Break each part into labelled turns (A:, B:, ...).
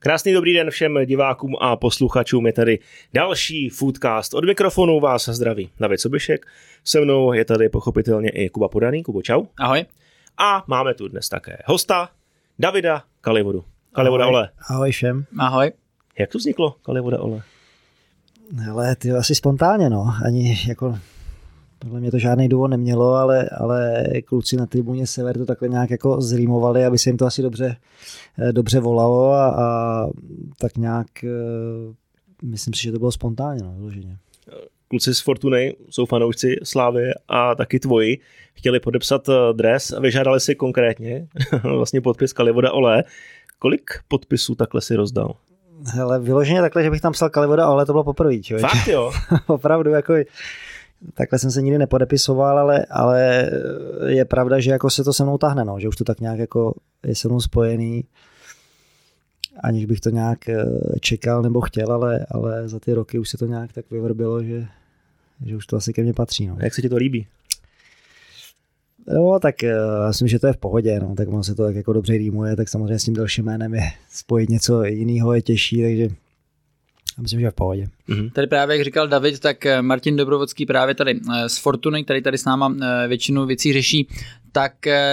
A: Krásný dobrý den všem divákům a posluchačům. Je tady další Foodcast. Od mikrofonu vás zdraví David Sobišek. Se mnou je tady pochopitelně i Kuba Podaný. Kubo, čau.
B: Ahoj.
A: A máme tu dnes také hosta Davida Kalivodu. Kalivoda
C: Ahoj.
A: Ole.
C: Ahoj všem.
B: Ahoj.
A: Jak to vzniklo, Kalivoda Ole?
C: Hele, ty asi spontánně, no. Ani jako, podle mě to žádný důvod nemělo, ale, ale kluci na tribuně Sever to takhle nějak jako zrýmovali, aby se jim to asi dobře, eh, dobře volalo a, a tak nějak eh, myslím si, že to bylo spontánně, no, vyloženě.
A: Kluci z Fortuny jsou fanoušci Slávy a taky tvoji. Chtěli podepsat eh, dres a vyžádali si konkrétně vlastně podpis Kalivoda Ole. Kolik podpisů takhle si rozdal?
C: Hele, vyloženě takhle, že bych tam psal Kalivoda, ale to bylo poprvé.
A: Fakt jo?
C: Opravdu, jako takhle jsem se nikdy nepodepisoval, ale, ale je pravda, že jako se to se mnou tahne, no, že už to tak nějak jako je se mnou spojený, aniž bych to nějak eh, čekal nebo chtěl, ale, ale za ty roky už se to nějak tak vyvrbilo, že, že už to asi ke mně patří. No.
A: Jak se ti to líbí?
C: No, tak uh, myslím, že to je v pohodě, no, tak ono se to tak jako dobře rýmuje, tak samozřejmě s tím dalším jménem je spojit něco jiného je těžší, takže já myslím, že je v pohodě.
B: Mm-hmm. Tady právě, jak říkal David, tak eh, Martin Dobrovodský právě tady z Fortuny, který tady s náma většinu věcí řeší, tak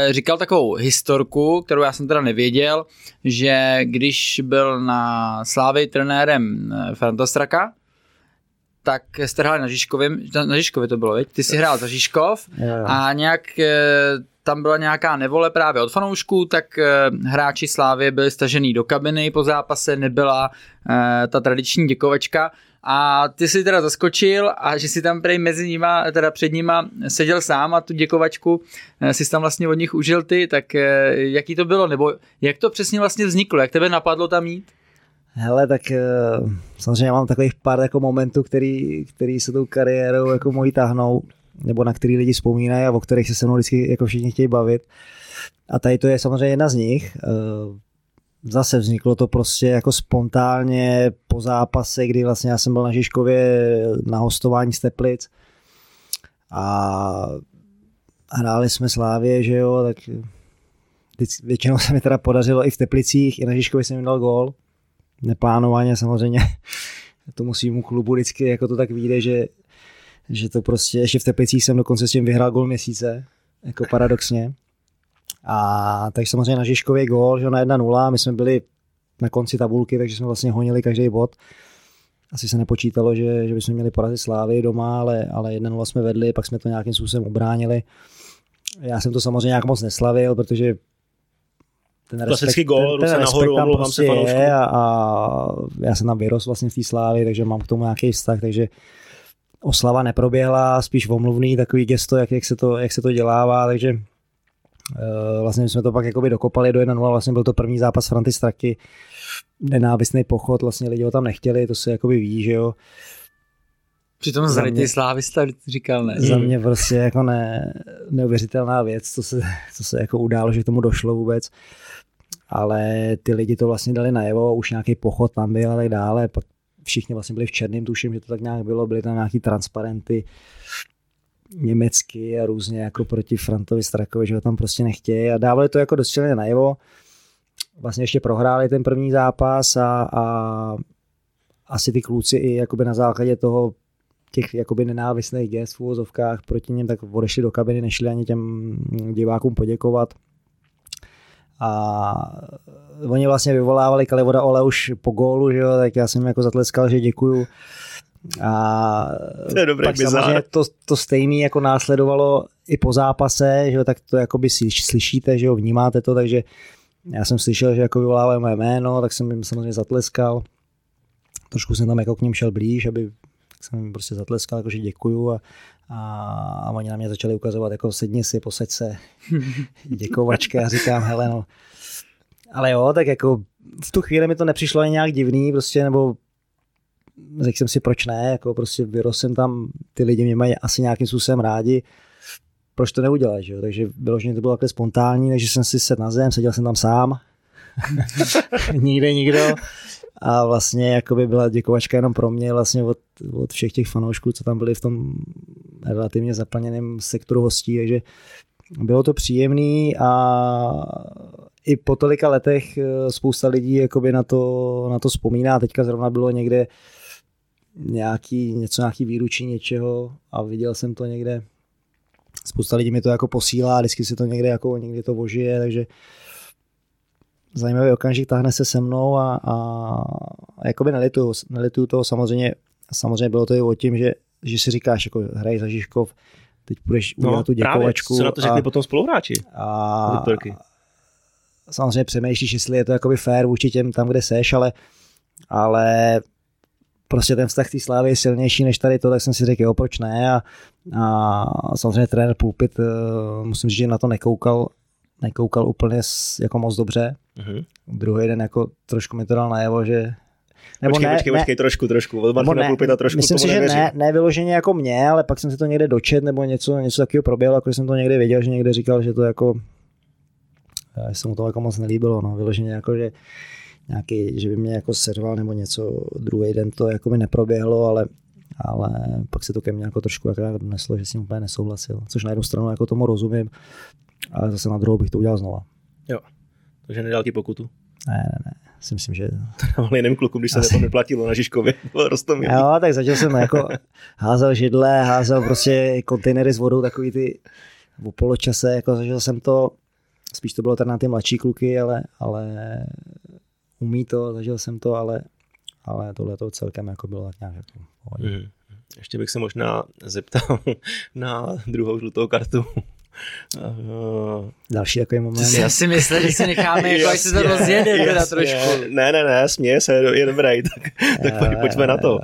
B: říkal takovou historku, kterou já jsem teda nevěděl, že když byl na Slávy trenérem Franta Straka, tak jste hráli na Žižkově, na Žižkově to bylo, veď? Ty jsi hrál za Žižkov a nějak tam byla nějaká nevole právě od fanoušků, tak hráči Slávy byli stažený do kabiny po zápase, nebyla ta tradiční děkovačka. A ty si teda zaskočil a že si tam prej mezi nima, teda před nima seděl sám a tu děkovačku si tam vlastně od nich užil ty, tak jaký to bylo, nebo jak to přesně vlastně vzniklo, jak tebe napadlo tam jít?
C: Hele, tak samozřejmě mám takových pár jako momentů, který, který se tou kariérou jako mojí tahnou, nebo na který lidi vzpomínají a o kterých se se mnou vždycky jako všichni chtějí bavit. A tady to je samozřejmě jedna z nich. Zase vzniklo to prostě jako spontánně po zápase, kdy vlastně já jsem byl na Žižkově na hostování z Teplic a hráli jsme Slávě, že jo, tak většinou se mi teda podařilo i v Teplicích, i na Žižkově jsem jim dal gól neplánovaně samozřejmě tomu svýmu klubu vždycky jako to tak vyjde, že, že to prostě, ještě v Teplicích jsem dokonce s tím vyhrál gol měsíce, jako paradoxně. A takže samozřejmě na Žižkově gol, že na 1-0, my jsme byli na konci tabulky, takže jsme vlastně honili každý bod. Asi se nepočítalo, že, že bychom měli porazit Slávy doma, ale, ale 1-0 jsme vedli, pak jsme to nějakým způsobem ubránili. Já jsem to samozřejmě nějak moc neslavil, protože
A: ten Klasický gól,
C: ten, ten
A: nahoru,
C: tam prostě se je a, a, já jsem tam vyrostl vlastně v té slávě, takže mám k tomu nějaký vztah, takže oslava neproběhla, spíš omluvný takový gesto, jak, jak, se, to, jak se to dělává, takže uh, vlastně jsme to pak jakoby dokopali do 1-0, vlastně byl to první zápas Franty Straky, nenávistný pochod, vlastně lidi ho tam nechtěli, to se jakoby ví, že jo.
B: Přitom zraditý slávista říkal ne.
C: Za mě prostě jako ne, neuvěřitelná věc, co se, co se jako událo, že k tomu došlo vůbec. Ale ty lidi to vlastně dali najevo, už nějaký pochod tam byl a tak dále. Pak všichni vlastně byli v černém, tuším, že to tak nějak bylo, byly tam nějaký transparenty německy a různě jako proti Frantovi Strakovi, že ho tam prostě nechtějí a dávali to jako dost najevo. Vlastně ještě prohráli ten první zápas a, a asi ty kluci i jakoby na základě toho těch jakoby nenávistných gest v úvozovkách proti něm, tak odešli do kabiny, nešli ani těm divákům poděkovat. A oni vlastně vyvolávali Kalivoda Ole už po gólu, že jo, tak já jsem jako zatleskal, že děkuju. A
A: to je dobrý
C: pak samozřejmě to, to stejné jako následovalo i po zápase, že jo, tak to jakoby slyšíte, že jo, vnímáte to, takže já jsem slyšel, že jako vyvolávají moje jméno, tak jsem jim samozřejmě zatleskal. Trošku jsem tam jako k ním šel blíž, aby jsem jim prostě zatleskal, jakože děkuju a, a, a oni na mě začali ukazovat, jako sedni si, posaď se, děkovačka a říkám, hele no. Ale jo, tak jako v tu chvíli mi to nepřišlo ani nějak divný, prostě, nebo řekl jsem si, proč ne, jako prostě vyrostl jsem tam, ty lidi mě mají asi nějakým způsobem rádi, proč to neudělat, že jo? takže bylo, že to bylo takhle spontánní, takže jsem si sedl na zem, seděl jsem tam sám, nikde nikdo a vlastně jakoby byla děkovačka jenom pro mě vlastně od, od všech těch fanoušků, co tam byli v tom relativně zaplněném sektoru hostí, takže bylo to příjemný a i po tolika letech eh, spousta lidí jakoby na to, na to vzpomíná. Teďka zrovna bylo někde nějaký, něco, nějaký výručí něčeho a viděl jsem to někde. Spousta lidí mi to jako posílá, vždycky si to někde jako někdy to vožije, takže zajímavý okamžik táhne se se mnou a, a, jakoby nelituju, nelituju toho samozřejmě, samozřejmě bylo to i o tím, že, že si říkáš, jako hraj za Žižkov, teď budeš no, udělat tu děkovačku.
A: Právě, co na to řekli a, potom spoluhráči?
C: A, samozřejmě přemýšlíš, jestli je to jakoby fair vůči těm tam, kde seš, ale, ale prostě ten vztah té slávy je silnější než tady to, tak jsem si řekl, jo, proč ne a, a samozřejmě trenér Pulpit, eh, musím říct, že na to nekoukal, nekoukal úplně jako moc dobře. Uh-huh. Druhý den jako trošku mi to dal najevo, že
A: nebo počkej, ne, počkej, ne, počkej, trošku, trošku. Od Martina ne, Pulpita trošku
C: Myslím si, že ne, ne vyloženě jako mě, ale pak jsem si to někde dočet, nebo něco, něco takového proběhlo, jako jsem to někde věděl, že někde říkal, že to jako že se mu to jako moc nelíbilo, no, vyloženě jako, že nějaký, že by mě jako serval nebo něco, druhý den to jako mi neproběhlo, ale, ale pak se to ke mně jako trošku jako doneslo, že s ním úplně nesouhlasil, což na jednu stranu jako tomu rozumím, ale zase na druhou bych to udělal znova.
A: Jo, takže nedal ti pokutu?
C: Ne, ne, ne. Si myslím, že...
A: To dával jiným klukům, když se Asi... to neplatilo na Žižkově. Rostomilý.
C: Jo, tak začal jsem jako házel židle, házel prostě kontejnery s vodou, takový ty v poločase, jako zažil jsem to, spíš to bylo teda na ty mladší kluky, ale, ale umí to, zažil jsem to, ale, ale tohle to celkem jako bylo tak nějak jako
A: mm. Ještě bych se možná zeptal na druhou žlutou kartu.
C: Další takový moment.
B: Já si myslím, že si necháme, jako až se to rozjede teda trošku.
A: Ne, ne, ne, směje se, je dobrý, tak, tak pojďme na to.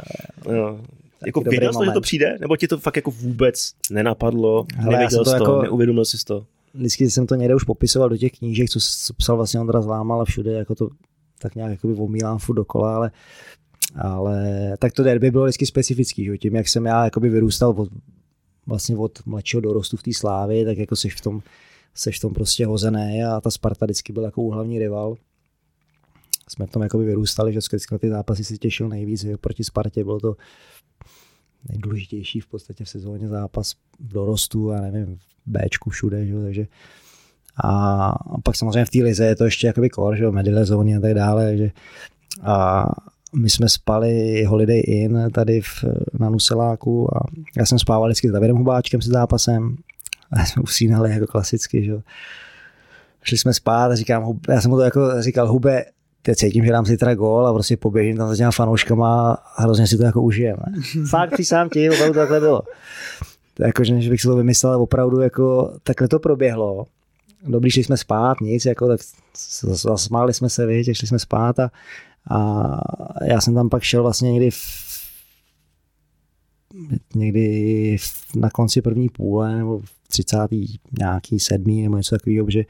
A: No. Jako věděl jsi, že to přijde? Nebo ti to fakt jako vůbec nenapadlo? Hele, nevěděl jsi to, jako, neuvědomil jsi to?
C: Vždycky jsem to někde už popisoval do těch knížek, co, co psal vlastně Ondra z vám, ale všude jako to tak nějak jakoby omílám furt dokola, ale, ale tak to derby bylo vždycky specifický, že? tím jak jsem já jakoby vyrůstal od, vlastně od mladšího dorostu v té slávě, tak jako seš v tom, seš v tom prostě hozené a ta Sparta vždycky byl jako hlavní rival. Jsme v tom jakoby vyrůstali, že vždycky na ty zápasy si těšil nejvíc, že proti Spartě bylo to nejdůležitější v podstatě v sezóně zápas v dorostu a nevím, v Bčku všude, že? takže a pak samozřejmě v té lize je to ještě jakoby kor, že medile zóny a tak dále, že a my jsme spali Holiday Inn tady v, na Nuseláku a já jsem spával vždycky s Davidem Hubáčkem se zápasem a jsme usínali jako klasicky, že Šli jsme spát a říkám, já jsem mu to jako říkal, Hube, teď cítím, že dám si teda gól a prostě poběžím tam za těma fanouškama a hrozně si to jako užijeme. Fakt sám ti, opravdu takhle bylo. To jako, že bych si to vymyslel, ale opravdu jako takhle to proběhlo dobrý, šli jsme spát, nic, jako, tak zasmáli jsme se, víš, šli jsme spát a, a já jsem tam pak šel vlastně někdy v, někdy na konci první půle nebo v 30. nějaký sedmý nebo něco takového, že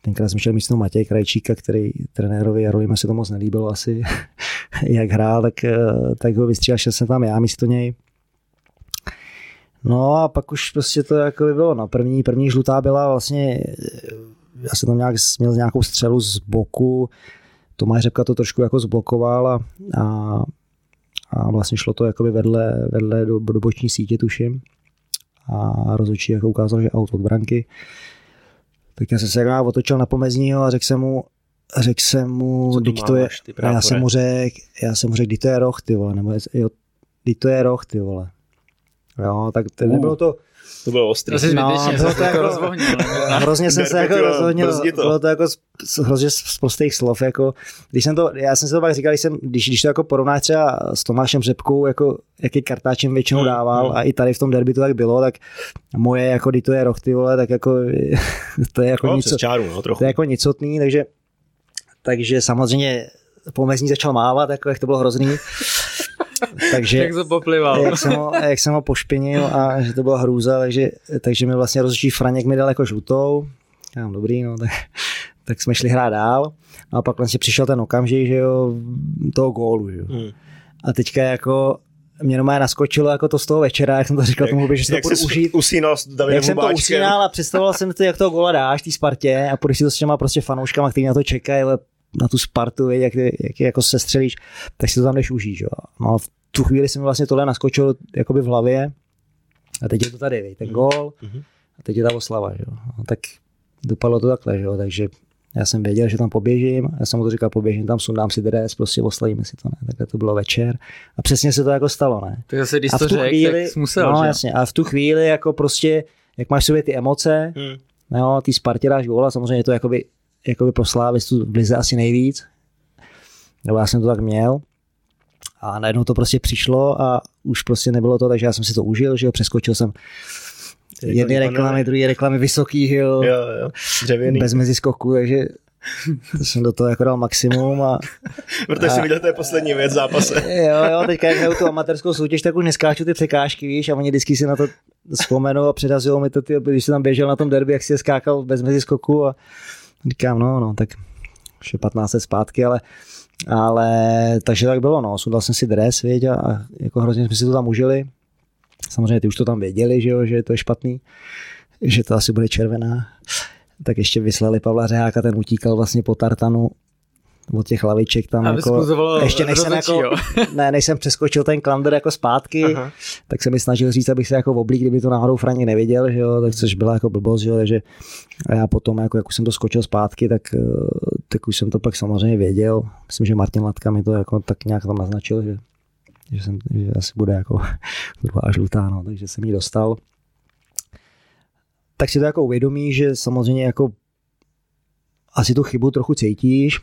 C: tenkrát jsem šel místo Matěj Krajčíka, který trenérovi Jarolima se to moc nelíbilo asi, jak hrál, tak, tak ho vystřílel, šel jsem tam já místo něj No a pak už prostě to jako by bylo. No. První, první žlutá byla vlastně, já jsem tam nějak, měl nějakou střelu z boku, Tomáš Řepka to trošku jako zblokoval a, a, a vlastně šlo to jakoby vedle, vedle do, do boční sítě, tuším. A rozhodčí jako ukázal, že aut od branky. Tak já jsem se jako otočil na pomezního a řekl jsem mu, řekl jsem mu, to je, já jsem mu řekl, já jsem mu řekl, to je roh, ty vole, nebo jo, to je roh, ty vole. Jo, tak to uh. nebylo to,
A: to bylo ostrý.
B: To no, bylo to jako,
C: rozvohnil. hrozně jsem se jako rozhodnil, bylo to jako z, hrozně z prostých slov, jako, když jsem to, já jsem si to pak říkal, když, jsem, když, když to jako porovnáš třeba s Tomášem Řepkou, jako, jaký kartáčem většinou hmm, dával hmm. a i tady v tom derby to tak bylo, tak moje, jako kdy to je roh, ty vole, tak jako, to je jako no,
A: nic, čáru, no, trochu.
C: to je jako nicotný, takže, takže samozřejmě pomezní začal mávat, jako jak to bylo hrozný. Takže,
B: jak to.
C: Jak jsem, ho, jak jsem ho pošpinil a že to byla hrůza, takže, takže mi vlastně rozhodčí Franěk mi dal jako žlutou. Já dobrý, no, tak, tak jsme šli hrát dál. No a pak vlastně přišel ten okamžik, že jo, toho gólu, že jo. Hmm. A teďka jako mě normálně naskočilo jako to z toho večera, jak jsem to říkal jak, tomu, že si to budu užít.
A: Usínal s Davidem
C: Jak jsem to usínal a představoval jsem si, jak toho gola dáš, té Spartě a půjdeš si to s těma prostě fanouškama, kteří na to čekají, na tu Spartu, jak, jak, jako se střelíš, tak si to tam jdeš užít. Jo. No a v tu chvíli jsem vlastně tohle naskočil jakoby v hlavě a teď je to tady, ten mhm. gól mm-hmm. a teď je ta oslava. Jo. No, tak dopadlo to takhle, jo. takže Já jsem věděl, že tam poběžím, já jsem mu to říkal, poběžím tam, sundám si dres, prostě oslavíme si to, ne? Takhle to bylo večer. A přesně se to jako stalo, ne?
B: Tak zase, když
C: a
B: to
C: v tu
B: řek,
C: chvíli,
B: tak musel,
C: no
B: že?
C: jasně, a v tu chvíli jako prostě, jak máš v sobě ty emoce,
A: Hmm.
C: no, ty Spartě dáš samozřejmě je to jakoby, jakoby pro slávistu v lize asi nejvíc, nebo já jsem to tak měl, a najednou to prostě přišlo a už prostě nebylo to, takže já jsem si to užil, že jo, přeskočil jsem jedny reklamy, druhé reklamy vysoký, jo,
A: Jo, jo, dřevěný.
C: bez meziskoků, takže to jsem do toho jako dal maximum a
A: Protože jsem viděl, to je poslední věc v zápase.
C: jo, jo, teďka jak hraju tu amatérskou soutěž, tak už neskáču ty překážky, víš, a oni vždycky si na to vzpomenou a předazují mi to, ty, když jsem tam běžel na tom derby, jak si je skákal bez meziskoku a říkám, no, no, tak je 15 let zpátky, ale, ale takže tak bylo, no, sundal jsem si dres, věď, a, a jako hrozně jsme si to tam užili. Samozřejmě ty už to tam věděli, že jo, že to je špatný, že to asi bude červená. Tak ještě vyslali Pavla Řeháka, ten utíkal vlastně po tartanu od těch laviček tam
B: Aby
C: jako, ještě než jsem, jako, ne, než jsem přeskočil ten klander jako zpátky,
A: Aha.
C: tak se mi snažil říct, abych se jako oblík, kdyby to náhodou Frank nevěděl, že jo, tak což byla jako blbost, že jo, takže a já potom, jako, jak už jsem to skočil zpátky, tak, eh, tak už jsem to pak samozřejmě věděl. Myslím, že Martin Latka mi to jako tak nějak tam naznačil, že, že, jsem, že asi bude jako druhá žlutá, no, takže jsem ji dostal. Tak si to jako uvědomí, že samozřejmě jako asi tu chybu trochu cítíš,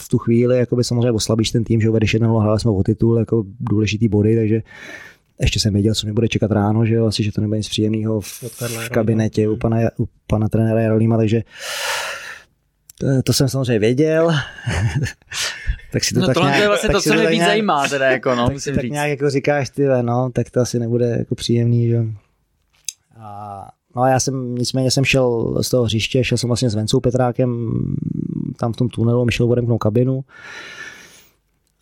C: v tu chvíli jakoby samozřejmě oslabíš ten tým, že vedeš 1 hráli jsme o titul, jako důležitý body, takže ještě jsem věděl, co mi bude čekat ráno, že jo, asi, že to nebude nic příjemného v, v kabinetě u pana, u pana trenéra Jarolíma, takže to, to jsem samozřejmě věděl. tak si to
B: No
C: tak
B: tohle
C: nějak,
B: je vlastně
C: tak
B: to, co mě víc
C: nějak-
B: zajímá, teda jako no,
C: tak
B: musím
C: tak
B: říct.
C: nějak jako říkáš, ty no, tak to asi nebude jako příjemný, že? A, no a já jsem, nicméně jsem šel z toho hřiště, šel jsem vlastně s Vencou Petrákem tam v tom tunelu, my šel odemknout kabinu.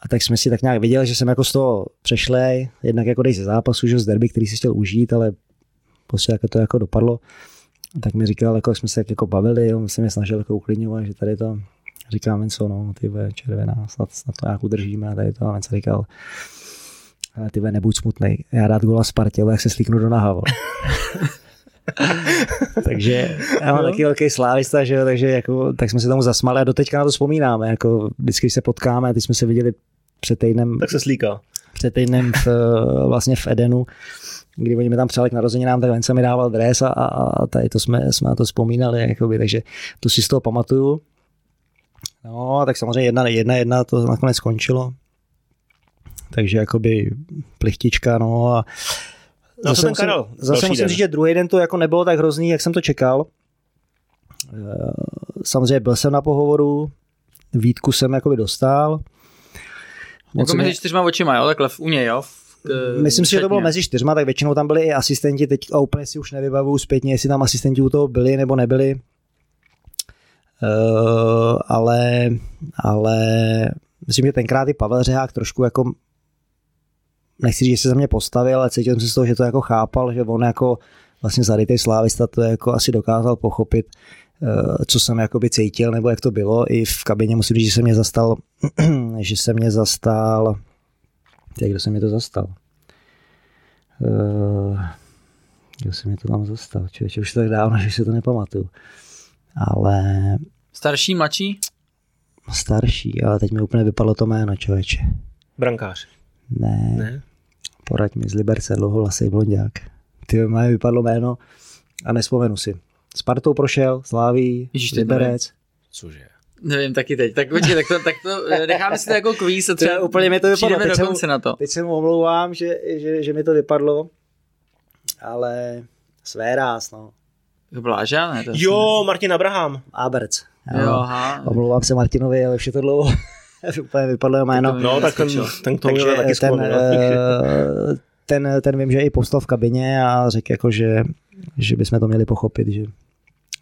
C: A tak jsme si tak nějak viděli, že jsem jako z toho přešlej, jednak jako dej ze zápasu, že z derby, který si chtěl užít, ale prostě jako to jako dopadlo. A tak mi říkal, jako jak jsme se tak jako bavili, on se mě snažil jako uklidňovat, že tady to, říkám Venco, no, ty vole, červená, snad, snad to nějak udržíme a tady to, a Venco říkal, ty vole, nebuď smutnej, já dát gola Spartě, ale jak se slíknu do naha. takže já mám
A: No.
C: taky velký slávista, že jo, takže jako, tak jsme se tomu zasmali a doteďka na to vzpomínáme, jako vždycky, když se potkáme, teď jsme se viděli před týdnem,
A: Tak se slíká.
C: před týdnem v, vlastně v Edenu, kdy oni mi tam přáli k narozeninám, tak Vence mi dával dres a, a, tady to jsme, jsme na to vzpomínali, jakoby, takže to si z toho pamatuju. No, tak samozřejmě jedna, jedna, jedna to nakonec skončilo. Takže jakoby plichtička, no a
A: No a co ten
C: musím,
A: Karel?
C: zase musím
A: den.
C: říct, že druhý den to jako nebylo tak hrozný, jak jsem to čekal. Eh, Samozřejmě byl jsem na pohovoru, Vítku jsem jakoby dostal. Moc
B: Jako
C: se mě-
B: mezi čtyřma očima, jo, takhle v- u něj, jo. k-
C: Myslím si, že to bylo mezi čtyřma, tak většinou tam byli i asistenti, teď a úplně si už nevybavuju zpětně, jestli tam asistenti u toho byli nebo nebyli. Uh, ale, ale myslím, že tenkrát i Pavel Řehák trošku jako nechci říct, že se za mě postavil, ale cítil jsem se z toho, že to jako chápal, že on jako vlastně zarytej slávista to jako asi dokázal pochopit, eh, co jsem jakoby cítil, nebo jak to bylo. I v kabině musím říct, že se mě zastal, že se mě zastal, jak kdo se mě to zastal? Uh, kdo se mě to tam zastal? Člověče, už tak dávno, že si to nepamatuju. Ale
B: Starší, mladší?
C: starší, ale teď mi úplně vypadlo to jméno, člověče.
A: Brankář.
C: Ne,
A: Ne?
C: poraď mi z Liberce, dlouholasý blondák. Ty mi vypadlo jméno a nespomenu si. Spartou prošel, Sláví,
B: Ježíš,
C: Liberec.
A: Cože?
B: Nevím, taky teď. Tak počkej, tak to, tak to eh, necháme si to jako kvíz a třeba
C: úplně mi to vypadlo.
B: přijdeme
C: Teď jsem-
B: dokonce na to.
C: Teď se mu omlouvám, že, že, že mi to vypadlo, ale své ráz, no.
B: To Bláža, ne? To
A: Jo, Martin Abraham.
C: Aberc.
B: Jo, aha.
C: Omlouvám se Martinovi, ale už je to dlouho. úplně vypadlo jeho jméno.
A: No, tak ten, ten k tomu
C: Takže
A: taky
C: ten,
A: sklon. no.
C: eh, ten, ten vím, že i postal v kabině a řekl jako, že, že bychom to měli pochopit. Že,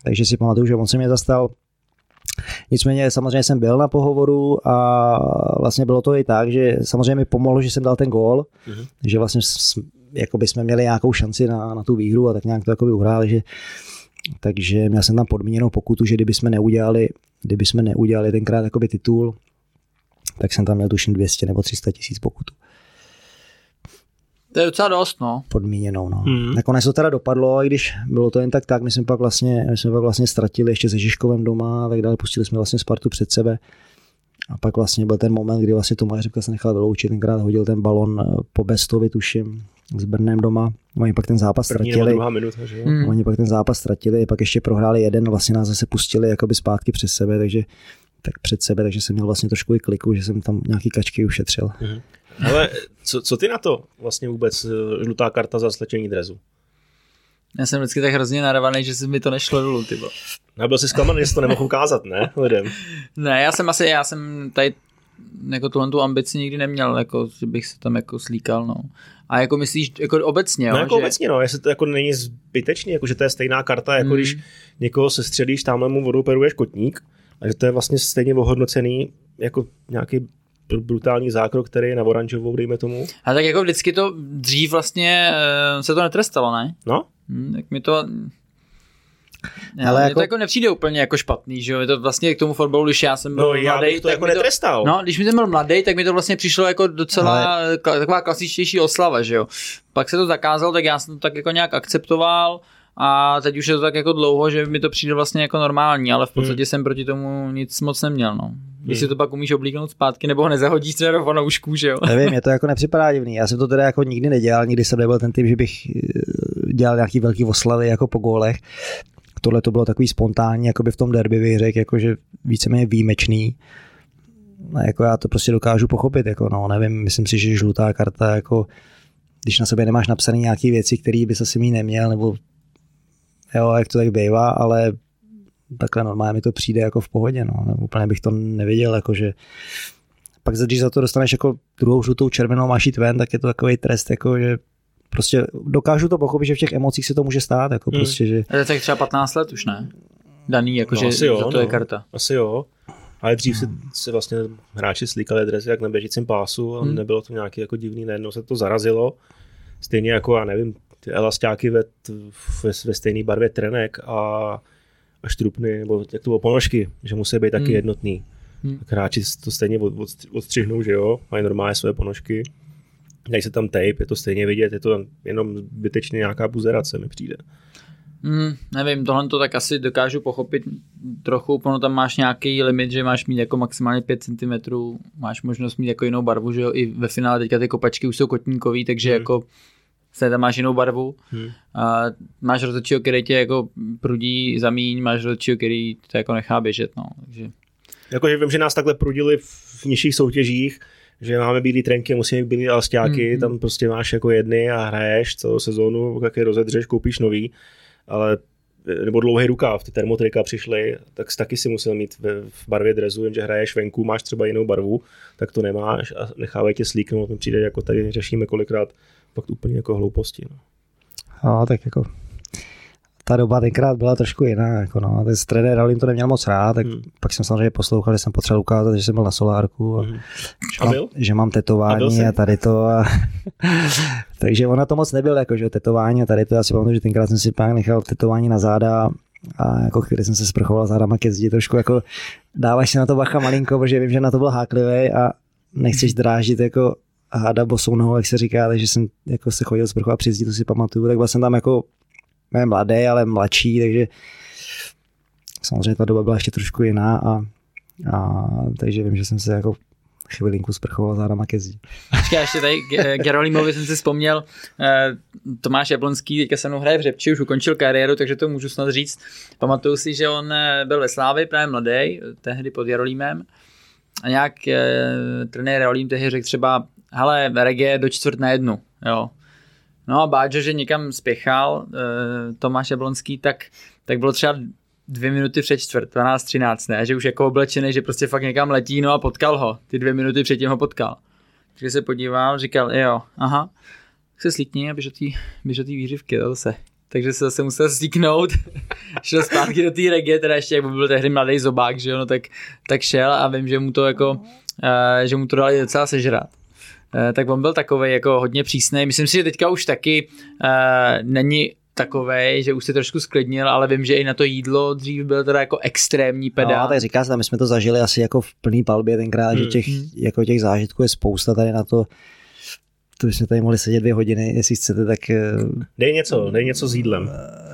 C: takže si pamatuju, že on se mě zastal. Nicméně samozřejmě jsem byl na pohovoru a vlastně bylo to i tak, že samozřejmě mi pomohlo, že jsem dal ten gól,
A: Mhm.
C: že vlastně s- jako by jsme měli nějakou šanci na, na tu výhru a tak nějak to jako by uhráli, že takže měl jsem tam podmíněnou pokutu, že kdyby jsme neudělali, kdyby jsme neudělali tenkrát jakoby titul, tak jsem tam měl tuším 200 nebo 300 tisíc pokutu.
B: To je docela dost, no.
C: podmíněnou. No.
A: Hmm.
C: Nakonec to teda dopadlo, i když bylo to jen tak tak, my jsme pak vlastně, my jsme pak vlastně ztratili ještě se Žižkovem doma a tak dále, pustili jsme vlastně Spartu před sebe. A pak vlastně byl ten moment, kdy vlastně Tomáš Řepka se nechal vyloučit, tenkrát hodil ten balon eh, po Bestovi, tuším, s Brnem doma. Oni pak ten zápas
A: První
C: ztratili.
A: druhá minuta, že jo?
B: Hmm.
C: Oni pak ten zápas ztratili, pak ještě prohráli jeden, vlastně nás zase pustili jakoby zpátky přes sebe, takže tak před sebe, takže jsem měl vlastně trošku i kliku, že jsem tam nějaký kačky ušetřil.
A: Ale co, co ty na to vlastně vůbec eh, žlutá karta za slečení drezu?
B: Já jsem vždycky tak hrozně narvaný, že si mi to nešlo dolů, ty vole.
A: Nebyl jsi zklamaný, že jsi to nemohl ukázat, ne, lidem?
B: Ne, já jsem asi, já jsem tady jako tuhle tu ambici nikdy neměl, jako, že bych se tam jako slíkal, no. A jako myslíš, jako obecně, jo,
A: No jako
B: že...
A: obecně, no, jestli to jako není zbytečný, jako že to je stejná karta, jako
B: Hmm.
A: když někoho se střelíš, tamhle mu vodou peruješ kotník, a že to je vlastně stejně ohodnocený jako nějaký br- brutální zákrok, který je na oranžovou, dejme tomu.
B: A tak jako vždycky to dřív vlastně uh, se to netrestalo, ne?
A: No,
B: Hm, tak mi to... Já,
C: Ale jako-
B: to jako nepřijde úplně jako špatný, že jo? Je to vlastně k tomu fotbalu, když já jsem byl
A: no já
B: mladý,
A: bych to
B: tak
A: jako
B: mi
A: netrestal.
B: No, když mi jsem byl mladý, tak mi to vlastně přišlo jako docela Ale... taková klasičtější oslava, že jo. Pak se to zakázalo, tak já jsem to tak jako nějak akceptoval a teď už je to tak jako dlouho, že mi to přijde vlastně jako normální, ale v podstatě
A: Hmm.
B: jsem proti tomu nic moc neměl, no. Když
A: Hmm.
B: si to pak umíš oblíknout zpátky, nebo ho nezahodíš třeba do fanoušků, že jo.
C: Nevím, mě to jako nepřipadá divný. Já jsem to teda jako nikdy nedělal, nikdy jsem nebyl ten typ, že bych eh, dělal nějaký velký oslavy jako po gólech. Tohle to bylo takový spontánní, jako by v tom derby bych řekl, jako že víceméně výjimečný. A jako já to prostě dokážu pochopit, jako no, nevím, myslím si, že žlutá karta, jako když na sobě nemáš napsané nějaké věci, které bys asi mít neměl, nebo jo, jak to tak bývá, ale takhle normálně mi to přijde jako v pohodě, no. Úplně bych to nevěděl, jako že pak když za to dostaneš jako druhou žlutou červenou máš jít ven, tak je to takový trest, jako že prostě dokážu to pochopit, že v těch emocích se to může stát, jako
A: Hmm.
C: prostě, že
B: To je tak třeba 15 let už, ne? Daný, jakože
A: No, asi jo,
B: za to je
A: no.
B: karta.
A: Asi jo. Ale dřív si, si vlastně hráči slíkali dresy jak na běžícím pásu a
B: Hmm.
A: nebylo to nějaký jako divný, najednou se to zarazilo. Stejně jako, já nevím, ty elastáky ve, ve, ve stejné barvě trenek a, a štrupny, nebo jak to bylo, ponožky, že musí být taky
B: Hmm.
A: jednotný.
B: Hmm.
A: Tak hráči to stejně od, od, odstřihnou, že jo, mají normálně své ponožky. Dají se tam tape, je to stejně vidět, je to jenom zbytečně nějaká buzerace, mi přijde.
B: Hmm, nevím, tohle to tak asi dokážu pochopit trochu, ono tam máš nějaký limit, že máš mít jako maximálně 5 cm, máš možnost mít jako jinou barvu, že jo, i ve finále teďka ty kopačky už jsou kotníkový, takže
A: Hmm.
B: jako se tam máš jinou barvu.
A: Hmm.
B: A máš rozhodčího, který tě jako prudí zamíň, máš rozhodčího, který to jako nechá běžet, no. Takže
A: Jakože vím, že nás takhle prudili v nižších soutěžích, že máme bílé trenky, musíme mít bílé alstáky,
B: Mhm.
A: tam prostě máš jako jedny a hraješ celou sezónu, pak je rozedřeš, koupíš nový, ale nebo dlouhý rukáv, ty termotrika přišly, tak taky si musel mít ve, v barvě drezu, jenže hraješ venku, máš třeba jinou barvu, tak to nemáš a nechávají tě slíknout, mi přijde jako tady řešíme kolikrát fakt úplně jako hlouposti. No.
C: no, tak jako ta doba tenkrát byla trošku jiná, jako no, ten trenér Raulín to neměl moc rád, tak
A: Hmm.
C: pak jsem samozřejmě poslouchal, že jsem potřeboval ukázat, že jsem byl na solárku a
A: Mhm.
C: že,
A: A
C: mám, že mám
A: A
C: tetování
A: jsi?
C: a, tady to. A... Takže ona to moc nebyl, jako že tetování a tady to. Já si pamatuju, že tenkrát jsem si pak nechal tetování na záda a jako chvíli jsem se sprchoval zádama ke zdi, trošku jako dáváš si na to bacha malinko, protože vím, že na to byl háklivý a nechceš drážit jako háda bosou nohou, jak se říká, takže jsem jako se chodil sprchovat při zdi, to si pamatuju, tak byl jsem tam jako ne mladý, ale mladší, takže samozřejmě ta doba byla ještě trošku jiná a, a takže vím, že jsem se jako chvilinku sprchoval zádama ke zdi.
B: Počkej, ještě tady Ge- Gerolimovi jsem si vzpomněl, eh, Tomáš Jablonský teďka se mnou hraje v Řepči, už ukončil kariéru, takže to můžu snad říct. Pamatuju si, že on eh, byl ve Slávě právě mladý, eh, tehdy pod Jarolímem a nějak eh, trenér Jarolím tehdy řekl třeba, hele, reggae do čtvrt na jednu, jo. No a Báďo, že někam spěchal, eh, Tomáš Jablonský, tak, tak bylo třeba dvě minuty před čtvrt, 12-13, ne, že už jako oblečený, že prostě fakt někam letí, no a potkal ho, ty dvě minuty předtím ho potkal. Takže se podíval, říkal, jo, aha, tak se slíkni a běž do té výřivky, to zase. Takže se zase musel slíknout, šel zpátky do té regie, teda ještě jak byl tehdy mladý zobák, že jo, no tak, tak šel a vím, že mu to jako, uh, že mu to dali docela sežrat. Uh, tak on byl takový jako hodně přísný. Myslím si, že teďka už taky uh, není takovej, že už se trošku sklidnil, ale vím, že i na to jídlo dřív byl teda jako extrémní pedál.
C: No, tak říká se tam, my jsme to zažili asi jako v plný palbě tenkrát,
A: Hmm.
C: že těch, jako těch zážitků je spousta tady na to. to bychom tady mohli sedět dvě hodiny, jestli chcete, tak... eh,
A: Dej něco, dej něco s jídlem.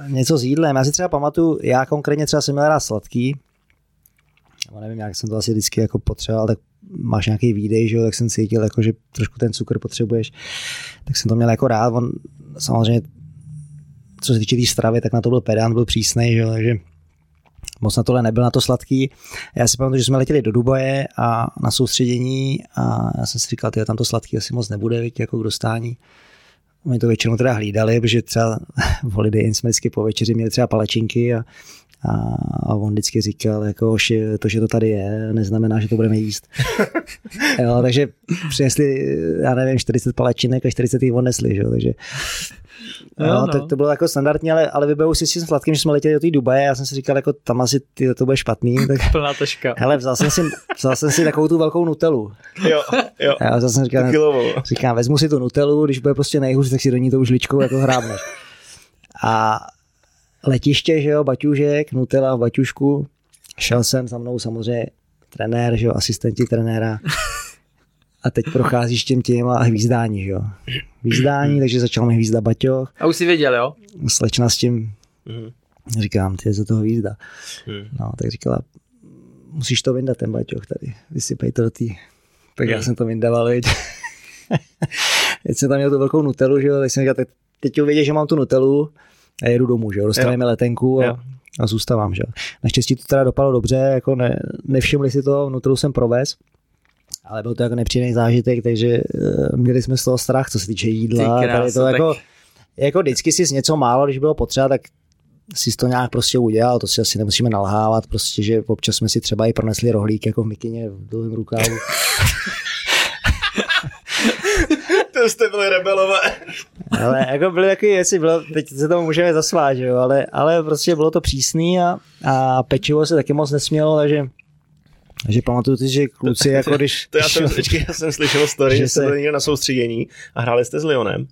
C: něco s jídlem. Já si třeba pamatuju, já konkrétně třeba jsem měl rád sladký, nebo nevím, jak jsem to asi vždycky jako potřeboval, tak máš nějaký výdej, že jo, tak jsem cítil, jako, že trošku ten cukr potřebuješ, tak jsem to měl jako rád. On samozřejmě, co se týče té stravy, tak na to byl pedant, byl přísnej, že jo, takže moc na tohle nebyl na to sladký. Já si pamatuju, že jsme letěli do Dubaje a na soustředění a já jsem si říkal, tyjo, tam to sladký asi moc nebude, víc, jako k dostání. Oni to většinou teda hlídali, protože třeba v Holiday Inn jsme vždycky po večeři měli třeba palečinky a, a, a on vždycky říkal, jako, že to, že to tady je, neznamená, že to budeme jíst. jo, takže přinesli, já nevím, 40 palačinek a 40 jich odnesli, že jo, takže
B: Jo,
C: No,
B: no.
C: no. To, to, bylo jako standardní, ale, ale vybavu si s tím sladkým, že jsme letěli do té Dubaje, já jsem si říkal, jako tam asi ty, to bude špatný, tak
B: Plná taška.
C: hele, vzal jsem si, vzal jsem si takovou tu velkou nutelu.
A: Jo, jo.
C: Já vzal jsem říkal,
A: Kilovou.
C: Říkám, vezmu si tu nutelu, když bude prostě nejhůř, tak si do ní tou žličkou jako hrábneš. A letiště, že jo, baťužek, nutela v baťušku. Šel jsem za mnou samozřejmě trenér, že jo, asistenti trenéra. A teď procházíš tím tím a hvízdání, že jo. Hvízdání, takže začal mi hvízdat baťoch.
B: A už si věděl, jo?
C: Slečna s tím,
A: Mhm.
C: říkám, ty je za toho hvízda.
A: Mhm.
C: No, tak říkala, musíš to vyndat, ten baťoch tady, vysypej to do té. Tak já jsem to vyndával, viď. Teď jsem tam měl tu velkou nutelu, že jo, tak jsem říkal, tak teď uvidíš, že mám tu nutelu a jedu domů, že jo, dostaneme letenku
A: Jo.
C: a, a zůstávám, že jo. Naštěstí to teda dopadlo dobře, jako ne, nevšimli si to, nutelu jsem provez, ale byl to jako nepříjemný zážitek, takže uh, měli jsme z toho strach, co se týče jídla.
B: Ty
C: Tady
B: krása,
C: to
B: tak-
C: jako, jako vždycky si něco málo, když bylo potřeba, tak si to nějak prostě udělal, to si asi nemusíme nalhávat, prostě, že občas jsme si třeba i pronesli rohlík jako v mikině v dlouhém rukávu.
A: To jste byli rebelové.
C: Ale jako byly takové věci, bylo, teď se tomu můžeme zasvát, že jo, ale, ale prostě bylo to přísný a, a pečivo se taky moc nesmělo, takže takže pamatuju si, že kluci, jako když...
A: To já jsem, počkej, já jsem slyšel story,
C: Že
A: že jste
C: se-
A: na soustředění a hráli jste s Lyonem.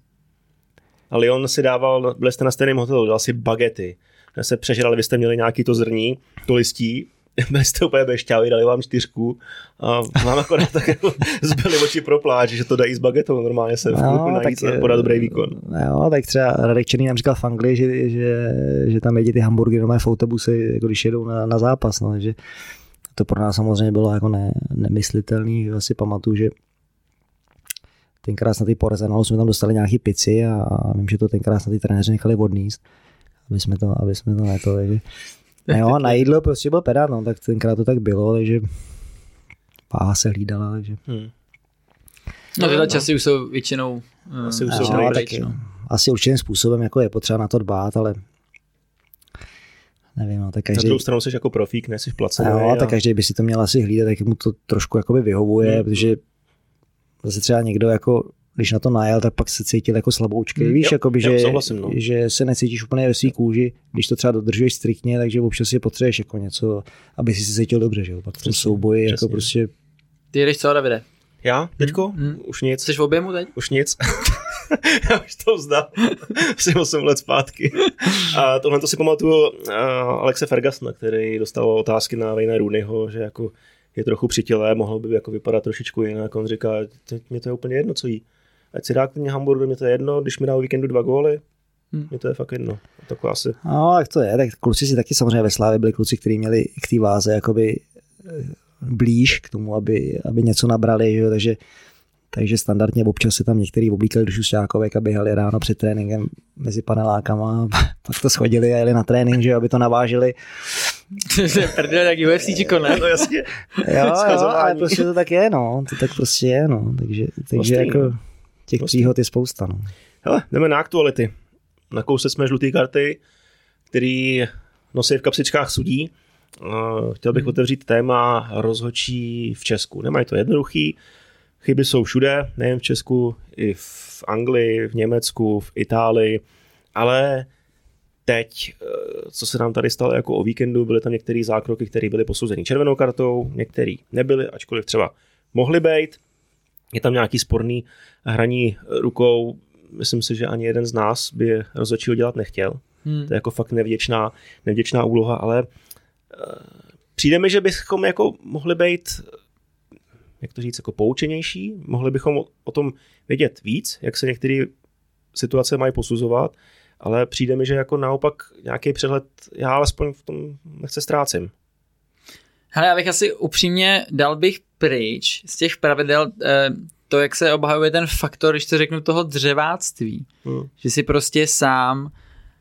A: A Lyon si dával, byli jste na stejném hotelu, dal si bagety. Se přežrali, vy jste měli nějaký to zrní, to listí, byli jste úplně bešťaví, dali vám čtyřku. A vám akorát tak jako zbyly oči pro pláč, že to dají s bagetou, normálně se no, najít a podat dobrý výkon.
C: Jo, tak třeba Radek Černý nám říkal v Anglii, že, že, že tam jedí ty hamburgery normálně v autobusy, jako když jedou na, na zápas, no, že to pro nás samozřejmě bylo jako ne, nemyslitelný, že si pamatuju, že tenkrát na ty po Arsenalu jsme tam dostali nějaký pici a, a vím, že to tenkrát na ty trenéři nechali odníst, aby jsme to, aby jsme to neto, takže a jo, na jídlo prostě byl pedant, no, tak tenkrát to tak bylo, takže váha se hlídala, takže
A: Hmm.
B: No, tyhle časy už jsou většinou eh,
A: Asi už
B: většinou
A: jsou
C: no,
A: pryč,
B: pryč,
C: tak,
B: no.
C: asi určitým způsobem jako je potřeba na to dbát, ale nevím, no, tak
A: Na
C: každý,
A: druhou stranu jsi jako profík, nejsi placený.
C: jo,
A: a-
C: tak každý by si to měl asi hlídat, tak mu to trošku jakoby vyhovuje,
A: hmm.
C: protože zase třeba někdo jako když na to najel, tak pak se cítil jako slaboučkej.
B: Hmm,
C: Víš,
A: jo,
C: jakoby,
A: jo,
C: že,
A: souhlasím, no.
C: že se necítíš úplně ve svý kůži, když to třeba dodržuješ striktně, takže občas si potřebuješ jako něco, aby si se cítil dobře, že jo. Pak v tom
A: Přesně,
C: souboji jako
A: přesně.
C: prostě
B: Ty jdeš co, Davide?
A: Já? Teďko?
B: Hmm, hmm.
A: Už nic.
B: Jsi v objemu teď?
A: Už nic. Já už to vzdal. Asi 8 let zpátky. A tohle to si pamatuju uh, Alexe Fergusona, který dostal otázky na Wayne Rooneyho, že jako je trochu přitělé, mohlo by jako vypadat trošičku jinak. On říká, teď mě to je úplně jedno, co jí. Ať si dá klidně hamburger, mě to je jedno, když mi dá o víkendu dva góly,
B: Hmm.
A: mě to je fakt jedno. A takhle asi.
C: No, tak to je, tak kluci si taky samozřejmě ve Slávě byli kluci, kteří měli k té váze jakoby eh, blíž k tomu, aby, aby něco nabrali, že jo, takže takže standardně občas se tam některý oblíkali do šustákovek a běhali ráno před tréninkem mezi panelákama, pak to schodili a jeli na trénink, že jo, aby to navážili.
B: Prdele, tak UFCčko, ne?
A: No jasně.
C: Jo, jo, ale prostě to tak je, no, to tak prostě je, no, takže, takže
A: Ostrý,
C: jako
A: no.
C: Těch
A: Ostrý.
C: příhod je spousta, no.
A: Hele, jdeme na aktuality. Nakousli jsme žluté karty, který nosí v kapsičkách sudí. Uh, Chtěl bych otevřít téma rozhodčí v Česku. Nemají to jednoduchý, chyby jsou všude, nejen v Česku, i v Anglii, v Německu, v Itálii, ale teď, eh, co se nám tady stalo jako o víkendu, byly tam některé zákroky, které byly posouzeny červenou kartou, některé nebyly, ačkoliv třeba mohly být. Je tam nějaký sporný hraní rukou, myslím si, že ani jeden z nás by rozhodčího dělat nechtěl.
B: Hmm.
A: To je jako fakt nevděčná, nevděčná úloha, ale uh, přijde mi, že bychom jako mohli být jak to říct, jako poučenější, mohli bychom o, o tom vědět víc, jak se některé situace mají posuzovat, ale přijde mi, že jako naopak nějaký přehled já alespoň v tom nechce ztrácím.
B: Hele, já bych asi upřímně dal bych pryč z těch pravidel eh, to, jak se obhajuje ten faktor, když to řeknu, toho dřeváctví. Hmm. Že si prostě sám,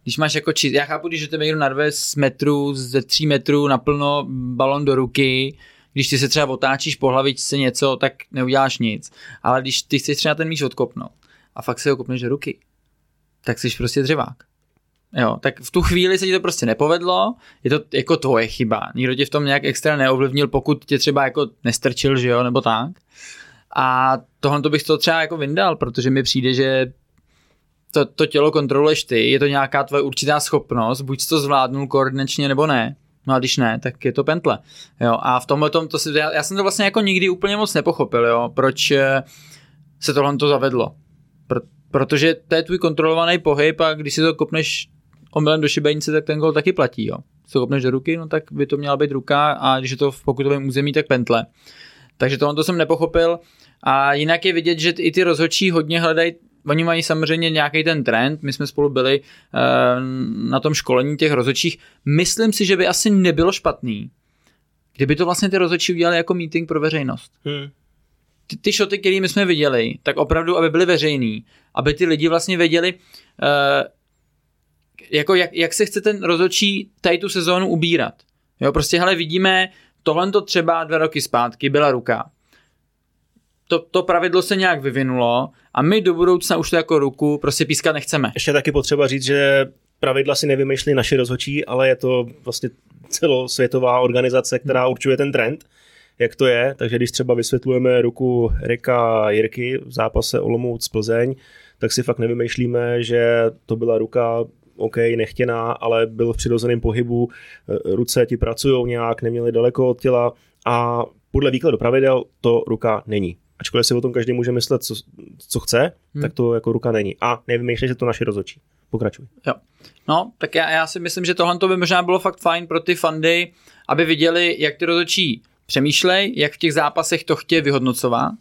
B: když máš jako čist, já chápu, když tebe někdo narve z metru, ze tří metrů naplno balon do ruky, když ty se třeba otáčíš po hlavičce něco, tak neuděláš nic. Ale když ty chceš třeba ten míč odkopnout a fakt se ho kopneš do ruky, tak jsi prostě dřevák. Jo, tak v tu chvíli se ti to prostě nepovedlo, je to jako tvoje chyba. Nikdo tě v tom nějak extra neovlivnil, pokud tě třeba jako nestrčil, že jo, nebo tak. A tohle to bych to třeba jako vyndal, protože mi přijde, že to, to tělo kontroluješ ty, je to nějaká tvoje určitá schopnost, buď to zvládnul koordinačně nebo ne. No a když ne, tak je to pentle. Jo, a v tomhle tom, to si, já, já, jsem to vlastně jako nikdy úplně moc nepochopil, jo, proč eh, se tohle to zavedlo. Pro, protože to je tvůj kontrolovaný pohyb a když si to kopneš omylem do šibenice, tak ten gol taky platí. Jo. To kopneš do ruky, no tak by to měla být ruka a když je to v pokutovém území, tak pentle. Takže tohle to jsem nepochopil. A jinak je vidět, že i ty rozhodčí hodně hledají Oni mají samozřejmě nějaký ten trend, my jsme spolu byli uh, na tom školení těch rozhodčích. Myslím si, že by asi nebylo špatný, kdyby to vlastně ty rozhodčí udělali jako meeting pro veřejnost. Hmm. Ty, ty šoty, které my jsme viděli, tak opravdu, aby byly veřejný, aby ty lidi vlastně věděli, uh, jako jak, jak se chce ten rozhodčí tady tu sezónu ubírat. Jo, prostě hele, vidíme, tohle to třeba dva roky zpátky byla ruka. To, to pravidlo se nějak vyvinulo a my do budoucna už to jako ruku prostě pískat nechceme.
A: Ještě taky potřeba říct, že pravidla si nevymýšlí naši rozhodčí, ale je to vlastně celosvětová organizace, která určuje ten trend, jak to je. Takže když třeba vysvětlujeme ruku Erika Jirky v zápase Olomouc Plzeň, tak si fakt nevymýšlíme, že to byla ruka OK, nechtěná, ale byl v přirozeném pohybu, ruce ti pracují nějak, neměli daleko od těla a podle výkladu pravidel to ruka není. Ačkoliv si o tom každý může myslet, co, co chce, hmm. tak to jako ruka není. A nevymýšlej, že to naši rozočí. Pokračuj.
B: Jo. No, tak já, já si myslím, že tohle by možná bylo fakt fajn pro ty fandy, aby viděli, jak ty rozočí přemýšlej, jak v těch zápasech to chtějí vyhodnocovat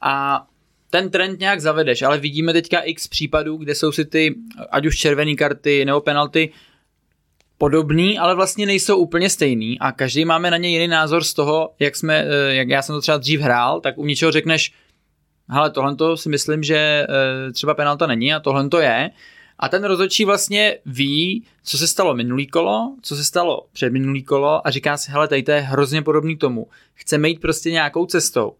B: a ten trend nějak zavedeš, ale vidíme teďka x případů, kde jsou si ty, ať už červené karty nebo penalty, podobný, ale vlastně nejsou úplně stejný a každý máme na ně jiný názor z toho, jak jsme, eh, jak já jsem to třeba dřív hrál, tak u něčeho řekneš, hele, tohle to si myslím, že eh, třeba penalta není a tohle to je. A ten rozhodčí vlastně ví, co se stalo minulý kolo, co se stalo před minulý kolo a říká si, hele, tady to je hrozně podobný tomu. Chceme jít prostě nějakou cestou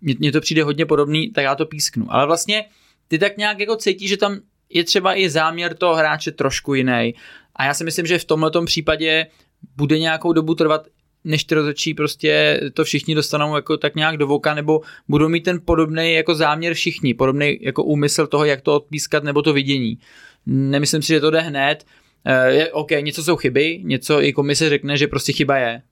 B: mně to přijde hodně podobný, tak já to písknu. Ale vlastně ty tak nějak jako cítíš, že tam je třeba i záměr toho hráče trošku jiný. A já si myslím, že v tomhle případě bude nějakou dobu trvat, než ty rozhodčí prostě to všichni dostanou jako tak nějak do voka, nebo budou mít ten podobný jako záměr všichni, podobný jako úmysl toho, jak to odpískat, nebo to vidění. Nemyslím si, že to jde hned. Eh, je, OK, něco jsou chyby, něco i komise řekne, že prostě chyba je.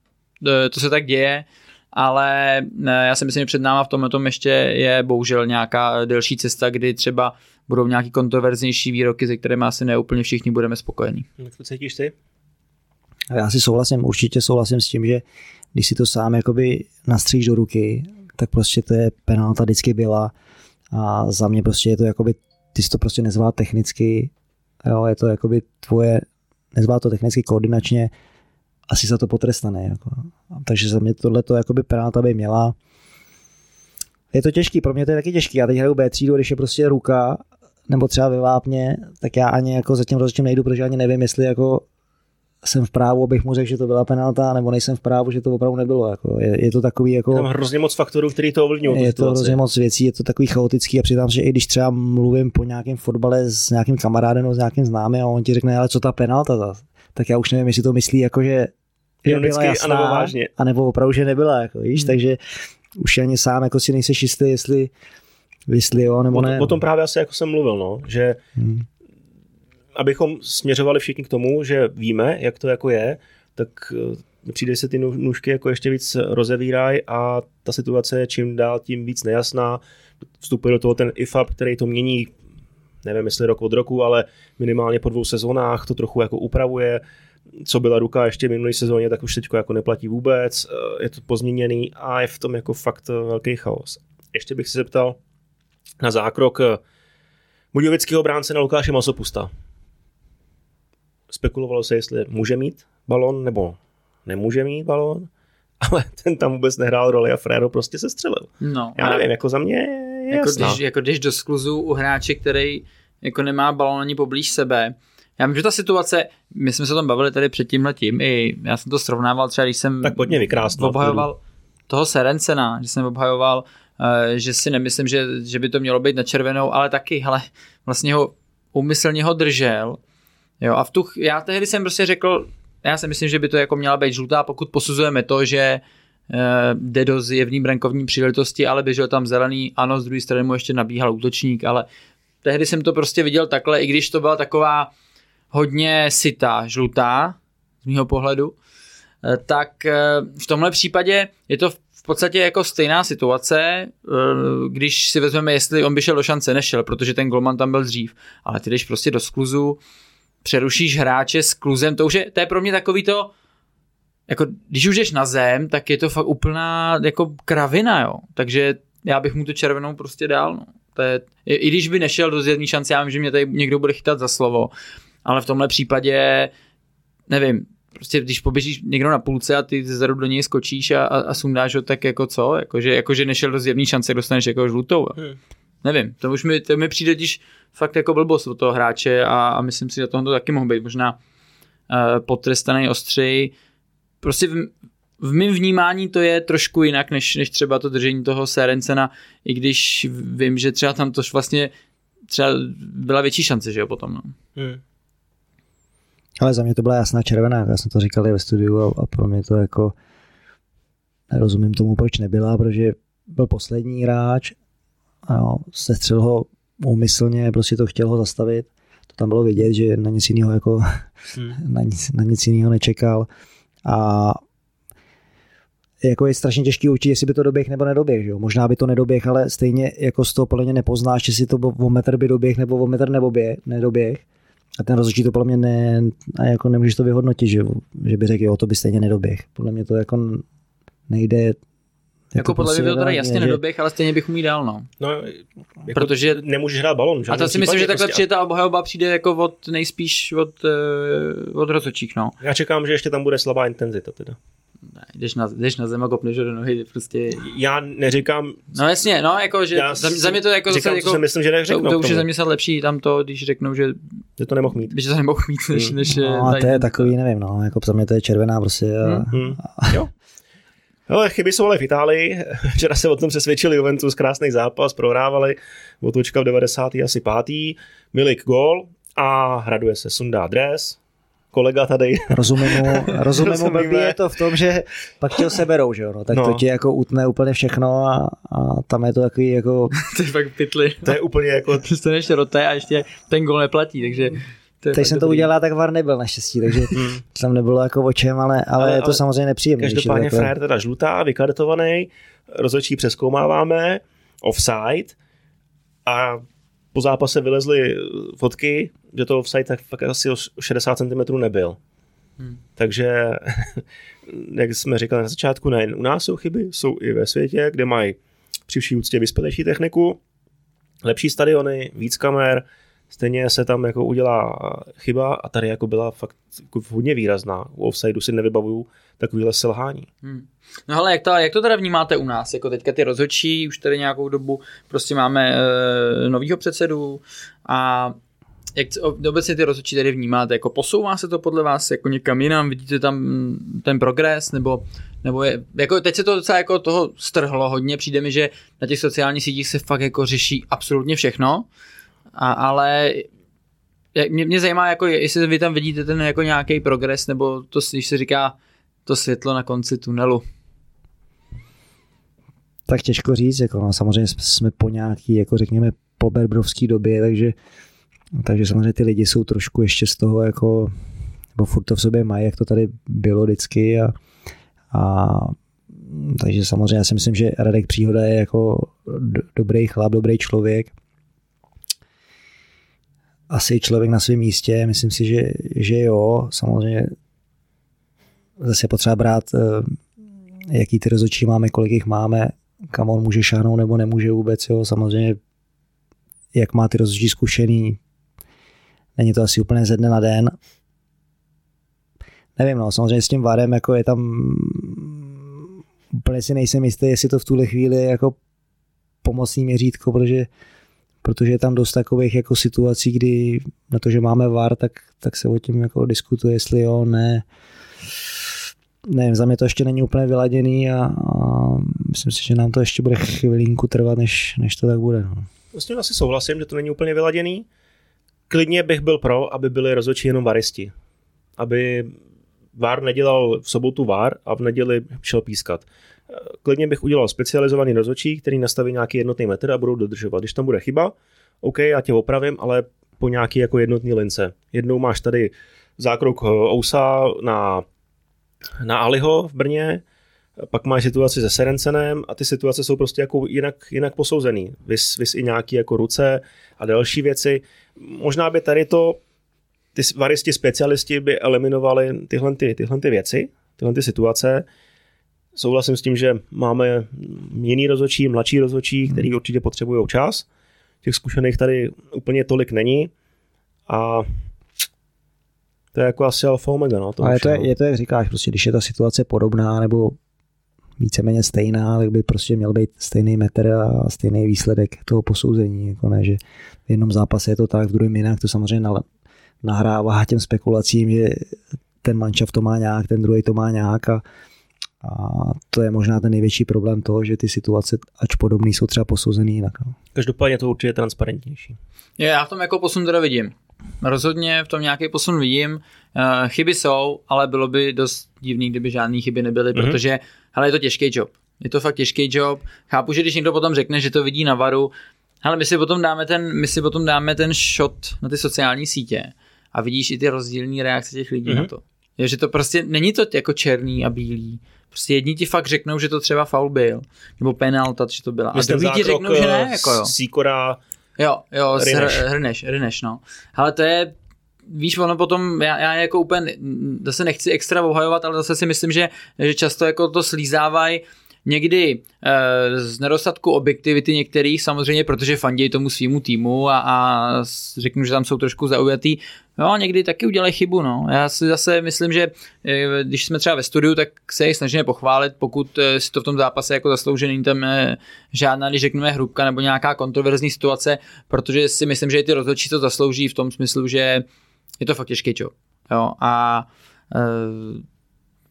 B: Eh, to se tak děje, ale já si myslím, že před náma v tomhle tom ještě je bohužel nějaká delší cesta, kdy třeba budou nějaký kontroverznější výroky, se kterými asi neúplně všichni budeme spokojení.
A: Jak to cítíš ty?
C: Já si souhlasím, určitě souhlasím s tím, že když si to sám jakoby nastříš do ruky, tak prostě to je penalta vždycky byla a za mě prostě je to jakoby, ty jsi to prostě nezvládl technicky, jo, je to jakoby tvoje, nezvládl to technicky koordinačně, asi za to potrestané. Jako. Takže za mě tohle to jakoby penalta by měla. Je to těžký, pro mě to je taky těžký. Já teď hraju B třídu, když je prostě ruka, nebo třeba ve vápně, tak já ani jako zatím rozhodčím nejdu, protože ani nevím, jestli jako jsem v právu, abych mu řekl, že to byla penalta, nebo nejsem v právu, že to opravdu nebylo. Jako je, je, to takový jako...
A: Tam hrozně moc faktorů, který to ovlivňují.
C: Je to hrozně moc věcí, je to takový chaotický a přiznám, že i když třeba mluvím po nějakém fotbale s nějakým kamarádem nebo s nějakým známým a on ti řekne, ale co ta penalta, tak já už nevím, jestli to myslí jako, že
A: Ironicky, jasná, anebo vážně.
C: A nebo opravdu, že nebyla, jako, víš, hmm. takže už ani sám jako si nejseš jistý, jestli, jestli jo, nebo
A: o,
C: ne.
A: O tom právě asi jako jsem mluvil, no, že hmm. abychom směřovali všichni k tomu, že víme, jak to jako je, tak eh, přijde se ty nůžky jako ještě víc rozevírají a ta situace je čím dál tím víc nejasná. Vstupuje do toho ten IFAB, který to mění, nevím jestli rok od roku, ale minimálně po dvou sezónách to trochu jako upravuje co byla ruka ještě v minulé sezóně, tak už teď jako neplatí vůbec, eh, je to pozměněný a je v tom jako fakt velký chaos. Ještě bych se zeptal na zákrok Budějovického bránce na Lukáše Masopusta. Spekulovalo se, jestli může mít balon nebo nemůže mít balon, ale ten tam vůbec nehrál roli a Frero prostě se střelil.
B: No,
A: Já nevím, jako za mě je
B: jako
A: jasná.
B: když, jako když do skluzu u hráče, který jako nemá balon ani poblíž sebe. Já myslím, že ta situace, my jsme se o tom bavili tady před tím letím, i já jsem to srovnával třeba, když jsem
A: Tak pojď mě vykrást, no,
B: obhajoval toho Serencena, že jsem obhajoval, eh, že si nemyslím, že, že by to mělo být na červenou, ale taky, hele, vlastně ho úmyslně ho držel, jo, a v tu, já tehdy jsem prostě řekl, já si myslím, že by to jako měla být žlutá, pokud posuzujeme to, že eh, jde do zjevný brankovní příležitosti, ale běžel tam zelený, ano, z druhé strany mu ještě nabíhal útočník, ale tehdy jsem to prostě viděl takhle, i když to byla taková hodně sitá, žlutá, z mého pohledu, eh, tak eh, v tomhle případě je to v podstatě jako stejná situace, eh, když si vezmeme, jestli on by šel do šance, nešel, protože ten golman tam byl dřív, ale ty jdeš prostě do skluzu, přerušíš hráče s kluzem, to už je, to je pro mě takový to, jako když už jdeš na zem, tak je to fakt úplná jako kravina, jo. Takže já bych mu tu červenou prostě dal, no. To je, i, I když by nešel do zjední šance, já vím, že mě tady někdo bude chytat za slovo, ale v tomhle případě, nevím, prostě když poběžíš někdo na půlce a ty zezadu do něj skočíš a, a, a sundáš ho, tak jako co? Jakože, jakože nešel do zjevní šance, dostaneš jako žlutou.
A: Hmm.
B: Nevím, to už mi, to mi přijde když fakt jako blbost od toho hráče a, a myslím si, že tohle to taky mohl být možná uh, potrestaný ostřej. Prostě v, v mém vnímání to je trošku jinak, než, než třeba to držení toho Serencena, i když vím, že třeba tam to vlastně třeba byla větší šance, že jo, potom. No.
A: Hmm.
C: Ale za mě to byla jasná červená, já jsem to říkal i ve studiu a, a pro mě to jako nerozumím tomu, proč nebyla, protože byl poslední hráč a jo, sestřel ho úmyslně, prostě to chtěl ho zastavit. To tam bylo vidět, že na nic jiného jako
A: Hmm.
C: na nic, na nic jiného nečekal. A jako je strašně těžký určit, jestli by to doběh nebo nedoběh. Že jo? Možná by to nedoběh, ale stejně jako z toho podle mě nepoznáš, jestli to o metr by doběh nebo o metr neboběh, nedoběh. A ten rozhodčí to podle mě ne, a jako nemůžeš to vyhodnotit, že, že by řekl, jo, to by stejně nedoběh. Podle mě to jako nejde.
B: Jako, jako podle mě by to teda jasně
C: že-
B: nedoběh, ale stejně bych mu jí dal, no.
A: No, jako
B: Protože-
A: nemůžeš hrát balon. v
B: A to si myslím, že takhle
A: prostě.
B: přijde ta obhajoba přijde jako od nejspíš od, eh, od rozhodčích, no.
A: Já čekám, že ještě tam bude slabá intenzita teda.
B: Ne, jdeš na, jdeš na zem a kopneš do nohy, prostě...
A: Já neříkám,
B: No jasně, no, jako, že
A: já
B: za, za mě to jako
A: říkám,
B: zase jako,
A: si myslím, že
B: to,
A: neřeknou
B: to
A: k
B: už je za mě lepší tam to, když řeknou, že
A: že to nemohl mít.
B: se to nemohl mít, než,
A: Hmm.
B: než
C: No, a to je takový, nevím, no, jako za mě to je červená prostě. A,
A: Hmm. Jo. Ale chyby jsou ale v Itálii. Včera se o tom přesvědčili Juventus, krásný zápas, prohrávali. Otočka v 90. asi pátý. Milik gól a hraduje se, sundá dres. Kolega tady.
C: Rozumím mu, rozumím mu, blbý je to v tom, že pak tě ho seberou, že jo, no, tak
A: No.
C: to ti jako utne úplně všechno a, a tam je to takový jako,
B: to je fakt pytli.
A: To je úplně jako...
B: Dostaneš roté a ještě ten gol neplatí, takže to
C: teď jsem to
B: dobrý.
C: udělal, tak VAR nebyl naštěstí, takže
A: Hmm.
C: tam nebylo jako o čem, ale, ale,
A: Ale-
C: je to
A: ale
C: samozřejmě nepříjemné. to
A: Každopádně
C: takhle.
A: frajer teda žlutá, vykartovaný, rozhodčí přeskoumáváme, offside a po zápase vylezly fotky, že to offside tak fakt asi o 60 cm nebyl.
B: Hmm.
A: Takže, jak jsme říkali na začátku, nejen u nás jsou chyby, jsou i ve světě, kde mají při vší úctě vyspělejší techniku, lepší stadiony, víc kamer, stejně se tam jako udělá chyba a tady jako byla fakt jako hodně výrazná. U offsideu si nevybavuju takovýhle selhání.
B: Hmm. No ale jak to, jak to teda vnímáte u nás? Jako teďka ty rozhodčí, už tady nějakou dobu prostě máme e, novýho předsedu a jak obecně ty rozhodčí tady vnímáte? Jako posouvá se to podle vás jako někam jinam? Vidíte tam mm, ten progres? Nebo, nebo je, jako teď se to docela jako toho strhlo hodně. Přijde mi, že na těch sociálních sítích se fakt jako řeší absolutně všechno. A, ale jak- mě, mě zajímá, jako, jestli vy tam vidíte ten jako nějaký progres, nebo to, když se říká to světlo na konci tunelu.
C: Tak těžko říct, jako no, samozřejmě jsme po nějaký, jako řekněme, po berbrovský době, takže, takže samozřejmě ty lidi jsou trošku ještě z toho jako, nebo furt to v sobě mají, jak to tady bylo vždycky a, a takže samozřejmě já si myslím, že Radek Příhoda je jako do, dobrý chlap, dobrý člověk. Asi člověk na svém místě, myslím si, že, že jo, samozřejmě zase potřeba brát, eh, jaký ty rozhodčí máme, kolik jich máme, kam on může šáhnout nebo nemůže vůbec. Jo. Samozřejmě, jak má ty rozhodčí zkušený, není to asi úplně ze dne na den. Nevím, no, samozřejmě s tím varem jako je tam úplně si nejsem jistý, jestli to v tuhle chvíli je jako pomocný měřítko, protože protože je tam dost takových jako situací, kdy na to, že máme VAR, tak, tak se o tím jako diskutuje, jestli jo, ne. Nevím, za mě to ještě není úplně vyladěný a, a myslím si, že nám to ještě bude chvilinku trvat, než, než to tak bude.
A: Vlastně asi souhlasím, že to není úplně vyladěný. Klidně bych byl pro, aby byli rozhodčí jenom varisti. Aby VAR nedělal v sobotu VAR a v neděli šel pískat. Klidně bych udělal specializovaný rozhodčí, který nastaví nějaký jednotný metr a budou dodržovat. Když tam bude chyba, OK, já tě opravím, ale po nějaký jako jednotný lince. Jednou máš tady zákrok eh, Ousa na, na Aliho v Brně, pak máš situaci se Serencenem a ty situace jsou prostě jako jinak, jinak posouzený. Vys, vys i nějaký jako ruce a další věci. Možná by tady to ty varisti specialisti by eliminovali tyhle, ty, tyhle ty věci, tyhle ty situace. Souhlasím s tím, že máme jiný rozhodčí, mladší rozhodčí, hmm. který určitě potřebují čas. Těch zkušených tady úplně tolik není. A to je jako asi alfa omega. No,
C: to Ale je to, je, je to, jak říkáš, prostě, když je ta situace podobná nebo víceméně stejná, tak by prostě měl být stejný metr a stejný výsledek toho posouzení. Jako ne, že v jednom zápase je to tak, v druhém jinak, to samozřejmě nahrává těm spekulacím, že ten mančav to má nějak, ten druhý to má nějak a, a to je možná ten největší problém toho, že ty situace, ač podobný, jsou třeba posouzený jinak. No.
A: Každopádně to určitě transparentnější.
B: Já v tom jako posun teda vidím. Rozhodně v tom nějaký posun vidím. Eh, chyby jsou, ale bylo by dost divný, kdyby žádné chyby nebyly, mm-hmm. protože hele, je to těžký job. Je to fakt těžký job. Chápu, že když někdo potom řekne, že to vidí na varu, ale my si potom dáme ten, my si potom dáme ten shot na ty sociální sítě a vidíš i ty rozdílné reakce těch lidí mm-hmm. na to. Je, že to prostě není to jako černý a bílý. Prostě jedni ti fakt řeknou, že to třeba faul byl, nebo penalta, že to byla. A druhý ti řeknou, že ne, jako jo.
A: Sýkora,
B: jo, jo, Hrneš, Hrneš, no. Ale to je, víš, ono potom, já, já jako úplně, zase nechci extra ohajovat, ale zase si myslím, že, že často jako to slízávají někdy e, z nedostatku objektivity některých, samozřejmě, protože fandějí tomu svýmu týmu a, a řeknu, že tam jsou trošku zaujatý, Jo, někdy taky udělají chybu, no. Já si zase myslím, že eh, když jsme třeba ve studiu, tak se je snažíme pochválit, pokud eh, si to v tom zápase jako zaslouží, není tam žádná, když řekneme hrubka nebo nějaká kontroverzní situace, protože si myslím, že i ty rozhodčí to zaslouží v tom smyslu, že je to fakt těžký čo. Jo, a e,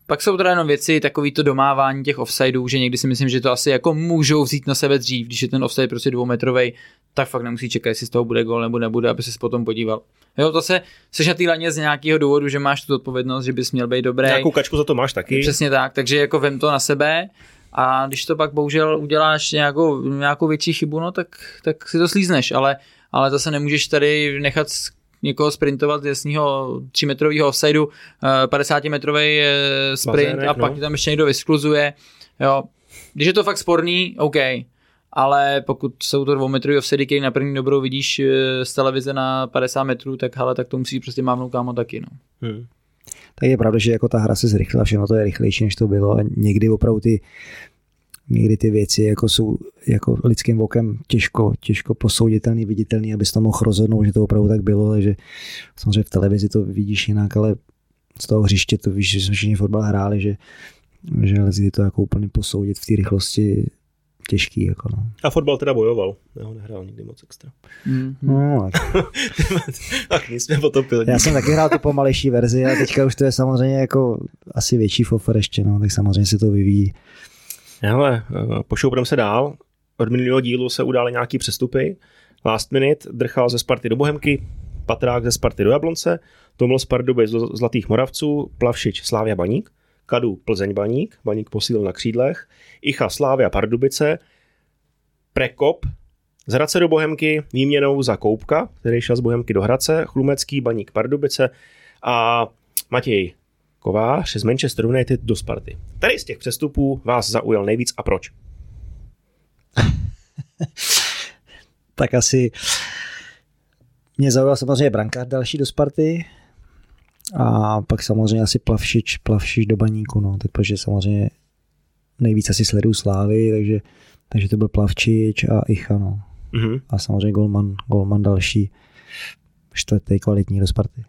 B: pak jsou teda jenom věci, takový to domávání těch offsideů, že někdy si myslím, že to asi jako můžou vzít na sebe dřív, když je ten offside prostě dvoumetrový, tak fakt nemusí čekat, jestli z toho bude gol nebo nebude, aby se potom podíval. Jo, to se seš na té laně z nějakého důvodu, že máš tu odpovědnost, že bys měl být dobrý.
A: Nějakou kačku za to máš taky.
B: Přesně tak, takže jako vem to na sebe a když to pak bohužel uděláš nějakou, nějakou větší chybu, no tak, tak si to slízneš, ale, ale zase nemůžeš tady nechat někoho sprintovat z jasného 3 metrového offsideu, 50 metrový sprint Bazének, a pak no. tam ještě někdo vyskluzuje. Jo. Když je to fakt sporný, OK, ale pokud jsou to dvoumetrový offsedy, který na první dobrou vidíš eh, z televize na 50 metrů, tak hele, tak to musí prostě mávnout kámo taky. No. Hmm.
C: Tak je pravda, že jako ta hra se zrychlila, všechno to je rychlejší, než to bylo a někdy opravdu ty někdy ty věci jako jsou jako lidským vokem těžko, těžko posouditelný, viditelný, abys to mohl rozhodnout, že to opravdu tak bylo, takže samozřejmě v televizi to vidíš jinak, ale z toho hřiště to víš, že jsme všichni fotbal hráli, že, že kdy to jako úplně posoudit v té rychlosti těžký. Jako no.
A: A fotbal teda bojoval, já ho nehrál nikdy moc extra. Mm-hmm. No, tak nic jsme potopili.
C: Já jsem taky hrál tu pomalejší verzi a teďka už to je samozřejmě jako asi větší fofor ještě, no, tak samozřejmě se to vyvíjí.
A: Hele, pošoupneme se dál. Od minulého dílu se udály nějaký přestupy. Last minute drchal ze Sparty do Bohemky, Patrák ze Sparty do Jablonce, Toml z Parduby z Zlatých Moravců, Plavšič Slávia Baník, Kadu Plzeň Baník, Baník posílil na křídlech, Icha Slávia Pardubice, Prekop z Hradce do Bohemky výměnou za Koupka, který šel z Bohemky do Hradce, Chlumecký Baník Pardubice a Matěj Kovář z Manchester United do Sparty. Který z těch přestupů vás zaujal nejvíc a proč?
C: tak asi mě zaujal samozřejmě brankář další do Sparty. A pak samozřejmě asi Plavšič, Plavšič do baníku, no, tak protože samozřejmě nejvíc asi sleduju Slávy, takže, takže to byl Plavčič a Icha, no.
A: Mhm.
C: A samozřejmě Golman, Golman další, čtvrtý kvalitní do Sparty.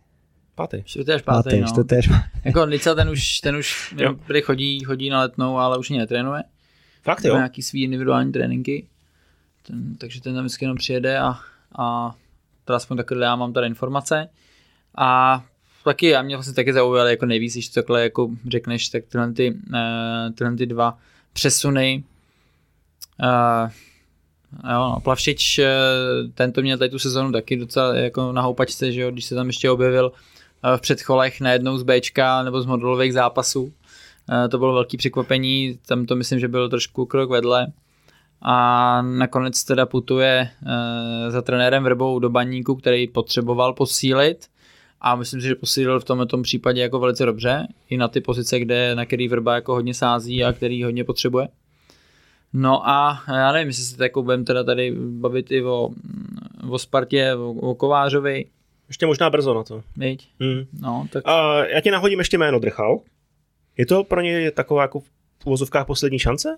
A: Pátý.
B: Čtvrtý až pátý,
C: Pátý,
B: no.
C: čtvrtý až
B: Jako Lica, ten už, ten už chodí, chodí na letnou, ale už ji netrénuje.
A: Fakt
B: Má
A: jo?
B: nějaký svý individuální tréninky. Ten, takže ten tam vždycky jenom přijede a, a teda aspoň takhle já mám tady informace. A taky, já mě vlastně taky zaujaly jako nejvíc, když takhle jako řekneš, tak tyhle, ty, uh, tyhle ty dva přesuny. Uh, jo, no, Plavšič, eh, ten to měl tady tu sezonu taky docela jako na houpačce, že jo, když se tam ještě objevil eh, v předcholech najednou z Bčka nebo z modulových zápasů. Eh, To bylo velký překvapení, tam to myslím, že byl trošku krok vedle. A nakonec teda putuje eh, za trenérem Vrbou do baníku, který potřeboval posílit. A myslím si, že posílil v tomhle tom případě jako velice dobře. I na ty pozice, kde, na který Vrba jako hodně sází a který hodně potřebuje. No a já nevím, jestli se jako budeme teda tady bavit i o, o Spartě, o, o Kovářovi,
A: Ještě možná brzo na to.
B: viď?
A: Mhm.
B: No, tak
A: A já ti nahodím ještě jméno Drchal. Je to pro ně taková jako v uvozovkách poslední šance?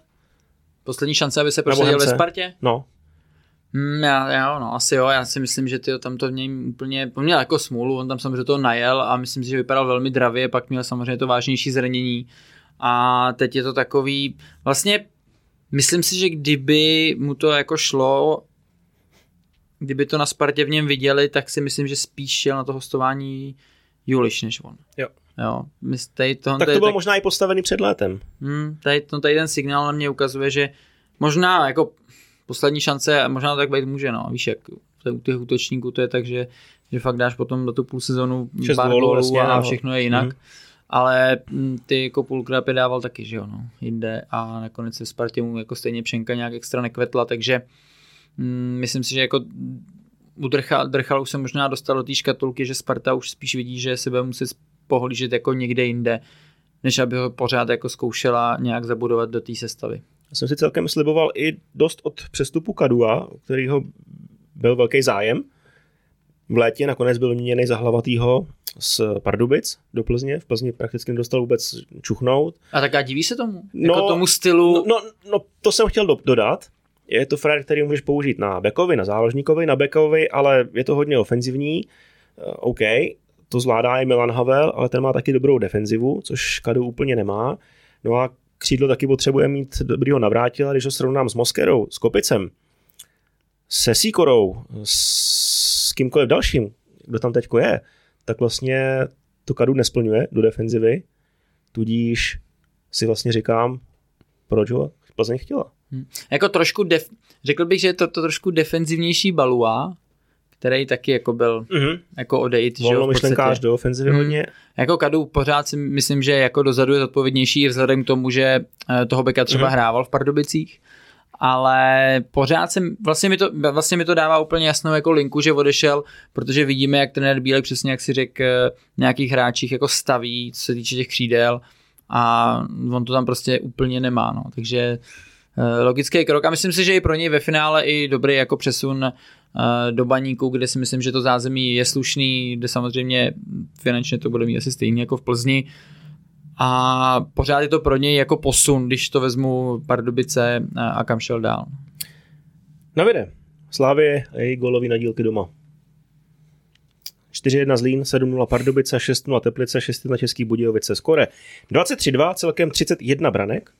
B: poslední šance, aby se prosadil ve. Spartě?
A: No.
B: Hmm, já, já, no, asi jo, já si myslím, že tyjo, tam to v něm úplně, on měl jako smůlu, on tam samozřejmě to najel a myslím si, že vypadal velmi dravě, pak měl samozřejmě to vážnější zranění a teď je to takový, vlastně myslím si, že kdyby mu to jako šlo, kdyby to na Spartě v něm viděli, tak si myslím, že spíš šel na to hostování Juliš než on.
A: Jo.
B: Jo, tady to,
A: Tak to bylo
B: tak-
A: možná i postavený před létem.
B: Hmm, tady, no, tady ten signál na mě ukazuje, že možná jako poslední šance, možná to tak být může, no, víš jak, u těch útočníků to je tak, že, že fakt dáš potom do tu půl sezonu pár
A: gólů, jasně,
B: a
A: no.
B: všechno je jinak.
A: Mhm.
B: Ale mm, ty jako půlkrát je dával taky, že jo, no, jinde a nakonec se Spartě mu jako stejně Pšenka nějak extra nekvetla, takže myslím si, že jako u Drchal, Drchal už se možná dostal do té škatulky, že Sparta už spíš vidí, že se bude muset pohlížet jako někde jinde, než aby ho pořád jako zkoušela nějak zabudovat do té sestavy.
A: Já jsem si celkem sliboval i dost od přestupu Kadua, u kterého byl velký zájem. V létě nakonec byl měněný za hlavatýho z Pardubic do Plzně. V Plzni prakticky nedostal vůbec čuchnout.
B: A tak a diví se tomu?
A: No,
B: jako tomu stylu?
A: No, no, no to jsem chtěl do, dodat. Je to frajer, který můžeš použít na backovi, na záložníkovi, na backovi, ale je to hodně ofenzivní. Uh, OK, to zvládá i Milan Havel, ale ten má taky dobrou defenzivu, což Kadu úplně nemá. No a křídlo taky potřebuje mít dobrýho navrátila, když ho srovnám s Moskerou, s Kopicem, se Sikorou, s kýmkoliv dalším, kdo tam teďko je, tak vlastně to Kadu nesplňuje do defenzivy, tudíž si vlastně říkám, proč ho Plzeň chtěla.
B: Jako trošku, def, řekl bych, že je to, to trošku defenzivnější Balua, který taky jako byl
A: Mm-hmm.
B: jako odejít, že jo, v
A: Volnomyšlenkář
B: podstatě.
A: do ofenzivy
B: Hmm.
A: hodně.
B: Jako Kadu pořád si myslím, že jako dozadu je zodpovědnější i vzhledem k tomu, že eh, toho beka třeba
A: Mhm.
B: hrával v Pardubicích, ale pořád jsem, vlastně mi, to, vlastně mi to dává úplně jasnou jako linku, že odešel, protože vidíme, jak trenér Bílek přesně jak si řekl, eh, nějakých hráčích jako staví, co se týče těch křídel a on to tam prostě úplně nemá, no. takže logický krok a myslím si, že i pro něj ve finále i dobrý jako přesun eh, do baníku, kde si myslím, že to zázemí je slušný, kde samozřejmě finančně to bude mít asi stejný jako v Plzni a pořád je to pro něj jako posun, když to vezmu Pardubice eh, a kam šel dál.
A: Navide. Slávě a její golový nadílky doma. 4-1 Zlín, 7-0 Pardubice, 6-0 Teplice, 6-1 Český Budějovice. Skore 23-2, celkem 31 branek.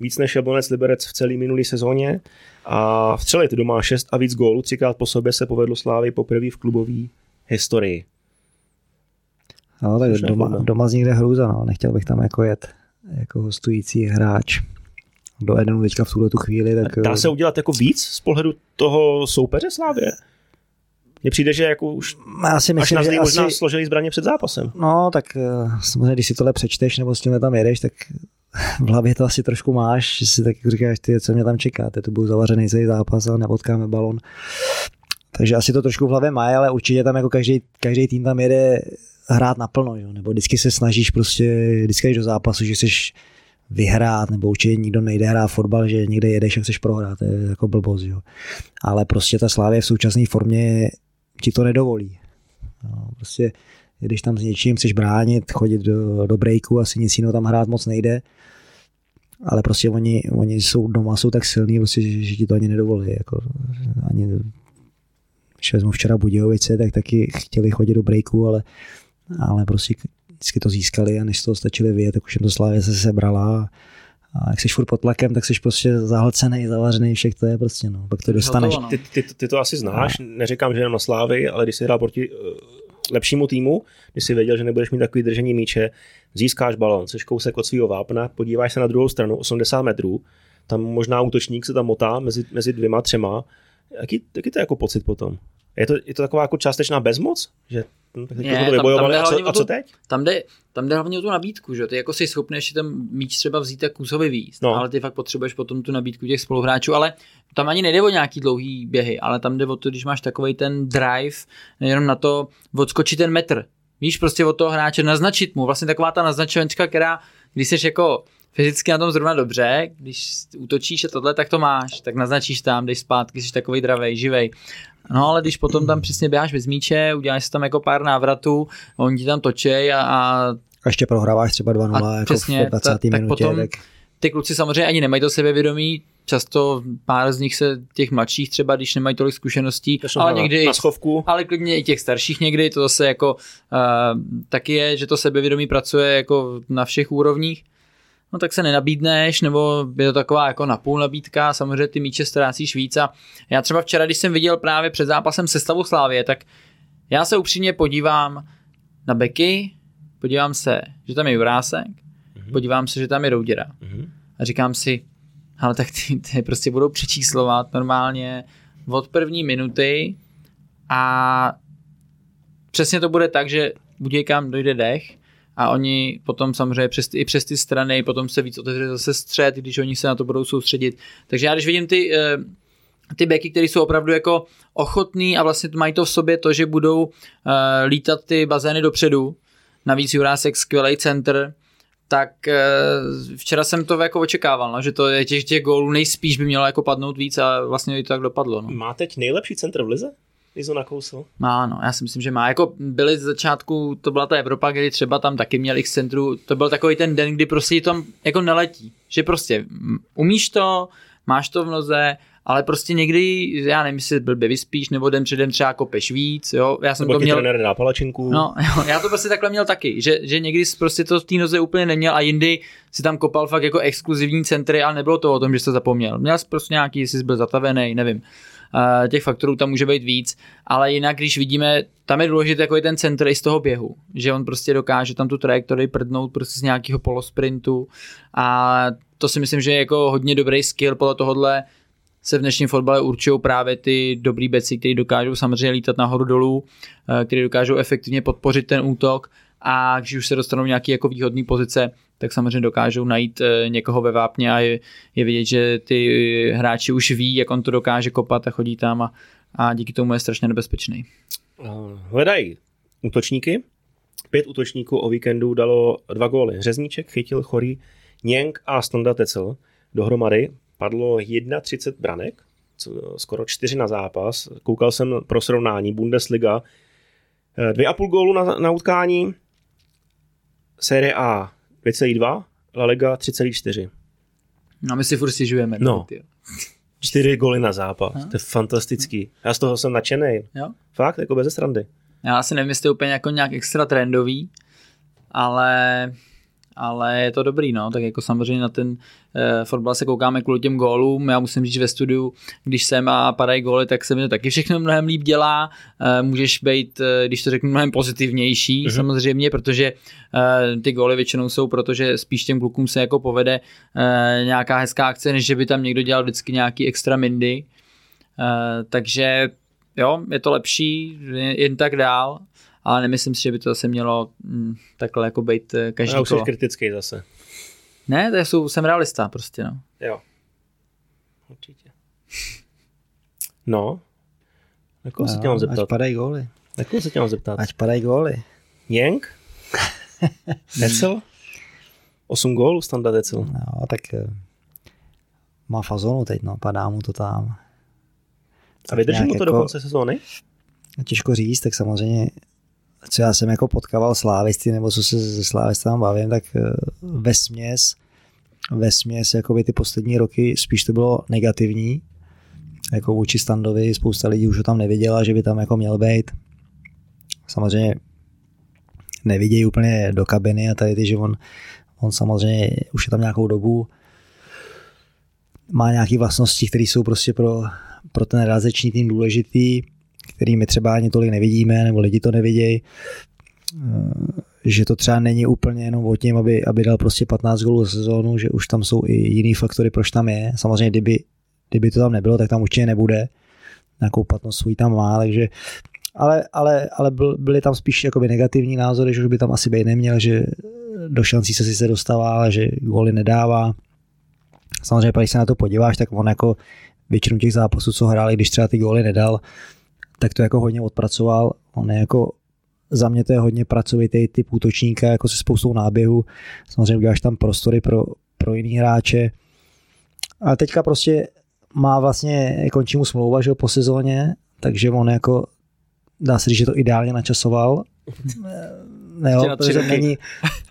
A: Víc než Jablonec Liberec v celé minulé sezóně. A vstřelit doma 6 a víc gólů. Třikrát po sobě se povedlo Slávy poprvé v klubové historii.
C: No, tak doma,
A: forma.
C: doma z někde hrůza, no. Nechtěl bych tam jako jet jako hostující hráč do Edenu teďka v tuhle tu chvíli, tak
A: Dá se udělat jako víc z pohledu toho soupeře Slávě? Mně přijde, že jako už
C: já si
A: až
C: myslím,
A: na
C: že
A: možná
C: asi,
A: složili zbraně před zápasem.
C: no tak eh, samozřejmě, když si tohle přečteš nebo s tímhle tam jedeš, tak v hlavě to asi trošku máš, že si tak říkáš, ty, co mě tam čeká, ty to budu zavařený celý zápas a nepotkáme balon. Takže asi to trošku v hlavě má, ale určitě tam jako každý, každý tým tam jede hrát naplno, jo? nebo vždycky se snažíš prostě, vždycky jdeš do zápasu, že chceš vyhrát, nebo určitě nikdo nejde hrát fotbal, že někde jedeš a chceš prohrát, to je jako blbost, jo. Ale prostě ta Slávě v současné formě ti to nedovolí. No, prostě když tam s něčím chceš bránit, chodit do, do breaku, asi nic jiného tam hrát moc nejde. Ale prostě oni, oni jsou doma, jsou tak silní, prostě, že, že ti to ani nedovolí. Jako, ani, když vezmu včera Budějovice, tak taky chtěli chodit do breaku, ale, ale prostě vždycky to získali a než to stačili vyjet, tak už jim to Slávě se sebrala a jak jsi furt pod tlakem, tak jsi prostě zahlcený, zavařený, všech to je prostě, no, pak to dostaneš.
A: No. Ty, ty, ty, to asi znáš, neříkám, že jenom na Slávy, ale když jsi hrál proti uh, lepšímu týmu, když jsi věděl, že nebudeš mít takový držení míče, získáš balon, jsi kousek od svého vápna, podíváš se na druhou stranu, 80 metrů, tam možná útočník se tam motá mezi, mezi dvěma, třema. Jaký, jaký to je jako pocit potom? Je to, je to taková jako částečná bezmoc? Že hm, tak
B: ne,
A: to vybojovali tam, tam a, co, a co teď?
B: Tam jde, tam jde hlavně o tu nabídku, že ty jako si schopný ještě ten míč třeba vzít tak kůsovi víc, no. ale ty fakt potřebuješ potom tu nabídku těch spoluhráčů, ale tam ani nejde o nějaký dlouhý běhy, ale tam jde o to, když máš takový ten drive, jenom na to odskočit ten metr. Víš, prostě od toho hráče naznačit mu, vlastně taková ta naznačovačka, která, když jsi jako fyzicky na tom zrovna dobře, když útočíš a tohle, tak to máš, tak naznačíš tam, jdeš zpátky, jsi takový dravej, živej. No ale když potom tam přesně běháš bez míče, uděláš si tam jako pár návratů, oni ti tam točej a, a
C: a ještě prohráváš třeba 2-0 jako přesně, v 20. Ta, minutě. Tak potom tak...
B: ty kluci samozřejmě ani nemají to sebevědomí, často pár z nich se těch mladších třeba, když nemají tolik zkušeností, ale někdy,
A: na schovku.
B: ale klidně i těch starších někdy, to zase jako uh, taky je, že to sebevědomí pracuje jako na všech úrovních no tak se nenabídneš, nebo je to taková jako napůl nabídka, samozřejmě ty míče ztrácíš víc a já třeba včera, když jsem viděl právě před zápasem sestavu Slávě, tak já se upřímně podívám na beky, podívám se, že tam je Jurásek, mm-hmm. podívám se, že tam je Douděra mm-hmm. a říkám si, ale tak ty, ty prostě budou přečíslovat normálně od první minuty a přesně to bude tak, že Budějkám dojde dech a oni potom samozřejmě přes, i přes ty strany potom se víc otevře zase střed, když oni se na to budou soustředit. Takže já když vidím ty, eh, ty beky, které jsou opravdu jako ochotný a vlastně mají to v sobě to, že budou uh, lítat ty bazény dopředu, navíc Jurásek skvělý center, tak uh, včera jsem to jako očekával, no, že to je těch, těch gólů nejspíš by mělo jako padnout víc a vlastně to tak dopadlo. No.
A: Má teď nejlepší center v lize? Izo nakousl?
B: Má, no, já si myslím, že má. Jako byly z začátku, to byla ta Evropa, kdy třeba tam taky měli x centru, to byl takový ten den, kdy prostě tam jako neletí. Že prostě umíš to, máš to v noze, ale prostě někdy, já nevím, jestli blbě vyspíš, nebo den předem třeba kopeš víc, jo. Já jsem
A: nebo
B: to měl...
A: trenér na palačinku.
B: No, jo, já to prostě takhle měl taky, že, že někdy prostě to v té noze úplně neměl a jindy si tam kopal fakt jako exkluzivní centry, ale nebylo to o tom, že jsi to zapomněl. Měl jsi prostě nějaký, jestli jsi byl zatavený, nevím těch faktorů tam může být víc, ale jinak, když vidíme, tam je důležité jako je ten centr i z toho běhu, že on prostě dokáže tam tu trajektorii prdnout prostě z nějakého polosprintu. A to si myslím, že je jako hodně dobrý skill. Podle tohohle se v dnešním fotbale určují právě ty dobrý beci, kteří dokážou samozřejmě lítat nahoru dolů, eh, kteří dokážou efektivně podpořit ten útok a když už se dostanou nějaké jako výhodné pozice, tak samozřejmě dokážou najít eh, někoho ve vápně a je, je vidět, že ty hráči už ví, jak on to dokáže kopat a chodí tam a, a díky tomu je strašně nebezpečný.
A: Hledají útočníky. Pět útočníků o víkendu dalo dva góly. Řezníček chytil chorý Něng a Stonda Tecel. Dohromady padlo 31 branek, skoro čtyři na zápas. Koukal jsem pro srovnání Bundesliga. Eh, dvě a půl gólu na, na utkání. Série A 5,2, La Liga 3,4.
B: No my si furt stěžujeme.
A: No. Čtyři goly na zápas, no. to je fantastický. Já z toho jsem nadšený. Jo? Fakt, jako bez strandy.
B: Já asi nevím, jestli úplně jako nějak extra trendový, ale ale je to dobrý, no, tak jako samozřejmě na ten fotbal se koukáme kvůli těm gólům, já musím říct ve studiu, když jsem a padají góly, tak se mi to taky všechno mnohem líp dělá, eh, můžeš být, eh, když to řeknu, mnohem pozitivnější mm-hmm. samozřejmě, protože eh, ty góly většinou jsou, protože spíš těm klukům se jako povede eh, nějaká hezká akce, než že by tam někdo dělal vždycky nějaký extra mindy, eh, takže jo, je to lepší, jen tak dál ale nemyslím si, že by to zase mělo mm, takhle jako být eh, každý Já
A: už kolo. kritický zase.
B: Ne, to jsou, jsem realista prostě, no.
A: Jo. Určitě. No. Na koho no, se tě mám zeptat?
C: Ať padají góly.
A: Na koho se tě mám zeptat?
C: Ať padají góly.
A: Jenk? Decel? 8 gólů standard Decel.
C: No, tak eh, má fazonu teď, no, padá mu to tam.
A: A vydrží mu to jako, do konce sezóny?
C: Těžko říct, tak samozřejmě co já jsem jako potkával slávisty, nebo co se ze slávisty tam bavím, tak eh, ve směs, ve směs jakoby ty poslední roky spíš to bylo negativní, jako vůči Standovi, spousta lidí už ho tam neviděla, že by tam jako měl být. Samozřejmě nevidějí úplně do kabiny a tady ty, že on, on samozřejmě už je tam nějakou dobu, má nějaké vlastnosti, které jsou prostě pro, pro ten realizační tým důležitý, který my třeba ani tolik nevidíme, nebo lidi to nevidějí, eh, že to třeba není úplně jenom o tím, aby, aby dal prostě 15 gólů za sezónu, že už tam jsou i jiný faktory, proč tam je. Samozřejmě, kdyby, kdyby to tam nebylo, tak tam určitě nebude. Nějakou platnost svůj tam má, takže ale, ale, ale byly tam spíš jakoby negativní názory, že už by tam asi být neměl, že do šancí se sice dostává, ale že góly nedává. Samozřejmě, když se na to podíváš, tak on jako většinu těch zápasů, co hráli, když třeba ty góly nedal, tak to jako hodně odpracoval. On je jako za mě to je hodně pracovitý typ útočníka, jako se spoustou náběhu. Samozřejmě uděláš tam prostory pro, pro jiný hráče. Ale teďka prostě má vlastně, končí mu smlouva, že po sezóně, takže on jako dá se říct, že to ideálně načasoval. Ne, jo, protože není,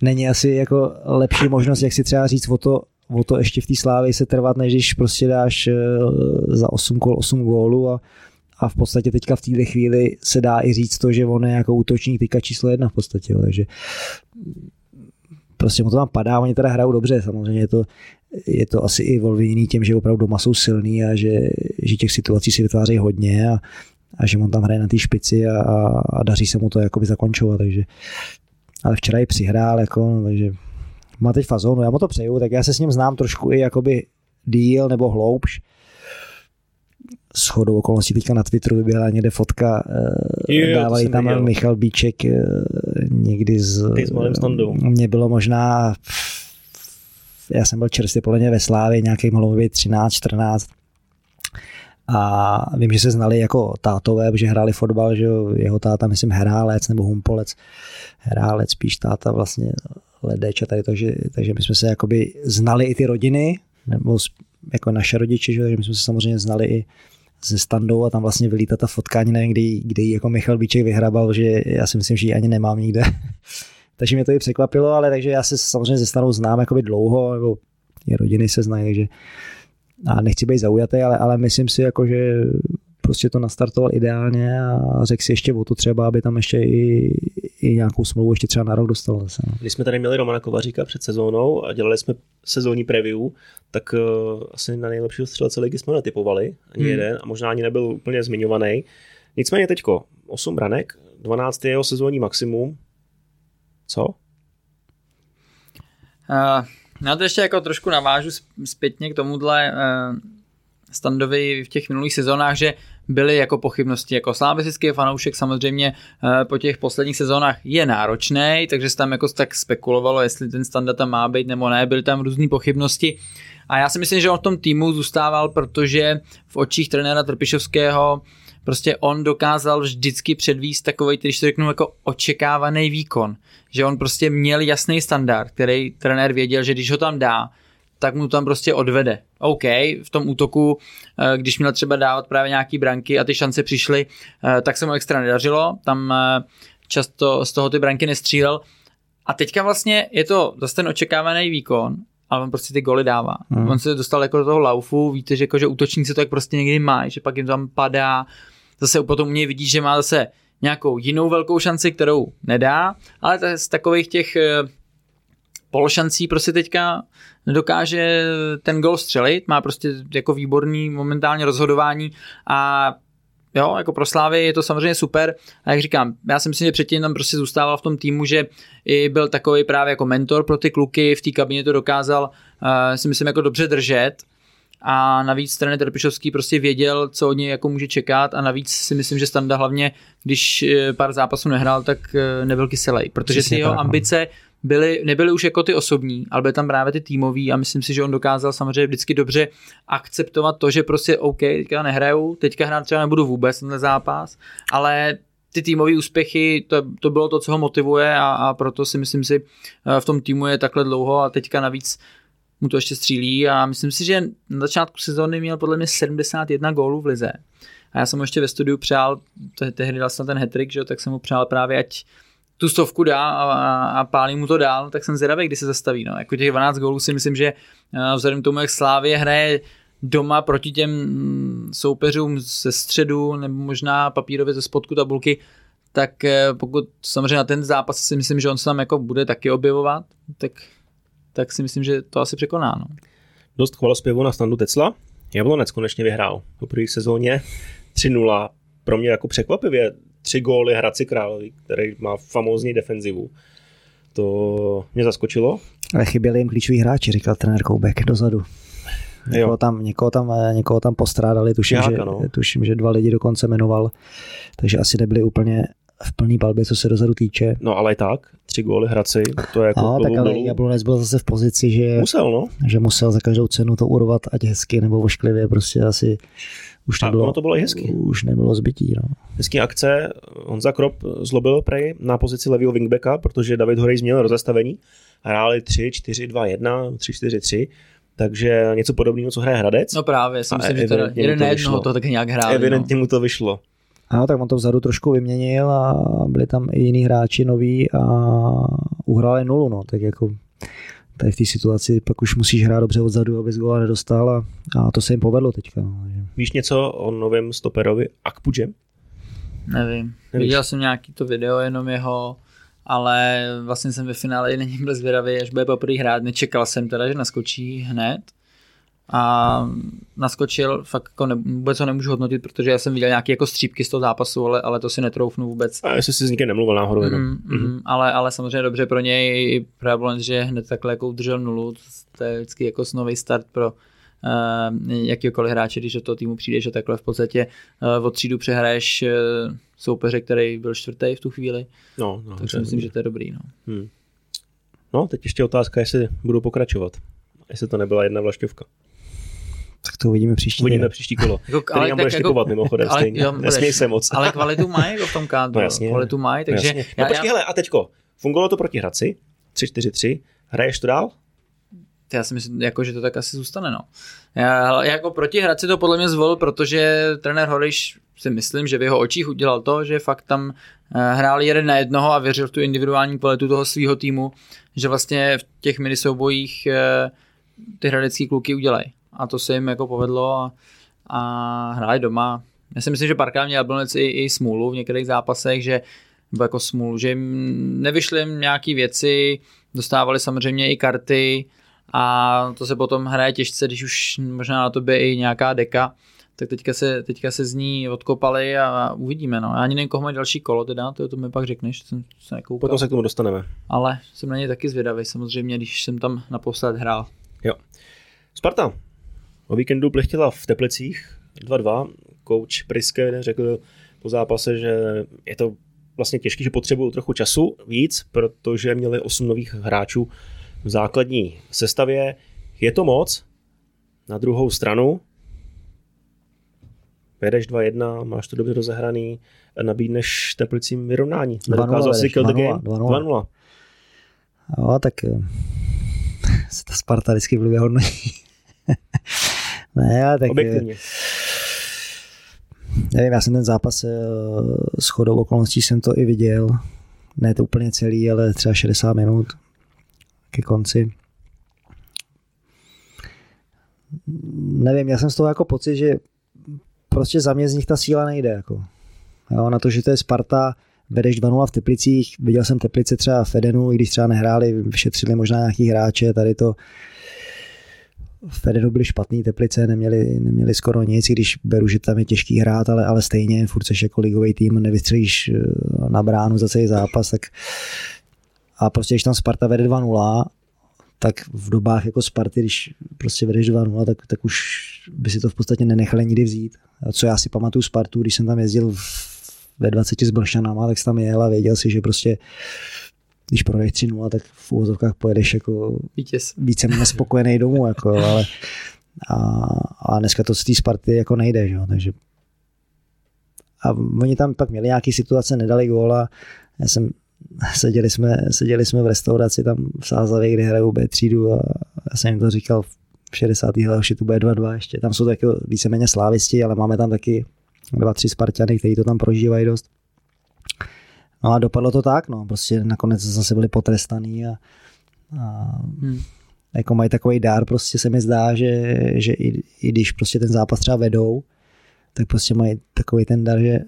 C: není asi jako lepší možnost, jak si třeba říct o to, o to ještě v té slávě se trvat, než když prostě dáš eh, za 8 kol 8 gólů a, a v podstatě teďka v této chvíli se dá i říct to, že on je jako útočník teďka číslo jedna v podstatě, takže prostě mu to tam padá, oni teda hrajou dobře, samozřejmě je to, je to asi i volvěný tím, že opravdu doma jsou silný a že, že těch situací si vytváří hodně a, a že on tam hraje na té špici a, a, daří se mu to jakoby zakončovat, takže ale včera i přihrál, jako, takže má teď fazonu, já mu to přeju, tak já se s ním znám trošku i jakoby díl nebo hloubš. S chodou okolností teďka na Twitteru vyběhla někde fotka, eh, jo, jo, dávali tam viděl. Michal Bíček eh, někdy z...
A: Ty s malým standou.
C: Mě bylo možná já jsem byl čerstvě podle mě ve Slávě, nějaký mohlo být 13, 14 a vím, že se znali jako tátové, že hráli fotbal, že jeho táta, myslím, Herálec nebo Humpolec, Herálec, spíš táta vlastně Ledeč a tady, takže, takže my jsme se jakoby znali i ty rodiny, nebo jako naše rodiče, že, my jsme se samozřejmě znali i ze standou a tam vlastně vylítá ta fotka, ani nevím, kdy, kdy jako Michal Bíček vyhrabal, že já si myslím, že ji ani nemám nikde. takže mě to i překvapilo, ale takže já se samozřejmě ze standou znám jakoby dlouho, nebo rodiny se znají, takže a nechci být zaujatý, ale, ale myslím si, jako, že prostě to nastartoval ideálně a řekl si ještě o to třeba, aby tam ještě i, i nějakou smlouvu ještě třeba na rok dostal zase. No.
A: Když jsme tady měli Romana Kovaříka před sezónou a dělali jsme sezónní preview, tak uh, asi na nejlepšího střelce ligy jsme netypovali, ani hmm. jeden, a možná ani nebyl úplně zmiňovaný. Nicméně teďko 8 branek, 12 je jeho sezónní maximum. Co? Uh,
B: já to ještě jako trošku navážu zpětně k tomuhle uh, standovi v těch minulých sezónách, že byly jako pochybnosti. Jako slávisický fanoušek samozřejmě uh, po těch posledních sezónách je náročný, takže se tam jako tak spekulovalo, jestli ten standard tam má být nebo ne, byly tam různé pochybnosti. A já si myslím, že on v tom týmu zůstával, protože v očích trenéra Trpišovského prostě on dokázal vždycky předvíst takový, když to řeknu, jako očekávaný výkon. Že on prostě měl jasný standard, který trenér věděl, že když ho tam dá, tak mu tam prostě odvede. OK, v tom útoku, eh, když měl třeba dávat právě nějaký branky a ty šance přišly, eh, tak se mu extra nedařilo, tam eh, často z toho ty branky nestřílel. A teďka vlastně je to zase ten očekávaný výkon, ale on prostě ty goly dává. Hmm. On se dostal jako do toho laufu, víte, že, jako, že útočníci to tak prostě někdy mají, že pak jim tam padá, zase potom u něj vidíš, že má zase nějakou jinou velkou šanci, kterou nedá, ale z takových těch pološancí prostě teďka nedokáže ten gol střelit, má prostě jako výborný momentálně rozhodování a jo, jako pro Slávy je to samozřejmě super. A jak říkám, já si myslím, že předtím tam prostě zůstával v tom týmu, že i byl takový právě jako mentor pro ty kluky, v té kabině to dokázal, uh, si myslím, jako dobře držet a navíc trenér Trpišovský prostě věděl, co od něj jako může čekat a navíc si myslím, že Standa hlavně, když eh, pár zápasů nehrál, tak eh, nebyl kyselej, protože Přesně ty jeho tak, no. ambice byly, nebyly už jako ty osobní, ale byly tam právě ty týmový a myslím si, že on dokázal samozřejmě vždycky dobře akceptovat to, že prostě OK, teďka nehraju, teďka hrát třeba nebudu vůbec tenhle zápas, ale ty týmové úspěchy, to, to bylo to, co ho motivuje a, a proto si myslím si eh, v tom týmu je takhle dlouho a teďka navíc mu to ještě střílí a myslím si, že na začátku sezóny měl podle mě 71 gólů v lize. A já jsem mu ještě ve studiu přál, tehdy dal jsem ten hetrik, že tak jsem mu přál právě, ať tu stovku dá a, a, pálí mu to dál, tak jsem zvědavý, kdy se zastaví. No. Jako těch 12 gólů si myslím, že uh, vzhledem k tomu, jak Slávě hraje doma proti těm mm, soupeřům ze středu nebo možná papírově ze spodku tabulky, tak eh, pokud samozřejmě na ten zápas si myslím, že on se tam jako bude taky objevovat, tak, tak si myslím, že to asi překoná. No.
A: Dost chvalospěvu na standu Tecla. Jablonec konečně vyhrál v první sezóně 3-0. Pro mě jako překvapivě tři góly Hradci Královi, který má famózní defenzivu. To mě zaskočilo.
C: Ale chyběli jim klíčoví hráči, říkal trenér Koubek dozadu. Někoho tam, někoho, tam, někoho tam postrádali, tuším, Jáka, že, no. tuším, že dva lidi dokonce jmenoval, takže asi nebyli úplně v plný palbě, co se dozadu týče.
A: No ale i tak, tři góly Hradci, to je jako
C: no, tak ale Jablonec byl zase v pozici, že
A: musel, no.
C: že musel za každou cenu to urovat, ať hezky nebo vošklivě, prostě asi už nebylo,
A: to bylo i hezky.
C: Už nebylo zbytí. No.
A: Hezký akce. Honza Krop zlobil prej na pozici levého wingbacka, protože David Horej změnil rozestavení. Hráli 3, 4, 2, 1, 3, 4, 3. Takže něco podobného, co hraje Hradec.
B: No právě, si myslím, že teda jeden na jednoho to tak nějak hráli.
A: Evidentně no. mu to vyšlo.
C: Ano, tak on to vzadu trošku vyměnil a byli tam i jiní hráči noví a uhráli nulu, no, tak jako tady v té situaci pak už musíš hrát dobře odzadu, abys góla nedostal a, a to se jim povedlo teďka. No.
A: Víš něco o novém stoperovi Akpudžem?
B: Nevím. Nevíš? Viděl jsem nějaký to video jenom jeho, ale vlastně jsem ve finále i není byl zvědavý, až bude poprvé hrát. Nečekal jsem teda, že naskočí hned, a naskočil, fakt jako ne, vůbec ho nemůžu hodnotit, protože já jsem viděl nějaké jako střípky z toho zápasu, ale, ale to si netroufnu vůbec.
A: A jestli si s nikým nemluvil náhodou jenom. Mm,
B: mm, mm. Ale, ale samozřejmě dobře pro něj Jablonec, že hned takhle jako udržel nulu, to je vždycky jako nový start pro uh, jakýkoliv hráče, když do toho týmu přijdeš a takhle v podstatě uh, od třídu přehraješ uh, soupeře, který byl čtvrtý v tu chvíli. No, no, tak si myslím, že to je dobrý. No. Hmm.
A: no, teď ještě otázka, jestli budu pokračovat. Jestli to nebyla jedna vlašťovka.
C: Tak to uvidíme příští
A: Uvidíme příští kolo. Jako, který ale, nám budeš jako, typovat mimochodem ale, stejně. Jo, Nesměj se moc.
B: Ale kvalitu mají jako v tom kádru. No jasně. Kvalitu mají, no takže... No,
A: já, no počkej, já... hele, a teďko. Fungovalo to proti Hradci, 3-4-3. Hraješ to dál?
B: Já si myslím, jako, že to tak asi zůstane. No. Já, jako proti Hradci to podle mě zvolil, protože trenér Horiš si myslím, že v jeho očích udělal to, že fakt tam eh, hrál jeden na jednoho a věřil v tu individuální kvalitu toho svého týmu, že vlastně v těch minisoubojích eh, ty hradecký kluky udělají a to se jim jako povedlo a, a hráli doma. Já si myslím, že párkrát měl Jablonec i, i smůlu v některých zápasech, že nebo jako smůlu, že jim nevyšly jim nějaký věci, dostávali samozřejmě i karty a to se potom hraje těžce, když už možná na tobě i nějaká deka, tak teďka se, teďka se z ní odkopali a uvidíme. No. Já ani nevím, koho mají další kolo, teda, to, to mi pak řekneš, jsem se
A: nekoukal. Potom se k tomu dostaneme.
B: Ale jsem na ně taky zvědavý, samozřejmě, když jsem tam naposled hrál.
A: Jo. Sparta, O víkendu plechtěla v Teplicích 2-2. Coach Priske řekl po zápase, že je to vlastně těžké, že potřebují trochu času víc, protože měli 8 nových hráčů v základní sestavě. Je to moc. Na druhou stranu vedeš 2-1, máš to dobře rozehraný, nabídneš Teplicím vyrovnání. Nedokázal si kill the game. 2-0.
C: Jo, tak eh, se ta Sparta vždycky blbě hodnotí. Ne, tak... Objektivně. Nevím, já jsem ten zápas eh, s chodou okolností jsem to i viděl. Ne to úplně celý, ale třeba 60 minut ke konci. Nevím, já jsem z toho jako pocit, že prostě za mě z nich ta síla nejde. Jako. Jo, na to, že to je Sparta, vedeš 2-0 v Teplicích, viděl jsem Teplice třeba v Edenu, i když třeba nehráli, vyšetřili možná nějaký hráče, tady to v Edenu byly špatný Teplice, neměli, neměli skoro nic, když beru, že tam je těžký hrát, ale, ale stejně, furt seš jako ligový tým, nevystřelíš eh, na bránu za celý zápas, tak a prostě když tam Sparta vede 2-0, tak v dobách jako Sparty, když prostě vedeš 2-0, tak, tak už by si to v podstatě nenechali nikdy vzít. A co já si pamatuju Spartu, když jsem tam jezdil ve 20 s Blšanama, tak jsem tam jel a věděl si, že prostě když projdeš 3 tak v úvozovkách pojedeš jako
B: Vítěz.
C: více méně spokojený domů, jako, ale a, a dneska to z té Sparty jako nejde, že? takže a oni tam pak měli nějaký situace, nedali góla, já jsem seděli jsme, seděli jsme v restauraci tam v Sázavě, kde hrajou B třídu a já jsem jim to říkal v 60. letech, že tu bude 2-2 ještě. Tam jsou taky víceméně slávisti, ale máme tam taky dva, tři Spartany, kteří to tam prožívají dost. No a dopadlo to tak, no, prostě nakonec zase byli potrestaný a, a hmm. jako mají takový dár, prostě se mi zdá, že, že i, i, když prostě ten zápas třeba vedou, tak prostě mají takový ten dar, že,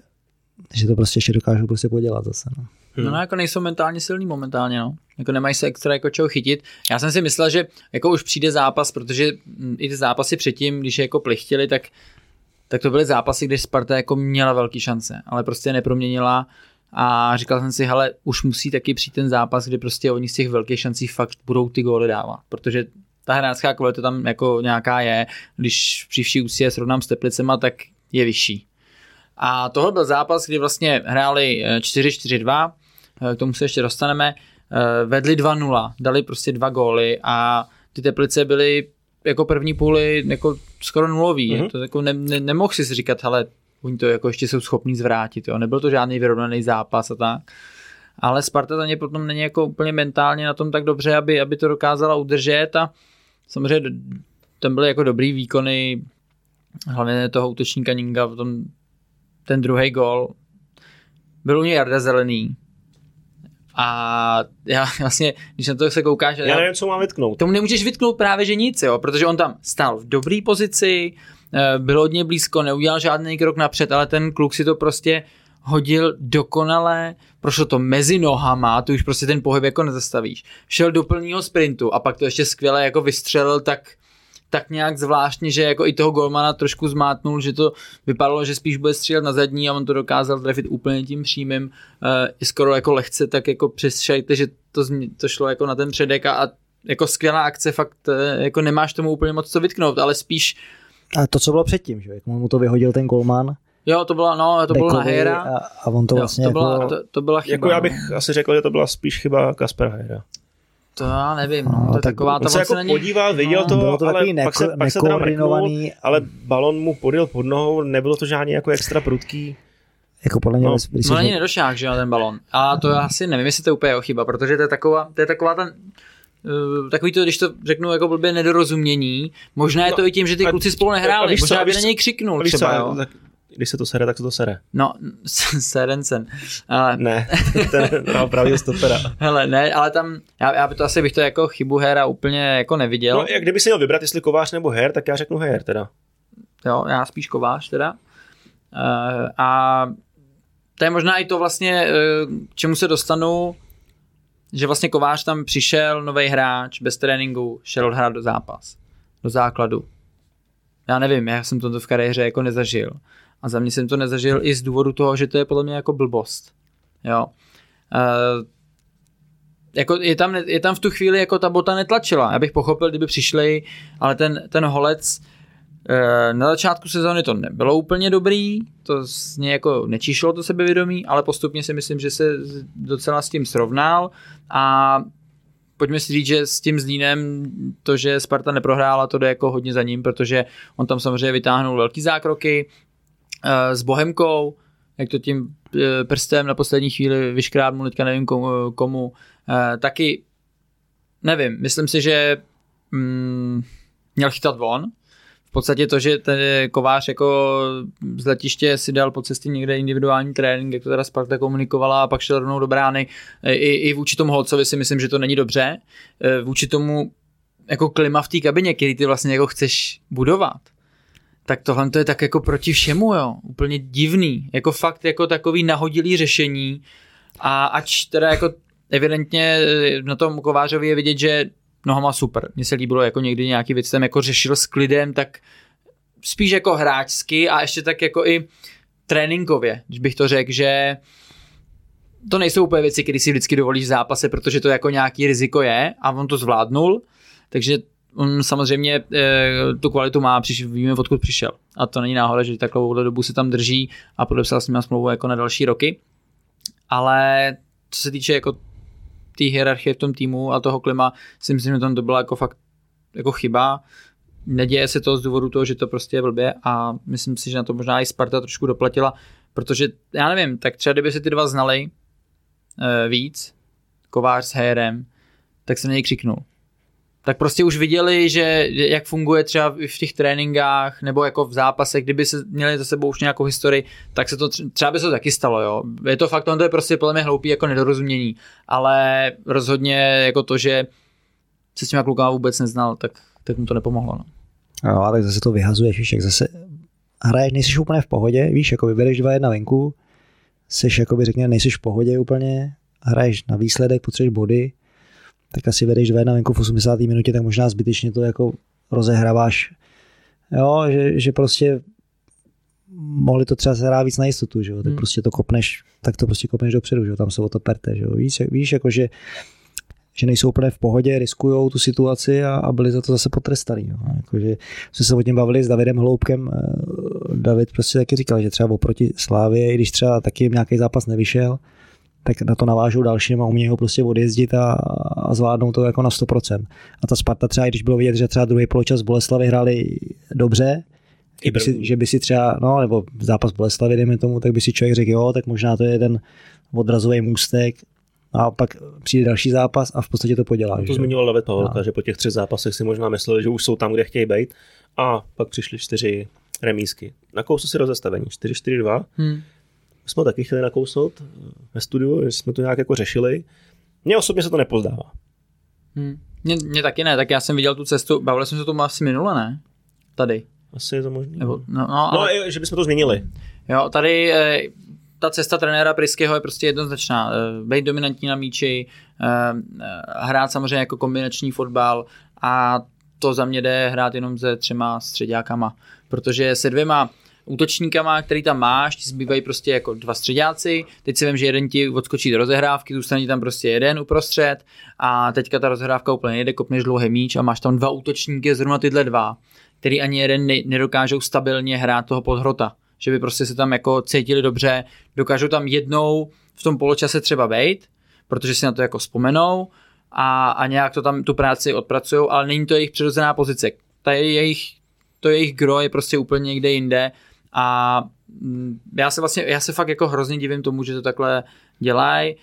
C: že to prostě ještě dokážou prostě podělat zase, no.
B: Hmm. No, no, jako nejsou mentálně silní momentálně, no. Jako nemají se extra jako čeho chytit. Já jsem si myslel, že jako už přijde zápas, protože i ty zápasy předtím, když je jako plichtili, tak, tak to byly zápasy, kde Sparta jako měla velké šance, ale prostě neproměnila a říkal jsem si, hele, už musí taky přijít ten zápas, kdy prostě oni z těch velkých šancí fakt budou ty góly dávat, protože ta hráčská kvalita tam jako nějaká je, když při vší úctě srovnám s Teplicema, tak je vyšší. A tohle byl zápas, kdy vlastně hráli 4-4-2, eh, k tomu se ještě dostaneme, eh, vedli 2-0, dali prostě dva góly a ty Teplice byly jako první půli jako skoro nulový. Mm-hmm. To jako ne, ne, nemohl si říkat, hele, oni to jako ještě jsou schopní zvrátit. Jo. Nebyl to žádný vyrovnaný zápas a tak. Ale Sparta za ně potom není jako úplně mentálně na tom tak dobře, aby, aby to dokázala udržet a samozřejmě tam byly jako dobrý výkony hlavně toho útočníka Ninga v tom ten druhý gol byl u něj Jarda Zelený, a já vlastně, když na to se koukáš...
A: Já nevím, co mám vytknout.
B: Tomu nemůžeš vytknout právě, že nic, jo, protože on tam stál v dobré pozici, byl hodně blízko, neudělal žádný krok napřed, ale ten kluk si to prostě hodil dokonale, prošlo to mezi nohama, tu už prostě ten pohyb jako nezastavíš. Šel do plného sprintu a pak to ještě skvěle jako vystřelil tak tak nějak zvláštně, že jako i toho golmana trošku zmátnul, že to vypadalo, že spíš bude střílet na zadní a on to dokázal trefit úplně tím přímým, uh, i skoro jako lehce, tak jako přesšajte, že to, to šlo jako na ten předek a, a jako skvělá akce, fakt uh, jako nemáš tomu úplně moc co vytknout, ale spíš...
C: A to, co bylo předtím, že jak mu to vyhodil ten golman,
B: Jo, to byla, no, to bylo na Hejra.
C: A, a on to vlastně jo, to,
B: byla, jako... to, to byla chyba.
A: Jako já bych no. asi řekl, že to byla spíš chyba Kaspera Hejra.
B: To já nevím, no, no to je taková
A: ta... On se jako není... podíval, viděl no, to, to ale neko, pak se, pak se teda mrknul, ale balon mu podil pod nohou, nebylo to žádný jako extra prudký.
C: Jako podle mě
B: no, no není nedošák, že jo, ten balon. A to já asi nevím, jestli to je úplně jeho chyba, protože to je taková, to je taková ta Uh, takový to, když to řeknu jako blbě nedorozumění, možná je to no, i tím, že ty kluci spolu nehráli, možná by na něj křiknul třeba, jo. Tak
A: když se to sere, tak se to sere.
B: No, Serencen. Ale...
A: Ne, ten pravý stopera.
B: Hele, ne, ale tam, já, já by to asi bych to jako chybu Hera úplně jako neviděl.
A: No, jak kdyby si měl vybrat, jestli Kovář nebo Her, tak já řeknu Her teda.
B: Jo, já spíš Kovář teda. Uh, a to je možná i to vlastně, k čemu se dostanu, že vlastně Kovář tam přišel, nový hráč, bez tréninku, šel hrát do zápas, do základu. Já nevím, já jsem to v kariéře jako nezažil. A za mě jsem to nezažil i z důvodu toho, že to je podle mě jako blbost. Jo. Uh, jako je, tam, je tam v tu chvíli jako ta bota netlačila. Já bych pochopil, kdyby přišli, ale ten, ten holec na začátku sezóny to nebylo úplně dobrý, to něj jako nečišlo to sebevědomí, ale postupně si myslím, že se docela s tím srovnal a pojďme si říct, že s tím Zlínem to, že Sparta neprohrála, to jde jako hodně za ním, protože on tam samozřejmě vytáhnul velký zákroky, uh, s Bohemkou, jak to tím uh, prstem na poslední chvíli vyškrábnul, teďka nevím komu, komu. Taky nevím, myslím si, že mm, měl chytat von, v podstatě to, že ten kovář jako z letiště si dal po cestě někde individuální trénink, jak to teda Sparta komunikovala a pak šel rovnou do brány. I, i vůči tomu Holcovi si myslím, že to není dobře. Vůči tomu jako klima v té kabině, který ty vlastně jako chceš budovat tak tohle to je tak jako proti všemu, jo. Úplně divný. Jako fakt jako takový nahodilý řešení a ač teda jako evidentně na tom Kovářovi je vidět, že nohama super. Mně se líbilo jako někdy nějaký věc tam jako řešil s klidem, tak spíš jako hráčsky a ještě tak jako i tréninkově, když bych to řekl, že to nejsou úplně věci, které si vždycky dovolíš v zápase, protože to jako nějaký riziko je a on to zvládnul, takže on samozřejmě e, tu kvalitu má, přiš, víme, odkud přišel. A to není náhoda, že takovou dobu se tam drží a podepsal s ním smlouvu jako na další roky. Ale co se týče jako té hierarchie v tom týmu a toho klima, si myslím, že tam to byla jako fakt jako chyba. Neděje se to z důvodu toho, že to prostě je blbě a myslím si, že na to možná i Sparta trošku doplatila, protože já nevím, tak třeba kdyby se ty dva znali, e, víc, Kovář s Herem, tak se na něj křiknul. Tak prostě už viděli, že jak funguje třeba v těch tréninkách nebo jako v zápasech, kdyby se měli za sebou už nějakou historii, tak se to třeba by se to taky stalo, jo. Je to fakt, to je prostě podle mě hloupý jako nedorozumění, ale rozhodně jako to, že se s těma klukama vůbec neznal, tak, tak mu to nepomohlo. No.
C: No, ale zase to vyhazuješ, víš, jak zase hraješ, nejsi úplně v pohodě, víš, jako vybereš 2-1 venku, jsi, jako by řekněme, nejsi v pohodě úplně, hraješ na výsledek, potřebuješ body, tak asi vedeš 2-1 venku v 80. minutě, tak možná zbytečně to jako rozehráváš. Jo, že, že prostě mohli to třeba hrát víc na jistotu, že jo? tak hmm. prostě to kopneš, tak to prostě kopneš dopředu, že jo? tam se o to perte, že jo? Víš, víš jako, že že nejsou úplně v pohodě, riskují tu situaci a, a byli za to zase potrestaný. No. Jakože jsme se o tím bavili s Davidem Hloubkem. Eh, David prostě taky říkal, že třeba oproti Slávě, i když třeba taky nějaký zápas nevyšel, tak na to navážou dalším a umějí ho prostě odjezdit a, a zvládnou to jako na 100%. A ta Sparta třeba, když bylo vidět, že třeba druhý poločas Boleslavy hráli dobře, že by, si, že by si třeba, no nebo zápas Boleslavy, dejme tomu, tak by si člověk řekl, jo, tak možná to je ten odrazový můstek, a pak přijde další zápas a v podstatě to podělá.
A: To zmiňoval David Pavelka, no. že po těch třech zápasech si možná mysleli, že už jsou tam, kde chtějí být a pak přišly čtyři remísky. Nakousl si rozestavení 4-4-2. Hmm. My jsme taky chtěli nakousnout ve studiu, že jsme to nějak jako řešili. Mně osobně se to nepozdává.
B: Hmm. Taky ne, tak já jsem viděl tu cestu, bavili jsme se tomu asi minule, ne? Tady.
A: Asi je to možné.
B: Nebo, no, no,
A: no ale... že bychom to změnili.
B: Jo, tady eh, ta cesta trenéra Priskyho je prostě jednoznačná. Eh, být dominantní na míči, eh, hrát samozřejmě jako kombinační fotbal a to za mě jde hrát jenom se třema středákama, protože se dvěma útočníkama, který tam máš, ti zbývají prostě jako dva středáci, teď si vím, že jeden ti odskočí do rozehrávky, zůstane tam prostě jeden uprostřed a teďka ta rozehrávka úplně nejde, kopneš dlouhý míč a máš tam dva útočníky, zrovna tyhle dva, který ani jeden nedokážou stabilně hrát toho podhrota že by prostě se tam jako cítili dobře, dokážou tam jednou v tom poločase třeba být, protože si na to jako vzpomenou a, a nějak to tam tu práci odpracují, ale není to jejich přirozená pozice. Ta je jejich, to jejich gro je prostě úplně někde jinde a mm, já se vlastně, já se fakt jako hrozně divím tomu, že to takhle dělají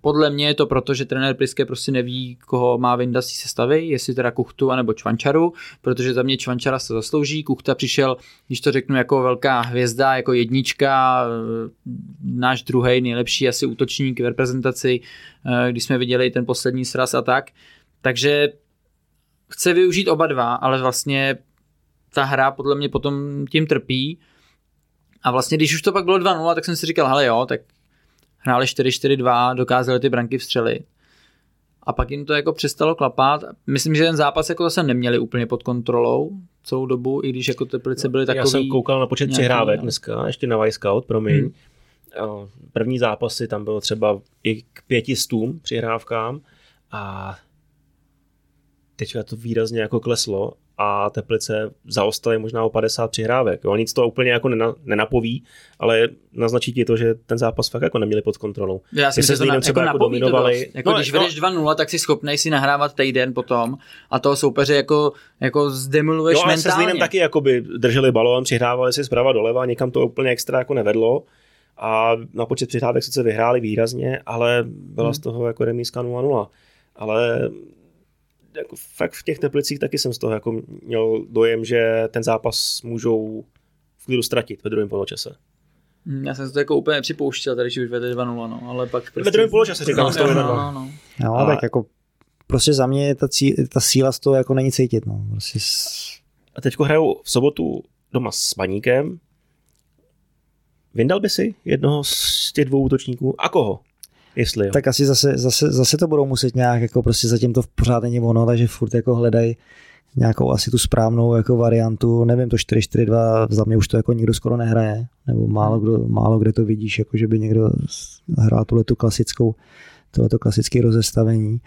B: podle mě je to proto, že trenér Priske prostě neví, koho má vyndat z sestavy, jestli teda Kuchtu anebo Čvančaru, protože za mě Čvančara se zaslouží. Kuchta přišel, když to řeknu, jako velká hvězda, jako jednička, náš druhý nejlepší asi útočník v reprezentaci, eh, když jsme viděli ten poslední sraz a tak. Takže chce využít oba dva, ale vlastně ta hra podle mě potom tím trpí. A vlastně, když už to pak bylo 2-0, tak jsem si říkal, hele jo, tak hráli 4-4-2, dokázali ty branky vstřelit. A pak jim to jako přestalo klapat. Myslím, že ten zápas jako zase neměli úplně pod kontrolou celou dobu, i když jako Teplice byly takový...
A: Já jsem koukal na počet přihrávek dneska, ještě na Scout, promiň. Hmm. První zápasy tam bylo třeba i k pětistům přihrávkám a teďka to výrazně jako kleslo a Teplice zaostaly možná o 50 přihrávek. Jo, nic to úplně jako nena, nenapoví, ale naznačí ti to, že ten zápas fakt jako neměli pod kontrolou.
B: Já si myslím, že to na, třeba jako, jako dominovali. To jako no, když no, vedeš 2-0, tak si schopnej si nahrávat týden potom a toho soupeře jako, jako zdemiluješ jo, mentálně.
A: se Zlínem taky jako by drželi balón, přihrávali si zprava doleva, někam to úplně extra jako nevedlo a na počet přihrávek sice vyhráli výrazně, ale byla hmm. z toho jako remízka 0-0. Ale jako fakt v těch Teplicích taky jsem z toho jako měl dojem, že ten zápas můžou v klidu ztratit ve druhém poločase.
B: Hmm, já jsem se to jako úplně nepřipouštěl, tady, že už vede 2-0, no, ale pak
A: prostě... Ve druhém poločase říkám,
C: no, no, no, no. no, a... tak jako prostě za mě ta, cí, ta síla z toho jako není cítit, no. Prostě s...
A: A teďko hraju v sobotu doma s Baníkem. Vyndal by si jednoho z těch dvou útočníků? A koho? Jestli jo.
C: Tak asi zase, zase, zase to budou muset nějak, jako prostě zatím to pořád není ono, takže furt jako hledají nějakou asi tu správnou jako variantu, nevím, to 4-4-2 za mě už to jako nikdo skoro nehraje, nebo málo, kdo, málo kde to vidíš, jako že by někdo hrál tuhle tu klasickou, tohleto klasické rozestavení.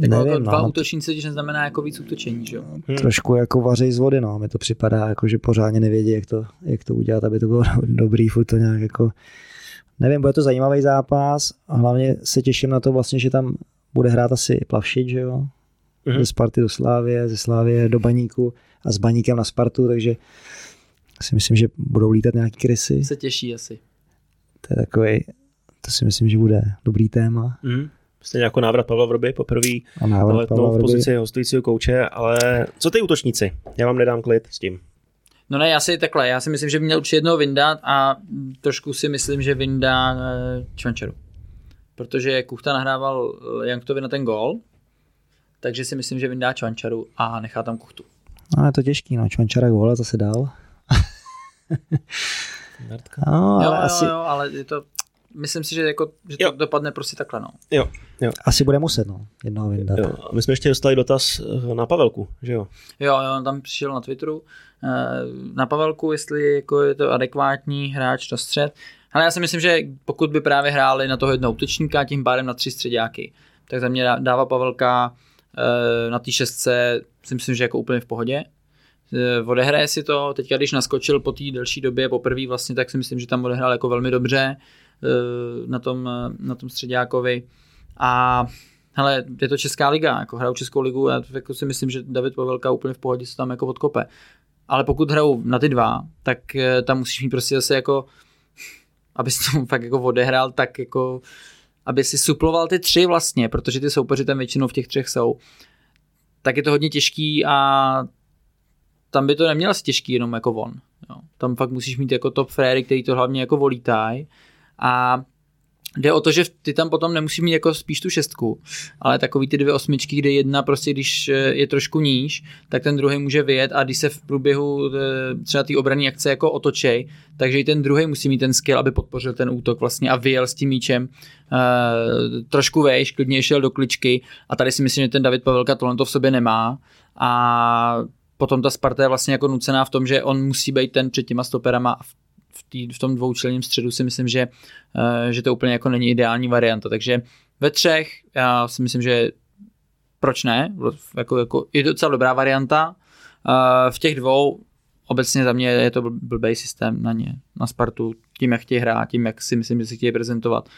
B: Jako, Nevím, jako dva no. útočníci, když neznamená jako víc útočení, že jo?
C: Hmm. Trošku jako vařej z vody, no. Mi to připadá, jako, že pořádně nevědí, jak to, jak to udělat, aby to bylo dobrý, furt to nějak jako Nevím, bude to zajímavý zápas a hlavně se těším na to vlastně, že tam bude hrát asi Plavšič, že jo? Mm-hmm. Ze Sparty do Slávě, ze Slávě do Baníku a s Baníkem na Spartu, takže si myslím, že budou lítat nějaký krysy.
B: Se těší asi.
C: To je takový To si myslím, že bude dobrý téma.
A: Mm. Stejně jako návrat Pavla Vrby poprvé
C: A návrat Pavla
A: v
C: Vrby.
A: pozici hostujícího kouče, ale co ty útočníci? Já vám nedám klid s tím.
B: No ne, já si takhle, já si myslím, že by měl určitě jednoho vyndat a trošku si myslím, že vyndá eh, Čvančaru. Protože Kuchta nahrával Janktovi na ten gol, takže si myslím, že vyndá Čvančaru a nechá tam Kuchtu.
C: No, je to těžký, no. Čvančara vole zase dál. No,
B: jo,
C: ale
B: jo,
C: asi,
B: jo, ale je to, myslím si, že, jako, že to
A: Jo.
B: dopadne prostě takhle, no.
A: Jo, jo,
C: asi bude muset, no. Jednoho vyndat.
A: jo. A my jsme ještě dostali dotaz eh, na Pavelku, že jo?
B: Jo, jo, on tam přišel na Twitteru eh, na Pavelku, jestli jako je to adekvátní hráč na střed. Ale já si myslím, že pokud by právě hráli na toho jednoho útočníka, a tím pádem na tři středáky, tak za mě dá- dává Pavelka eh, na té šestce, si myslím, že jako úplně v pohodě. Eh, Odehraje si to, teďka když naskočil po té delší době poprvé vlastně, tak si myslím, že tam odehrál jako velmi dobře na tom, eh, na tom středákovi. A hele, je to Česká liga, jako hrajou Českou ligu, já jako si myslím, že David Pavelka úplně v pohodě se tam jako odkope. Ale pokud hrajou na ty dva, tak eh, tam musíš mít prostě zase jako, aby si to fakt jako odehrál, tak jako, aby si suploval ty tři vlastně, protože ty soupeři tam většinou v těch třech jsou. Tak je to hodně těžký a tam by to neměl asi těžký jenom jako on. Jo. Tam fakt musíš mít jako top fréry, který to hlavně jako volítaj a Jde o to, že ty tam potom nemusíš mít jako spíš tu šestku, ale takový ty dvě osmičky, kde jedna prostě, když eh, je trošku níž, tak ten druhý může vyjet a když se v průběhu eh, třeba té obrané akce jako otočej, takže i ten druhý musí mít ten skill, aby podpořil ten útok vlastně a vyjel s tím míčem uh, trošku vejš, klidně šel do kličky a tady si myslím, že ten David Pavelka tohle to v sobě nemá a potom ta Sparta je vlastně jako nucená v tom, že on musí být ten před těma stoperama v, tý, v tom dvoučlenním středu si myslím, že, uh, že to úplně jako není ideální varianta. Takže ve třech já si myslím, že proč ne? Jako, jako, je to docela dobrá varianta. Uh, v těch dvou obecně za mě je to bl- blbej systém na ně, na Spartu, tím, jak chtějí hrát, tím, jak si myslím, že si chtějí prezentovat.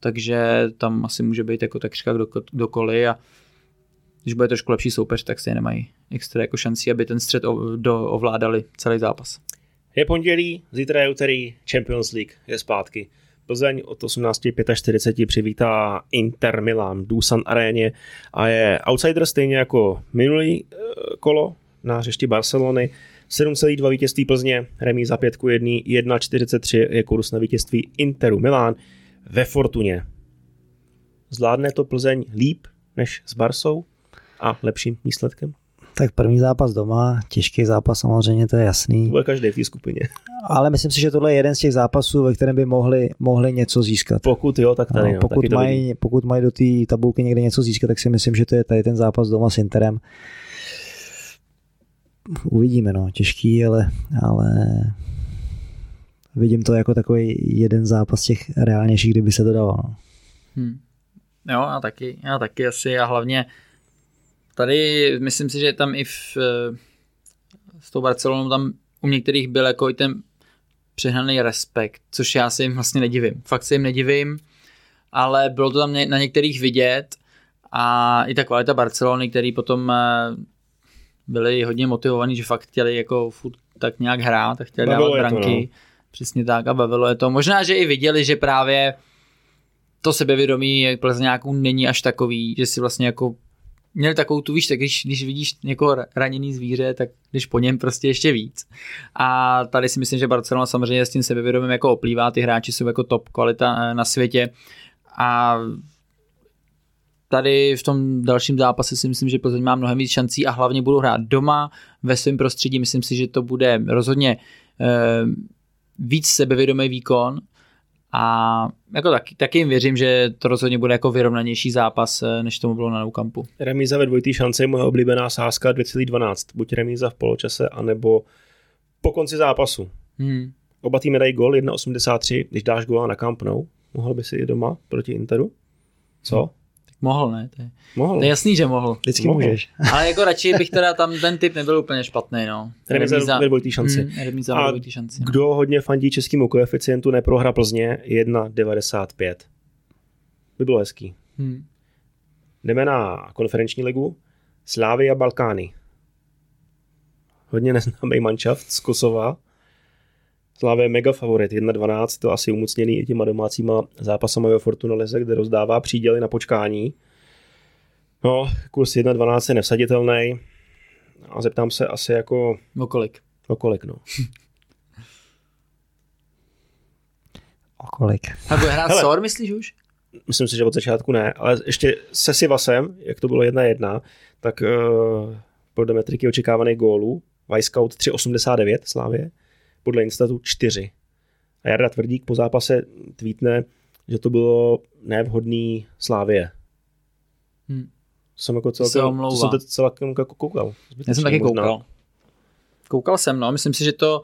B: Takže tam asi může být jako takřka kdo, kdokoliv a když bude trošku lepší soupeř, tak si nemají extra jako šancí, aby ten střed ovládali celý zápas.
A: Je pondělí, zítra je úterý, Champions League je zpátky. Plzeň od 18.45 přivítá Inter Milan v Dusan aréně a je outsider stejně jako minulý eh, kolo na hřišti Barcelony. 7,2 vítězství Plzně, remíza 5 k 1, 1,43 je kurz na vítězství Interu Milán ve Fortuně. Zvládne to Plzeň líp než s Barsou a lepším výsledkem?
C: Tak první zápas doma, těžký zápas samozřejmě, to je jasný.
A: To bude každý v té skupině.
C: Ale myslím si, že tohle je jeden z těch zápasů, ve kterém by mohli, mohli něco získat.
A: Pokud jo, tak tady.
C: No, pokud,
A: taky to vidím.
C: mají, pokud mají do té tabulky někde něco získat, tak si myslím, že to je tady ten zápas doma s Interem. Uvidíme, no, těžký, ale, ale vidím to jako takový jeden zápas těch reálnějších, kdyby se to dalo. No.
B: Hmm. Jo, já taky, já taky asi a hlavně tady myslím si, že tam i v, eh, s tou Barcelonou tam u některých byl jako i ten přehnaný respekt, což já se jim vlastně nedivím. Fakt se jim nedivím, ale bylo to tam na některých vidět a i ta kvalita Barcelony, který potom eh, byli hodně motivovaní, že fakt chtěli jako furt tak nějak hrát a chtěli
A: Bavilo
B: dávat
A: je to,
B: branky.
A: no.
B: Přesně tak a bavilo je to. Možná, že i viděli, že právě to sebevědomí Plzňáků není až takový, že si vlastně jako měl takovou tu, víš, tak když, když vidíš někoho raněný zvíře, tak když po něm prostě ještě víc. A tady si myslím, že Barcelona samozřejmě s tím sebevědomím jako oplývá, ty hráči jsou jako top kvalita eh, na světě a tady v tom dalším zápase si myslím, že Plzeň má mnohem víc šancí a hlavně budou hrát doma ve svém prostředí. Myslím si, že to bude rozhodně eh, víc sebevědomý výkon a jako taky, taky jim věřím, že to rozhodně bude jako vyrovnanější zápas, eh, než tomu bylo na Nou Campu.
A: Remíza ve dvojitý šance je moje oblíbená sázka 2,12. Buď remíza v poločase, anebo po konci zápasu.
B: Hmm.
A: Oba týmy dají gol 1,83. Když dáš góla na Camp Nou, mohl by si i doma proti Interu? Co?
B: Tak mohl, ne? To je,
A: Mohl.
B: to je jasný, že mohl.
C: Vždycky
A: Mohl.
C: můžeš.
B: Ale jako radši bych teda tam ten typ nebyl úplně špatný, no.
A: Remíza dvojitý šanci.
B: Remíza
A: A
B: šanci. No.
A: Kdo hodně fandí českému koeficientu neprohra Plzně 1,95. By bylo hezký.
B: Hmm.
A: Jdeme na konferenční ligu. Slávia Balkány. Hodně neznámý manšaft z Kosova. Slávě je mega favorit, 1-12, to asi umocněný i těma domácíma zápasama ve Fortuna Lize, kde rozdává příděly na počkání. No, kurz 1-12 je nevsaditelný. A zeptám se asi jako...
B: O kolik?
A: O kolik, no.
C: o kolik?
B: A bude hrát Sor, myslíš už?
A: Myslím si, že od začátku ne, ale ještě se Sivasem, jak to bylo 1-1, tak uh, podle metriky očekávaných gólů, Vyscout 3,89 Slávě, podle Instatu 4. A Jarda Tvrdík po zápase tweetne, že to bylo nevhodný Slávě. Hmm. Jsem jako celkem, to jsem celkem jako koukal.
B: Zbytečně Já jsem taky možná. koukal. Koukal jsem, no, myslím si, že to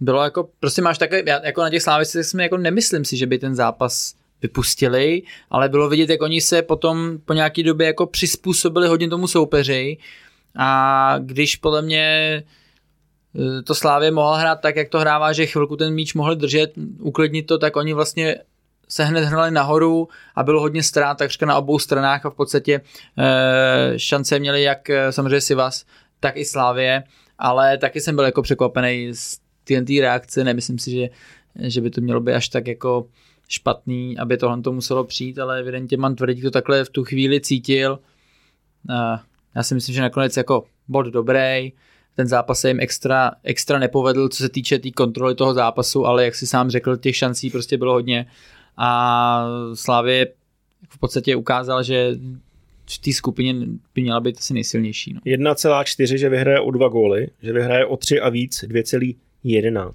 B: bylo jako, prostě máš takové, jako na těch slávicích jsme jako nemyslím si, že by ten zápas vypustili, ale bylo vidět, jak oni se potom po nějaké době jako přizpůsobili hodně tomu soupeři a když podle mě to Slávě mohla hrát tak, jak to hrává, že chvilku ten míč mohli držet, uklidnit to, tak oni vlastně se hned hnali nahoru a bylo hodně ztrát takřka na obou stranách a v podstatě e, šance měli jak e, samozřejmě Sivas, tak i Slávě, ale taky jsem byl jako překvapený z té reakce, nemyslím si, že, že by to mělo být až tak jako špatný, aby tohle to muselo přijít, ale evidentně Man tvrdí to takhle v tu chvíli cítil. Já si myslím, že nakonec jako bod dobrý, ten zápas se jim extra, extra nepovedl, co se týče té tý kontroly toho zápasu, ale jak si sám řekl, těch šancí prostě bylo hodně a Slávě v podstatě ukázal, že v té skupině by měla být asi nejsilnější. No.
A: 1,4, že vyhraje o dva góly, že vyhraje o tři a víc 2,11.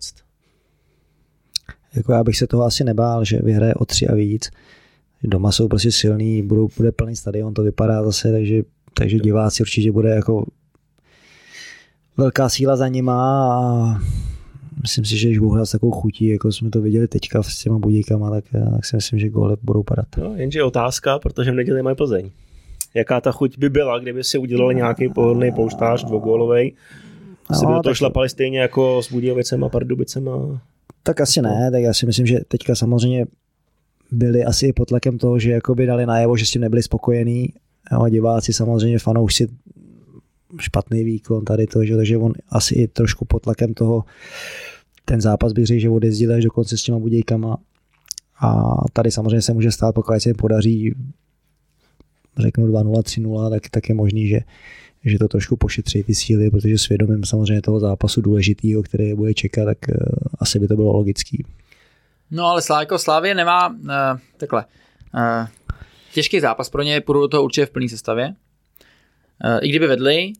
C: Jako já bych se toho asi nebál, že vyhraje o tři a víc. Doma jsou prostě silní, budou, bude plný stadion, to vypadá zase, takže, takže diváci určitě bude jako velká síla za nima a myslím si, že když budou hrát s takovou chutí, jako jsme to viděli teďka s těma budíkama, tak, tak si myslím, že góly budou padat.
A: No, jenže otázka, protože v neděli mají Plzeň. Jaká ta chuť by byla, kdyby si udělali nějaký pohodlný polštář dvougólovej, asi no, by do toho šlapali stejně jako s Budějovicem a Pardubicem a
C: tak asi ne, tak já si myslím, že teďka samozřejmě byli asi pod tlakem toho, že jakoby dali najevo, že s tím nebyli spokojení. Jo, diváci samozřejmě fanoušci špatný výkon tady to, že, takže on asi i trošku pod tlakem toho ten zápas bych řekl, že odjezdil až do konce s těma budějkama a tady samozřejmě se může stát, pokud se jim podaří řeknu 2-0, 3-0, tak, tak je možný, že, že to trošku pošetří ty síly, protože svědomím samozřejmě toho zápasu důležitýho, který je bude čekat, tak uh, asi by to bylo logický.
B: No ale Slávko Slávě nemá uh, takhle. Uh, těžký zápas pro ně, půjdu do toho určitě v plné sestavě. Uh, I kdyby vedli,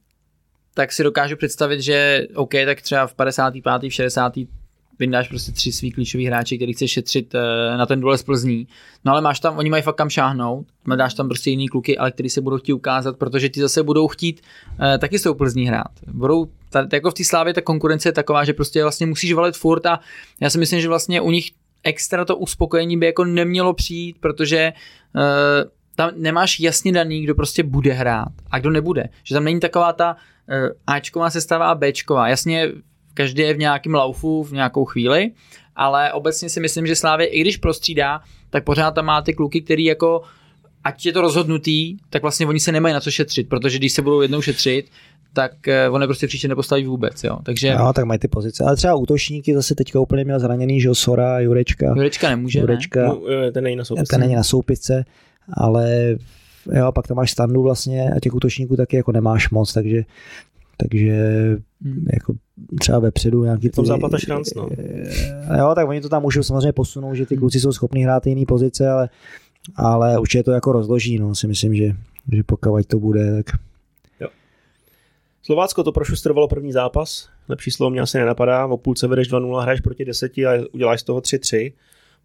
B: tak si dokážu představit, že OK, tak třeba v 55. v 60 vyndáš prostě tři svý klíčový hráči, který chce šetřit uh, na ten duel z Plzní. No ale máš tam, oni mají fakt kam šáhnout, dáš tam prostě jiný kluky, ale který se budou chtít ukázat, protože ti zase budou chtít uh, taky s tou Plzní hrát. Budou, tady, jako v té slávě ta konkurence je taková, že prostě vlastně musíš valit furt a já si myslím, že vlastně u nich extra to uspokojení by jako nemělo přijít, protože uh, tam nemáš jasně daný, kdo prostě bude hrát a kdo nebude. Že tam není taková ta Ačková sestava a Bčková. Jasně každý je v nějakém laufu v nějakou chvíli, ale obecně si myslím, že Slávě, i když prostřídá, tak pořád tam má ty kluky, který jako ať je to rozhodnutý, tak vlastně oni se nemají na co šetřit, protože když se budou jednou šetřit, tak eh, on prostě příště nepostaví vůbec, jo. Takže...
C: No, tak mají ty pozice. Ale třeba útočníky zase teďka úplně měl zraněný, že Sora, Jurečka.
B: Jurečka nemůže,
C: Jurečka,
B: ne?
A: No, eh, ten není na soupisce.
C: Ten není na soupisce, ale jo, pak tam máš standu vlastně a těch útočníků taky jako nemáš moc, takže takže hmm. jako třeba vepředu nějaký...
A: Tam západ až šranc, no.
C: Eh, jo, tak oni to tam můžou samozřejmě posunout, že ty kluci jsou schopni hrát jiný pozice, ale, ale určitě to jako rozloží, no, si myslím, že, že pokud to bude, tak...
A: Jo. Slovácko to pro Šustrovalo první zápas, lepší slovo mě asi nenapadá, o půlce vedeš 2-0, hraješ proti 10 a uděláš z toho 3-3.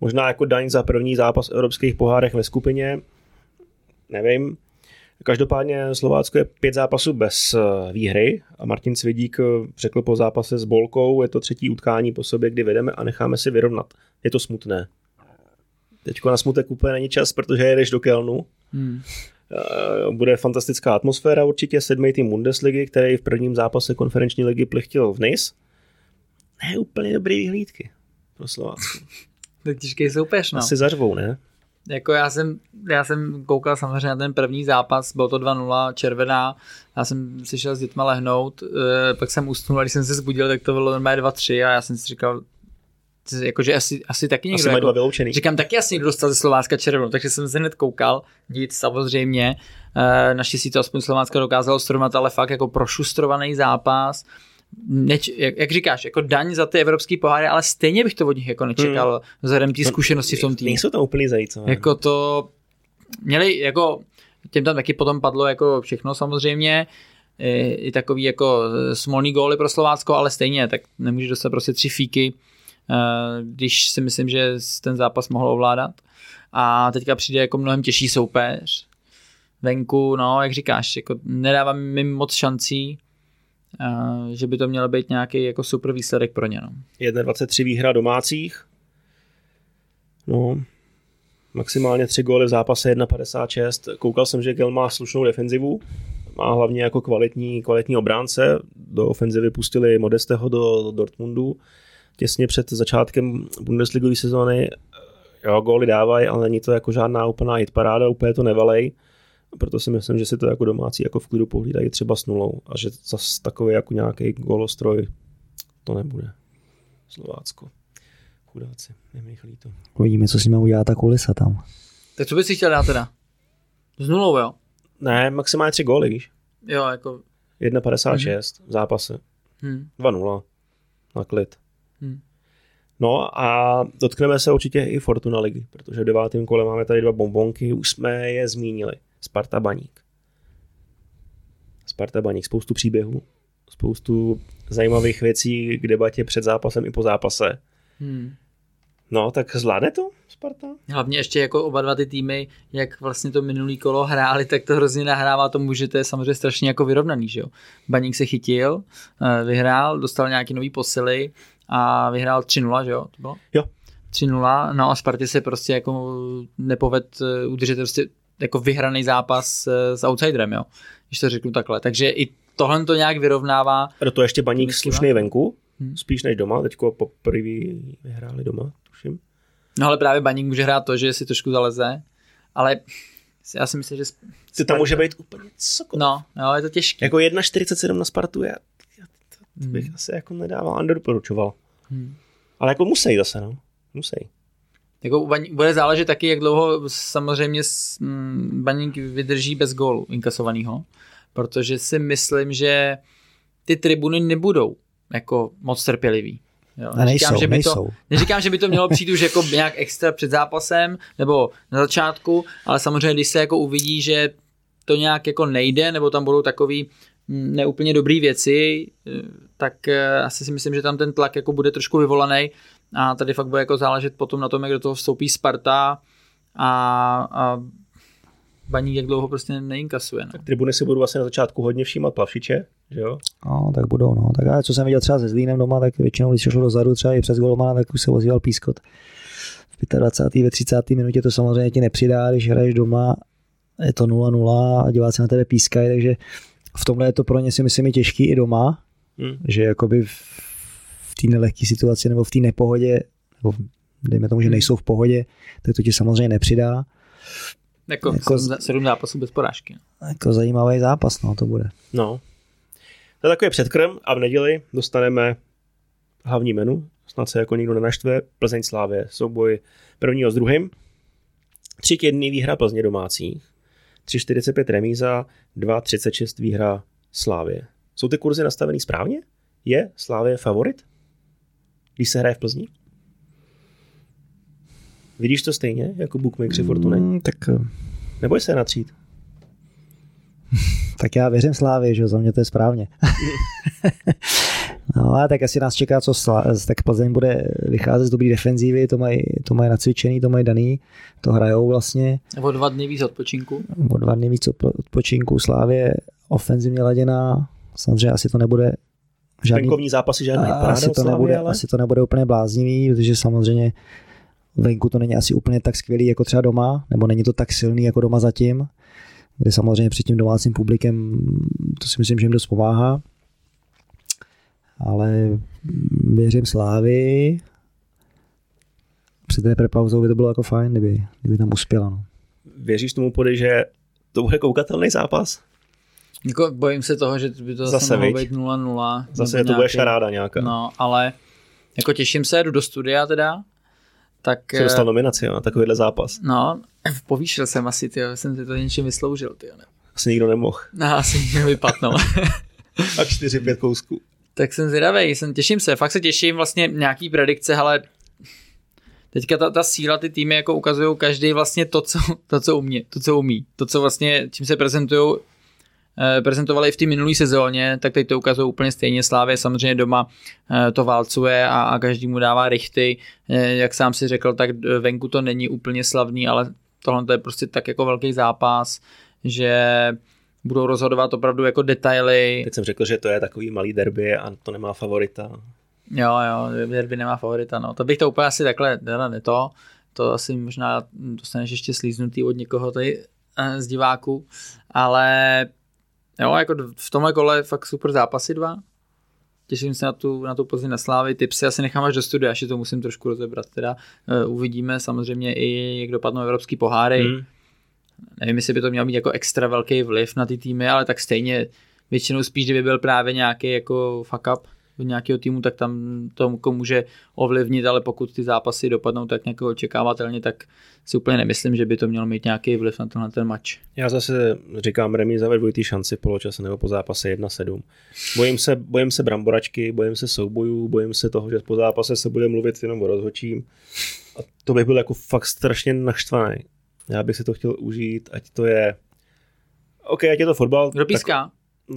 A: Možná jako daň za první zápas v evropských pohárech ve skupině, nevím, Každopádně Slovácko je pět zápasů bez eh, výhry a Martin Svědík eh, řekl po zápase s Bolkou, je to třetí utkání po sobě, kdy vedeme a necháme si vyrovnat. Je to smutné. Teďko na smutek úplně není čas, protože jedeš do Kelnu. Hmm. Eh, bude fantastická atmosféra určitě, sedmý tým Bundesligy, který v prvním zápase konferenční ligy plichtil v Nice. Ne úplně dobrý vyhlídky pro Slovácko.
B: tak těžký soupeř, no.
A: Asi zařvou, ne?
B: Jako já jsem, já jsem koukal samozřejmě na ten první zápas, bylo to 2-0, červená, já jsem si šel s dětma lehnout, e, pak jsem usnul a když jsem se zbudil, tak to bylo normálně 2-3 a já jsem si říkal, jakože asi, asi taky někdo.
A: Asi
B: jako,
A: vyloučený.
B: říkám, taky asi někdo dostal ze Slovácka červenou, takže jsem se hned koukal, nic samozřejmě. E, naštěstí to aspoň Slovácka dokázalo srovnat, ale fakt jako prošustrovaný zápas. Neč, jak, jak, říkáš, jako daň za ty evropský poháry, ale stejně bych to od nich jako nečekal hmm. vzhledem té zkušenosti v tom týmu.
A: Nejsou tam úplný zajícové.
B: Jako to, měli jako, těm tam taky potom padlo jako všechno samozřejmě, i, i takový jako smolný góly pro Slovácko, ale stejně, tak nemůže dostat prostě tři fíky, eh, když si myslím, že ten zápas mohl ovládat. A teďka přijde jako mnohem těžší soupeř. Venku, no, jak říkáš, jako nedává mi moc šancí, že by to mělo být nějaký jako super výsledek pro ně. No.
A: 1,23 výhra domácích. No, maximálně tři góly v zápase 1,56. Koukal jsem, že Gel má slušnou defenzivu, má hlavně jako kvalitní, kvalitní obránce. Do ofenzivy pustili Modesteho do Dortmundu těsně před začátkem Bundesligové sezóny. Jo, góly dávají, ale není to jako žádná úplná hit paráda, úplně to nevalej. Proto si myslím, že si to jako domácí jako v klidu pohlídají třeba s nulou a že zase takový jako nějaký golostroj to nebude. Slovácko. Chudáci, je mi líto.
C: Uvidíme, co s nimi udělá ta kulisa tam.
B: Tak co bys si chtěl dát teda? S nulou, jo?
A: Ne, maximálně tři góly, víš?
B: Jo, jako...
A: 1,56 v zápase.
B: Hm.
A: 2-0. Na klid.
B: Hm.
A: No a dotkneme se určitě i Fortuna ligy, protože v devátém kole máme tady dva bombonky, už jsme je zmínili. Sparta Baník. Sparta Baník, spoustu příběhů, spoustu zajímavých věcí k debatě před zápasem i po zápase.
B: Hm.
A: No, tak zvládne to Sparta?
B: Hlavně ještě jako oba dva ty týmy, jak vlastně to minulý kolo hráli, tak to hrozně nahrává tomu, že to je samozřejmě strašně jako vyrovnaný, že jo. Baník se chytil, eh, vyhrál, dostal nějaký nový posily a vyhrál 3-0, že jo, to bylo?
A: Jo.
B: 3-0, no a Spartě se prostě jako nepoved eh, udržet prostě jako vyhraný zápas eh, s outsiderem, jo, když to řeknu takhle. Takže i tohle to nějak vyrovnává.
A: Toho ještě Baník slušný venku,
B: Hmm.
A: spíš než doma, teďko poprvé vyhráli doma, tuším.
B: No ale právě Baník může hrát to, že si trošku zaleze, ale já si myslím, že...
A: Ty tam může být úplně cokoliv.
B: No, no, je to těžké.
A: Jako 1,47 na Spartu, já, já to, to bych
B: Hmm.
A: asi jako nedával a nedoporučoval.
B: Hmm.
A: Ale jako musí zase, no. Musí.
B: Jako u Baník, bude záležet taky, jak dlouho samozřejmě mm, Baník vydrží bez gólu inkasovaného, protože si myslím, že ty tribuny nebudou jako moc trpělivý. Jo,
C: A nejsou,
B: že by
C: nejsou.
B: To, neříkám, že by to mělo přijít už jako nějak extra před zápasem nebo na začátku, ale samozřejmě, když se jako uvidí, že to nějak jako nejde, nebo tam budou takový mm, neúplně dobrý věci, eh, tak eh, asi si myslím, že tam ten tlak jako bude trošku vyvolaný a tady fakt bude jako záležet potom na tom, jak do toho vstoupí Sparta a, a Baník jak dlouho prostě neinkasuje. No.
A: Tribuny si budou asi na začátku hodně všímat Plavšiče, že jo?
C: No, tak budou, no. Tak ale co jsem viděl třeba se Zlínem doma, tak většinou, když se šlo dozadu, třeba i přes golmana, tak už se ozýval pískot. V 25. ve 30. minutě to samozřejmě ti nepřidá, když hraješ doma, je to 0-0 a diváci na tebe pískají, takže v tomhle je to pro ně si myslím i těžký i doma,
A: Hm.
C: že jakoby v té nelehké situaci nebo v té nepohodě, nebo dejme tomu, že
B: Hmm.
C: nejsou v pohodě, tak to ti samozřejmě nepřidá.
B: Jako,
C: Jako
B: sedm zápasů bez porážky.
C: Jako zajímavý zápas, no to bude.
A: No. To je takový předkrm a v neděli dostaneme hlavní menu, snad se jako nikdo nenaštve, Plzeň Slávě, souboj prvního s druhým. Tři jedný výhra Plzně domácích, 3,45 remíza, 2,36 výhra Slávě. Jsou ty kurzy nastavený správně? Je Slávě favorit? Když se hraje v Plzni? Vidíš to stejně jako bookmakeri Fortuny?
C: Mm, tak, eh,
A: Neboj se natřít.
C: tak já věřím Slávě, že za mě to je správně. no a tak asi nás čeká, co Slá- tak Plzeň bude vycházet z dobrý defenzívy, to mají, to mají nacvičený, to mají daný, to hrajou vlastně
B: Nebo dva dny víc odpočinku.
C: o dva dny víc odpo- odpočinku Slávě ofenzivně laděná, samozřejmě asi to nebude žádný,
A: Venkovní zápasy žádný
C: a asi to, nebude,
A: ale...
C: asi to nebude úplně bláznivý, protože samozřejmě venku to není asi úplně tak skvělý jako třeba doma, nebo není to tak silný jako doma zatím, kde samozřejmě před tím domácím publikem to si myslím, že jim dost pomáhá. Ale věřím Slávy. Před té prepauzou by to bylo jako fajn, kdyby, kdyby tam uspěla. No.
A: Věříš tomu pody, že to bude koukatelný zápas?
B: Jako bojím se toho, že by to zase,
A: Zase,
B: mohlo být 0-0.
A: Zase to bude
B: nějaký-
A: šaráda nějaká.
B: No, ale Jako těším se, jdu do studia teda. Tak,
A: Jsi dostal nominaci jo, na takovýhle zápas.
B: No, povýšil jsem asi, tyjo, jsem si to něčím vysloužil, tyjo, ne.
A: Asi nikdo nemohl.
B: No, asi mě vypadnou.
A: A čtyři, pět kousků.
B: tak jsem zvědavý, jsem, těším se, fakt se těším, vlastně nějaký predikce, ale teďka ta, ta síla, ty týmy jako ukazují každý vlastně to co, to, co umí, to, co umí, to, co vlastně, čím se prezentují, eh, prezentovali i v té minulé sezóně, tak teď to ukazují úplně stejně. Slávě samozřejmě doma eh, to válcuje a, a každý mu dává rychty. Eh, jak sám si řekl, tak venku to není úplně slavný, ale tohle to je prostě tak jako velký zápas, že budou rozhodovat opravdu jako detaily.
A: Teď jsem řekl, že to je takový malý derby a to nemá favorita.
B: Jo, jo, derby nemá favorita, no. To bych to úplně asi takhle, teda ne to, to asi možná dostaneš ještě slíznutý od někoho tady z diváků, ale jo, jako v tomhle kole fakt super zápasy dva. Těším se na tu, na tu pozici na Slávy. Tipsy asi nechám až do studia, až to musím trošku rozebrat. Teda uh, uvidíme samozřejmě i, jak dopadnou evropský poháry. Hmm. Nevím, jestli by to mělo mít jako extra velký vliv na ty týmy, ale tak stejně většinou spíš, kdyby byl právě nějaký jako fuck up, do nějakého týmu, tak tam to jako může ovlivnit, ale pokud ty zápasy dopadnou tak nějak očekávatelně, tak si úplně nemyslím, že by to mělo mít nějaký vliv na tenhle ten mač.
A: Já zase říkám remíza ve dvojitý šanci poločase nebo po zápase 1-7. Bojím se, bojím se bramboračky, bojím se soubojů, bojím se toho, že po zápase se bude mluvit jenom o rozhočím. A to bych byl jako fakt strašně naštvaný. Já bych si to chtěl užít, ať to je OK, ať je to fotbal.
B: Kdo píská? Tak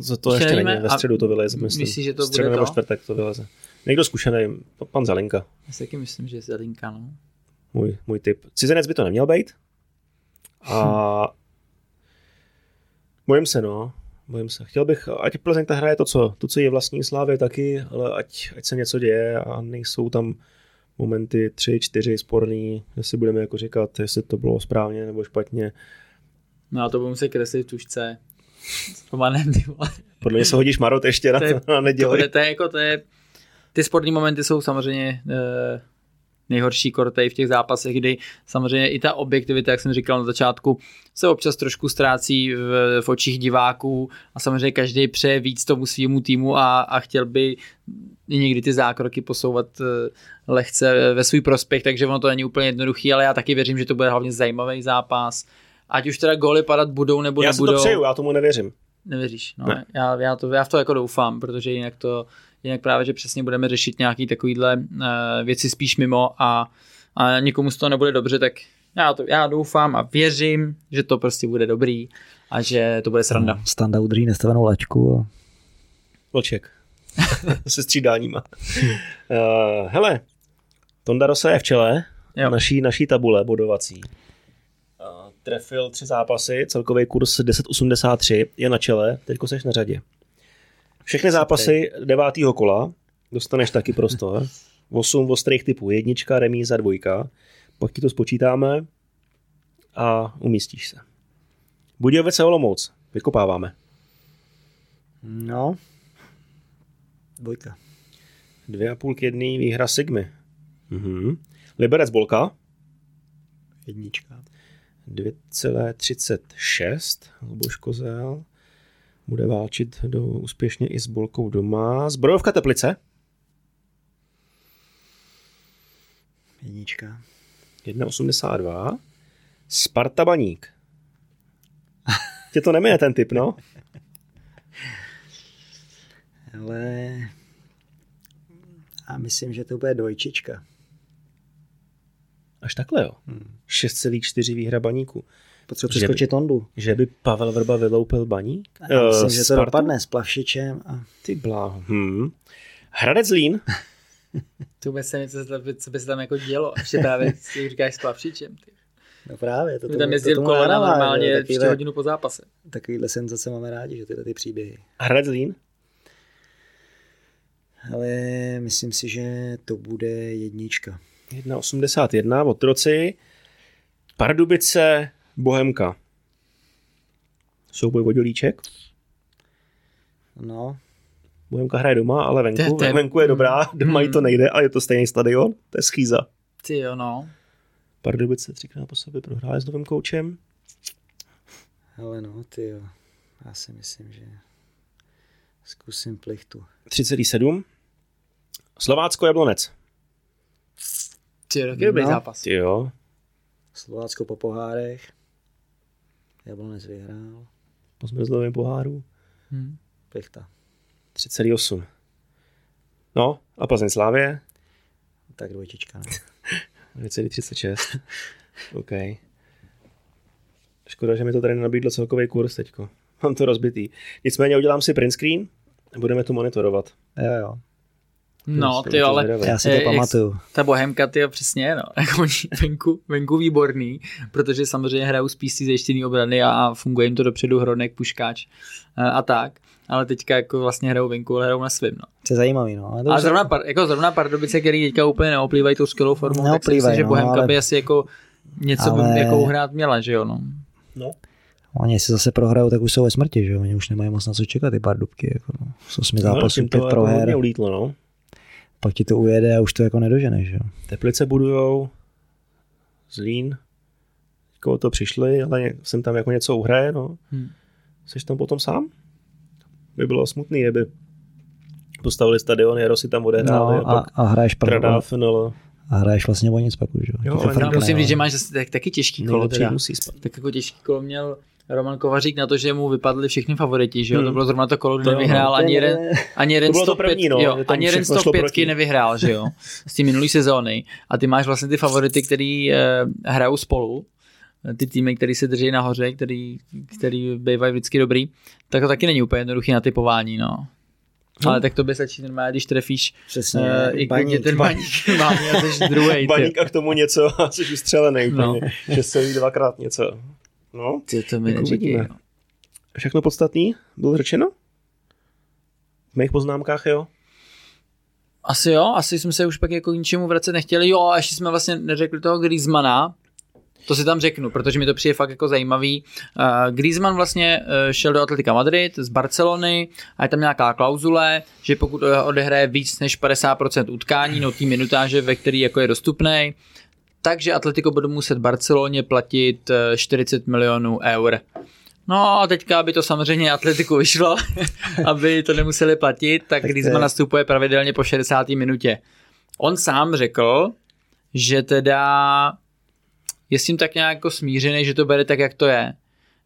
A: to, to ještě není, ve středu to vyleze, myslím.
B: Myslíš, že to
A: Středu
B: bude
A: nebo
B: to?
A: čtvrtek to vyleze. Někdo zkušený, pan Zelinka.
B: Já si taky myslím, že je Zelinka, no.
A: Můj, můj tip. Cizinec by to neměl být. A bojím se, no. Bojím se. Chtěl bych, ať Plzeň ta hraje to, co, to, co je vlastní slávě taky, ale ať, ať se něco děje a nejsou tam momenty tři, čtyři sporný, jestli budeme jako říkat, jestli to bylo správně nebo špatně.
B: No a to budu muset kreslit v tušce. Romanem, ty vole.
A: Podle mě se hodíš marot ještě na
B: To je-
A: to, na neděli.
B: To, to je jako, to je, ty sportní momenty jsou samozřejmě e, nejhorší kortej v těch zápasech, kdy samozřejmě i ta objektivita, jak jsem říkal na začátku, se občas trošku ztrácí v, v očích diváků a samozřejmě každý přeje víc tomu svýmu týmu a, a chtěl by někdy ty zákroky posouvat e, lehce ve svůj prospěch, takže ono to není úplně jednoduchý, ale já taky věřím, že to bude hlavně zajímavý zápas. Ať už teda góly padat budou nebo
A: Já
B: nebudou.
A: to přeju, já tomu nevěřím.
B: Nevěříš, no.
A: Ne.
B: Já, já, to, já v to jako doufám, protože jinak to, jinak právě, že přesně budeme řešit nějaký takovýhle uh, věci spíš mimo a, a někomu z toho nebude dobře, tak já, to, já doufám a věřím, že to prostě bude dobrý a že to bude sranda.
C: Standa udrží nestavenou laťku a
A: Vlček. Se střídáníma. uh, hele, Tonda Rosa je v čele
B: Jo.
A: naší, naší tabule bodovací. Trefil tři zápasy, celkový kurz 10,83, je na čele, teďko seš na řadě. Všechny zápasy devátého kola dostaneš taky prostor. 8 ostrých typů, jednička, remíza, dvojka. Pak ti to spočítáme a umístíš se. Budějovice Olomouc, vykopáváme.
C: no, dvojka.
A: Dvě a půl k jedný výhra Sigmy. Mhm. Liberec Bolka.
C: Jednička.
A: 2,36. Luboš Kozel. Bude válčit do, úspěšně i s Bolkou doma. Zbrojovka Teplice.
C: Jednička.
A: 1,82. Sparta Baník. Tě to nemije ten typ, no?
C: Ale a myslím, že to bude dvojčička.
A: Až takhle, jo.
C: Hmm.
A: 6,4 výhra Baníku.
C: Potřebuji
A: Že by-
C: přeskočit Tondu.
A: Že by Pavel Vrba vyloupil Baník?
C: Já myslím,
A: Eh,
C: že to
A: Spartu?
C: dopadne s Plavšičem a
A: Ty bláho. Hmm. Hradec Zlín.
B: To vůbec se něco, co by se tam jako dělo, ještě právě, jak říkáš s Plavšičem. Ty.
C: no právě, to,
B: To
C: to,
B: tam
C: to,
B: jezdil
C: tomu
B: kolena normálně 4
C: takovýhle,
B: hodinu po zápase.
C: takovýhle senzace máme rádi, že tyhle ty příběhy.
A: Hradec Zlín.
C: Ale myslím si, že to bude jednička.
A: 1,81 otroci. Pardubice, Bohemka. Souboj Vodolíček.
C: No,
A: Bohemka hraje doma, ale venku.
B: To je-
A: venku je dobrá, doma jí to nejde, ale je to stejný stadion. To je schýza.
B: Ty jo, no.
A: Pardubice třikrát po sobě prohráli s novým koučem.
C: ale no, ty jo. Já si myslím, že zkusím plichtu.
A: 3,7. Slovácko Jablonec.
B: Ty taky dobrý
C: No.
B: zápas.
A: Ty jo.
C: Slovácko po pohárech. Jablonec vyhrál.
A: Po zmrzlovém poháru.
B: Hm.
C: Pichta.
A: 3,8. No, a Plzeň Slávě?
C: Tak dvojčička. No.
A: 2,36. OK. Škoda, že mi to tady nenabídlo celkový kurz teďko. Mám to rozbitý. Nicméně udělám si print screen a budeme to monitorovat.
C: Jo, jo.
B: No,
A: Jsem
B: ty ale.
C: Já si
B: Eh,
C: to
B: jak-
C: pamatuju.
B: ta bohemka, ty přesně, no, jako oni venku, venku výborný, protože samozřejmě hrajou spíš ty zajištěný obrany a, a funguje jim to dopředu Hronek, Puškáč a, a tak, ale teďka jako vlastně hrajou venku, ale hrajou na svým, no.
C: To je zajímavý, no. Ale to
B: A
C: už-
B: zrovna, par, jako zrovna Pardubice, který teďka úplně neoplývají tou skvělou formou, tak si myslím, že
C: no,
B: Bohemka
C: ale-
B: by asi jako něco
C: ale-
B: by jako hrát měla, že jo, no.
A: No.
C: Oni si zase prohrajou, tak už jsou ve smrti, že jo? Oni už nemají moc na co čekat, ty pardubky. Jako, no. Z osmi
A: no,
C: zápasů
A: to
C: pět
A: jako hodně
C: proher,
A: ulítlo, no.
C: Pak ti to ujede a už to jako nedoženeš, že jo?
A: Teplice budujou, Zlín, jako to přišli, ale jsem tam jako něco uhraje, no.
B: Hm.
A: Jsi tam potom sám? By bylo smutný, kdyby postavili stadion, Jaro si tam odehráli
C: No,
A: a,
C: a, a, hraješ
A: Trada,
C: první,
A: FNL.
C: a hraješ vlastně o nic pak už, jo?
A: Jo, ale
B: Musím říct, že
C: no.
B: máš zase tak, taky těžký kolo teda.
A: musí spát.
B: Tak jako těžký kolo měl Roman Kovařík na to, že mu vypadli všichni favoriti, že jo?
A: Hmm.
B: To bylo zrovna to kolo, kdy nevyhrál
A: no.
B: ani jeden, ani jeden
A: To bylo to
B: 105,
A: první, no,
B: jo, ani jeden
A: všechno šlo
B: 105
A: proti.
B: nevyhrál, že jo, z té minulé sezóny. A ty máš vlastně ty favority, který eh, hrajou spolu, ty týmy, který se drží nahoře, který, který bývají vždycky dobrý, tak to taky není úplně jednoduchý na typování, no. Ale tak to by stačí normálně, když trefíš
C: Přesně,
B: uh, i
C: baník,
B: ten baník má a jsi druhej, ty.
A: Baník a k tomu něco a jsi ustřelený
B: No.
A: úplně. Že se dvakrát něco. No,
B: Ty to mi
A: Tak
B: neříkej, no.
A: všechno podstatný bylo řečeno? V mých poznámkách, jo?
B: Asi jo, asi jsme se už pak jako k ničemu vracet nechtěli. Jo, a ještě jsme vlastně neřekli toho Griezmana, to si tam řeknu, protože mi to přijde fakt jako zajímavý. Uh, Griezmann vlastně uh, šel do Atletika Madrid z Barcelony a je tam nějaká klauzule, že pokud eh, odehraje víc než 50% utkání, no tý minutáže, ve který jako je dostupný, takže Atletico bude muset Barceloně platit eh, 40 milionů eur. No a teďka, aby to samozřejmě Atletiku vyšlo, aby to nemuseli platit, tak,
C: Tak
B: Griezmann
C: je-
B: nastupuje pravidelně po 60. minutě. On sám řekl, že teda je s tím tak nějak jako smířený, že to bere tak, jak to je.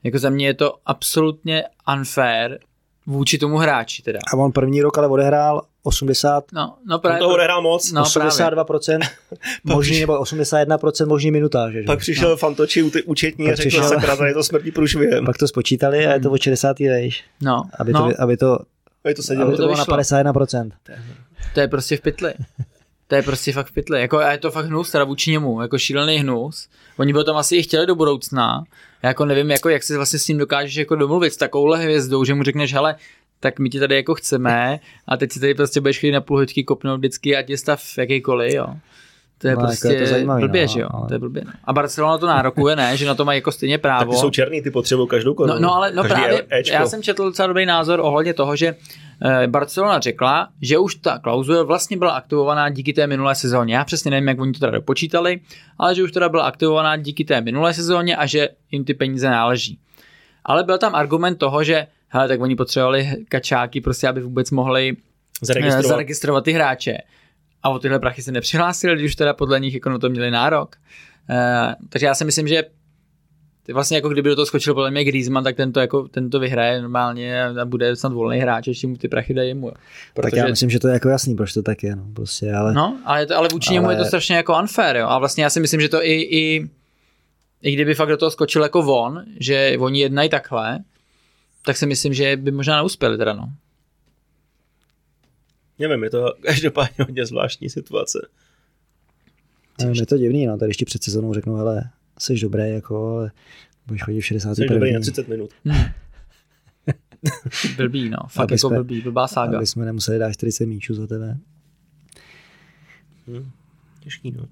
B: Jako za mě je to absolutně unfair vůči tomu hráči teda.
C: A on první rok ale odehrál 80,
B: No, no
A: On
B: právě.
A: toho odehrál moc.
B: No, právě.
C: 82% možný, nebo 81% možný minutáže. Že?
A: Pak přišel no. Fantoči účetní a řekl,
C: přišel-
A: sakra, tady je to smrtí průšvihem.
C: Pak to spočítali a je to o 60. vejš,
B: No,
C: aby
B: no,
C: to, aby to,
A: A je to sedělo.
C: aby
B: to
C: to bylo na
B: vyšlo.
C: 51%.
B: to je prostě v pytli. To je prostě fakt v pytli. Jako, a je to fakt hnus teda vůči němu, jako šílený hnus. Oni by tam asi i chtěli do budoucna. Já jako nevím, jako, jak si vlastně s ním dokážeš jako domluvit s takovouhle hvězdou, že mu řekneš, hele, tak my ti tady jako chceme a teď si tady prostě budeš chodit na půl hoďky kopnout vždycky, ať je stav jakýkoliv, jo. To je
C: No, jako
B: prostě
C: je to zajímavý,
B: blbě,
C: no,
B: že jo.
C: ale-
B: To je blbě. No. A Barcelona to nárokuje, ne, že na to mají jako stejně
A: Tak
B: právo.
A: ty jsou černý, ty potřebují každou korunu.
B: No, no ale no
A: Každý
B: právě,
A: Ečko.
B: já jsem četl docela dobrý názor ohledně toho, že eh, Barcelona řekla, že už ta klauzule vlastně byla aktivovaná díky té minulé sezóně. Já přesně nevím, jak oni to teda dopočítali, ale že už teda byla aktivovaná díky té minulé sezóně a že jim ty peníze náleží. Ale byl tam argument toho, že hele, tak oni potřebovali kačáky, prostě, aby vůbec mohli eh,
A: Zaregistrovat.
B: zaregistrovat ty hráče. A o tyhle prachy se nepřihlásili, když už teda podle nich jako na to měli nárok. Eh, takže já si myslím, že ty vlastně jako kdyby do toho skočil podle mě Griezmann, tak tento, jako, tento vyhraje normálně a bude snad volný hráč, ještě mu ty prachy dají mu. jo.
C: Tak já myslím, že to je jako jasný, proč to tak je. No, prostě, ale
B: No, ale, je to, ale vůči ale... němu je to strašně jako unfair, jo. A vlastně já si myslím, že to i, i, i kdyby fakt do toho skočil jako von, že oni jednají takhle, tak si myslím, že by možná neuspěli teda, no.
A: Nevím, je to každopádně hodně zvláštní situace.
C: nevím, je to divný, no, tady ještě před sezónou řeknu, hele, jsi dobrý, jako, ale budeš chodit v 60.
A: Jsi dobrý na 30 minut.
B: Blbý, no. Fakt
C: Aby
B: jako
C: jsme-
B: blbý, blbá sága.
C: aby jsme nemuseli dát 40 míčů za tebe.
A: Hm. Těžký, no.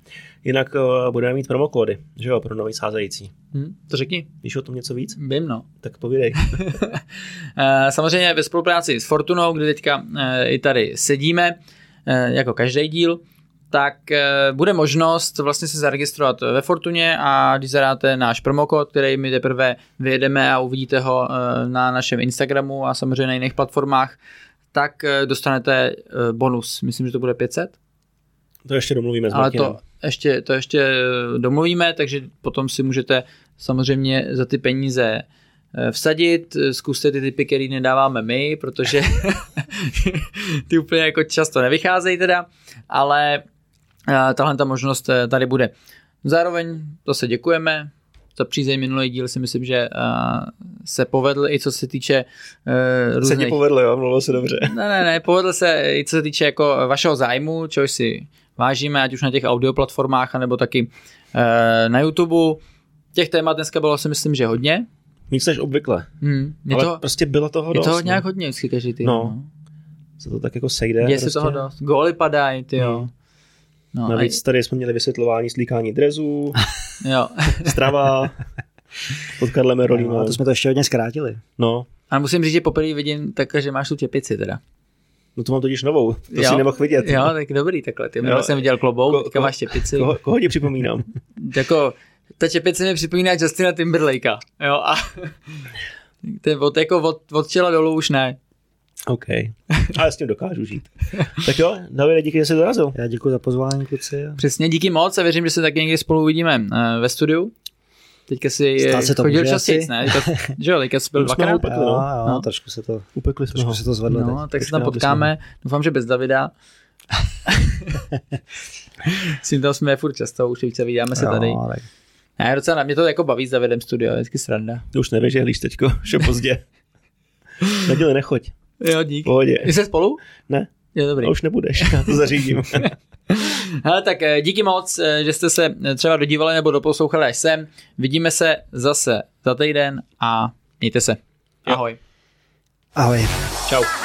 A: Jinak uh, budeme mít promokódy, že jo, pro nový sázející.
B: Hm, to řekni.
A: Víš o tom něco víc?
B: Vím, no.
A: Tak povídej.
B: Eh, Samozřejmě ve spolupráci s Fortunou, kde teďka eh, i tady sedíme, eh, jako každý díl, tak bude možnost vlastně se zaregistrovat ve Fortuně a když zadáte náš promokód, který my teprve vyjedeme a uvidíte ho na našem Instagramu a samozřejmě na jiných platformách, tak dostanete bonus. Myslím, že to bude 500.
A: To ještě domluvíme s
B: Ale
A: Martinem.
B: to ještě, to ještě domluvíme, takže potom si můžete samozřejmě za ty peníze eh, vsadit, zkuste ty typy, které nedáváme my, protože ty úplně jako často nevycházejí teda, ale eh, tahle ta možnost eh, tady bude. Zároveň zase děkujeme, za přízeň minulý díl si myslím, že se povedl i co se týče uh,
A: Se
B: různých...
A: ti povedlo, jo, mluvilo se dobře.
B: Ne, ne, ne, povedl se i co se týče jako vašeho zájmu, čehož si vážíme, ať už na těch audioplatformách, anebo taky uh, na YouTube. Těch témat dneska bylo si myslím, že hodně.
A: Víc než obvykle.
B: Hmm, je,
A: Ale
B: to,
A: prostě bylo toho
B: je
A: dost.
B: toho
A: no.
B: nějak hodně vždycky každý týden.
A: No.
B: No.
A: Se to tak jako sejde.
B: Děje
A: prostě.
B: se toho dost. Góly padají, ty jo.
A: Hmm.
B: No,
A: Navíc tady jsme měli vysvětlování slíkání drezů,
B: a, jo.
A: strava, pod Karlem
C: No,
A: Rolínem.
C: a to jsme to ještě hodně zkrátili.
A: No,
B: A musím říct, že poprvé vidím tak, že máš tu čepici teda.
A: No to mám totiž novou, to
B: Jo.
A: si nemohl vidět.
B: Jo, tak dobrý takhle. Ty
A: Jo.
B: jsem viděl klobouk,
A: Ko-
B: teďka
A: ko-
B: máš čepici.
A: Koho, koho ti připomínám?
B: Jako, ta čepice mi připomíná Justina Timberlakea. Jo, a ten od, jako od, od čela dolů už ne.
A: OK. Ale s tím dokážu žít. tak jo, Davide, díky, že jsi dorazil.
C: Já děkuji za pozvání, kluci.
B: Přesně, díky moc a věřím, že se taky někdy spolu uvidíme eh, ve studiu. Teďka si
C: se to
B: chodil častěji,
C: asi.
B: ne? Teďka, že jo, teďka jsi byl
A: jsme
B: dvakrát.
A: úplně-
C: Jo,
A: no.
C: jo,
B: No.
C: trošku se to,
A: Upekli jsme
C: trošku
A: ho.
C: se to zvedlo
B: No,
C: teď.
B: tak se tam potkáme. Doufám, že bez Davida. S tím tam jsme furt často, už více vídáme se tady.
C: Jo, tak
B: Ne, docela mě to jako baví s Davidem studio, je vždycky sranda.
A: Ty už nevěželíš teďko, že pozdě. Neděli nechoď.
B: Jo, dík.
A: Pohodě.
B: Jsi spolu?
A: Ne,
B: Je dobrý.
A: a už nebudeš, já to zařídím.
B: Hele, tak eh, díky moc, eh, že jste se eh, třeba dodívali nebo doposlouchali až sem. Vidíme se zase za týden a mějte se. Ahoj.
C: ahoj.
B: Čau.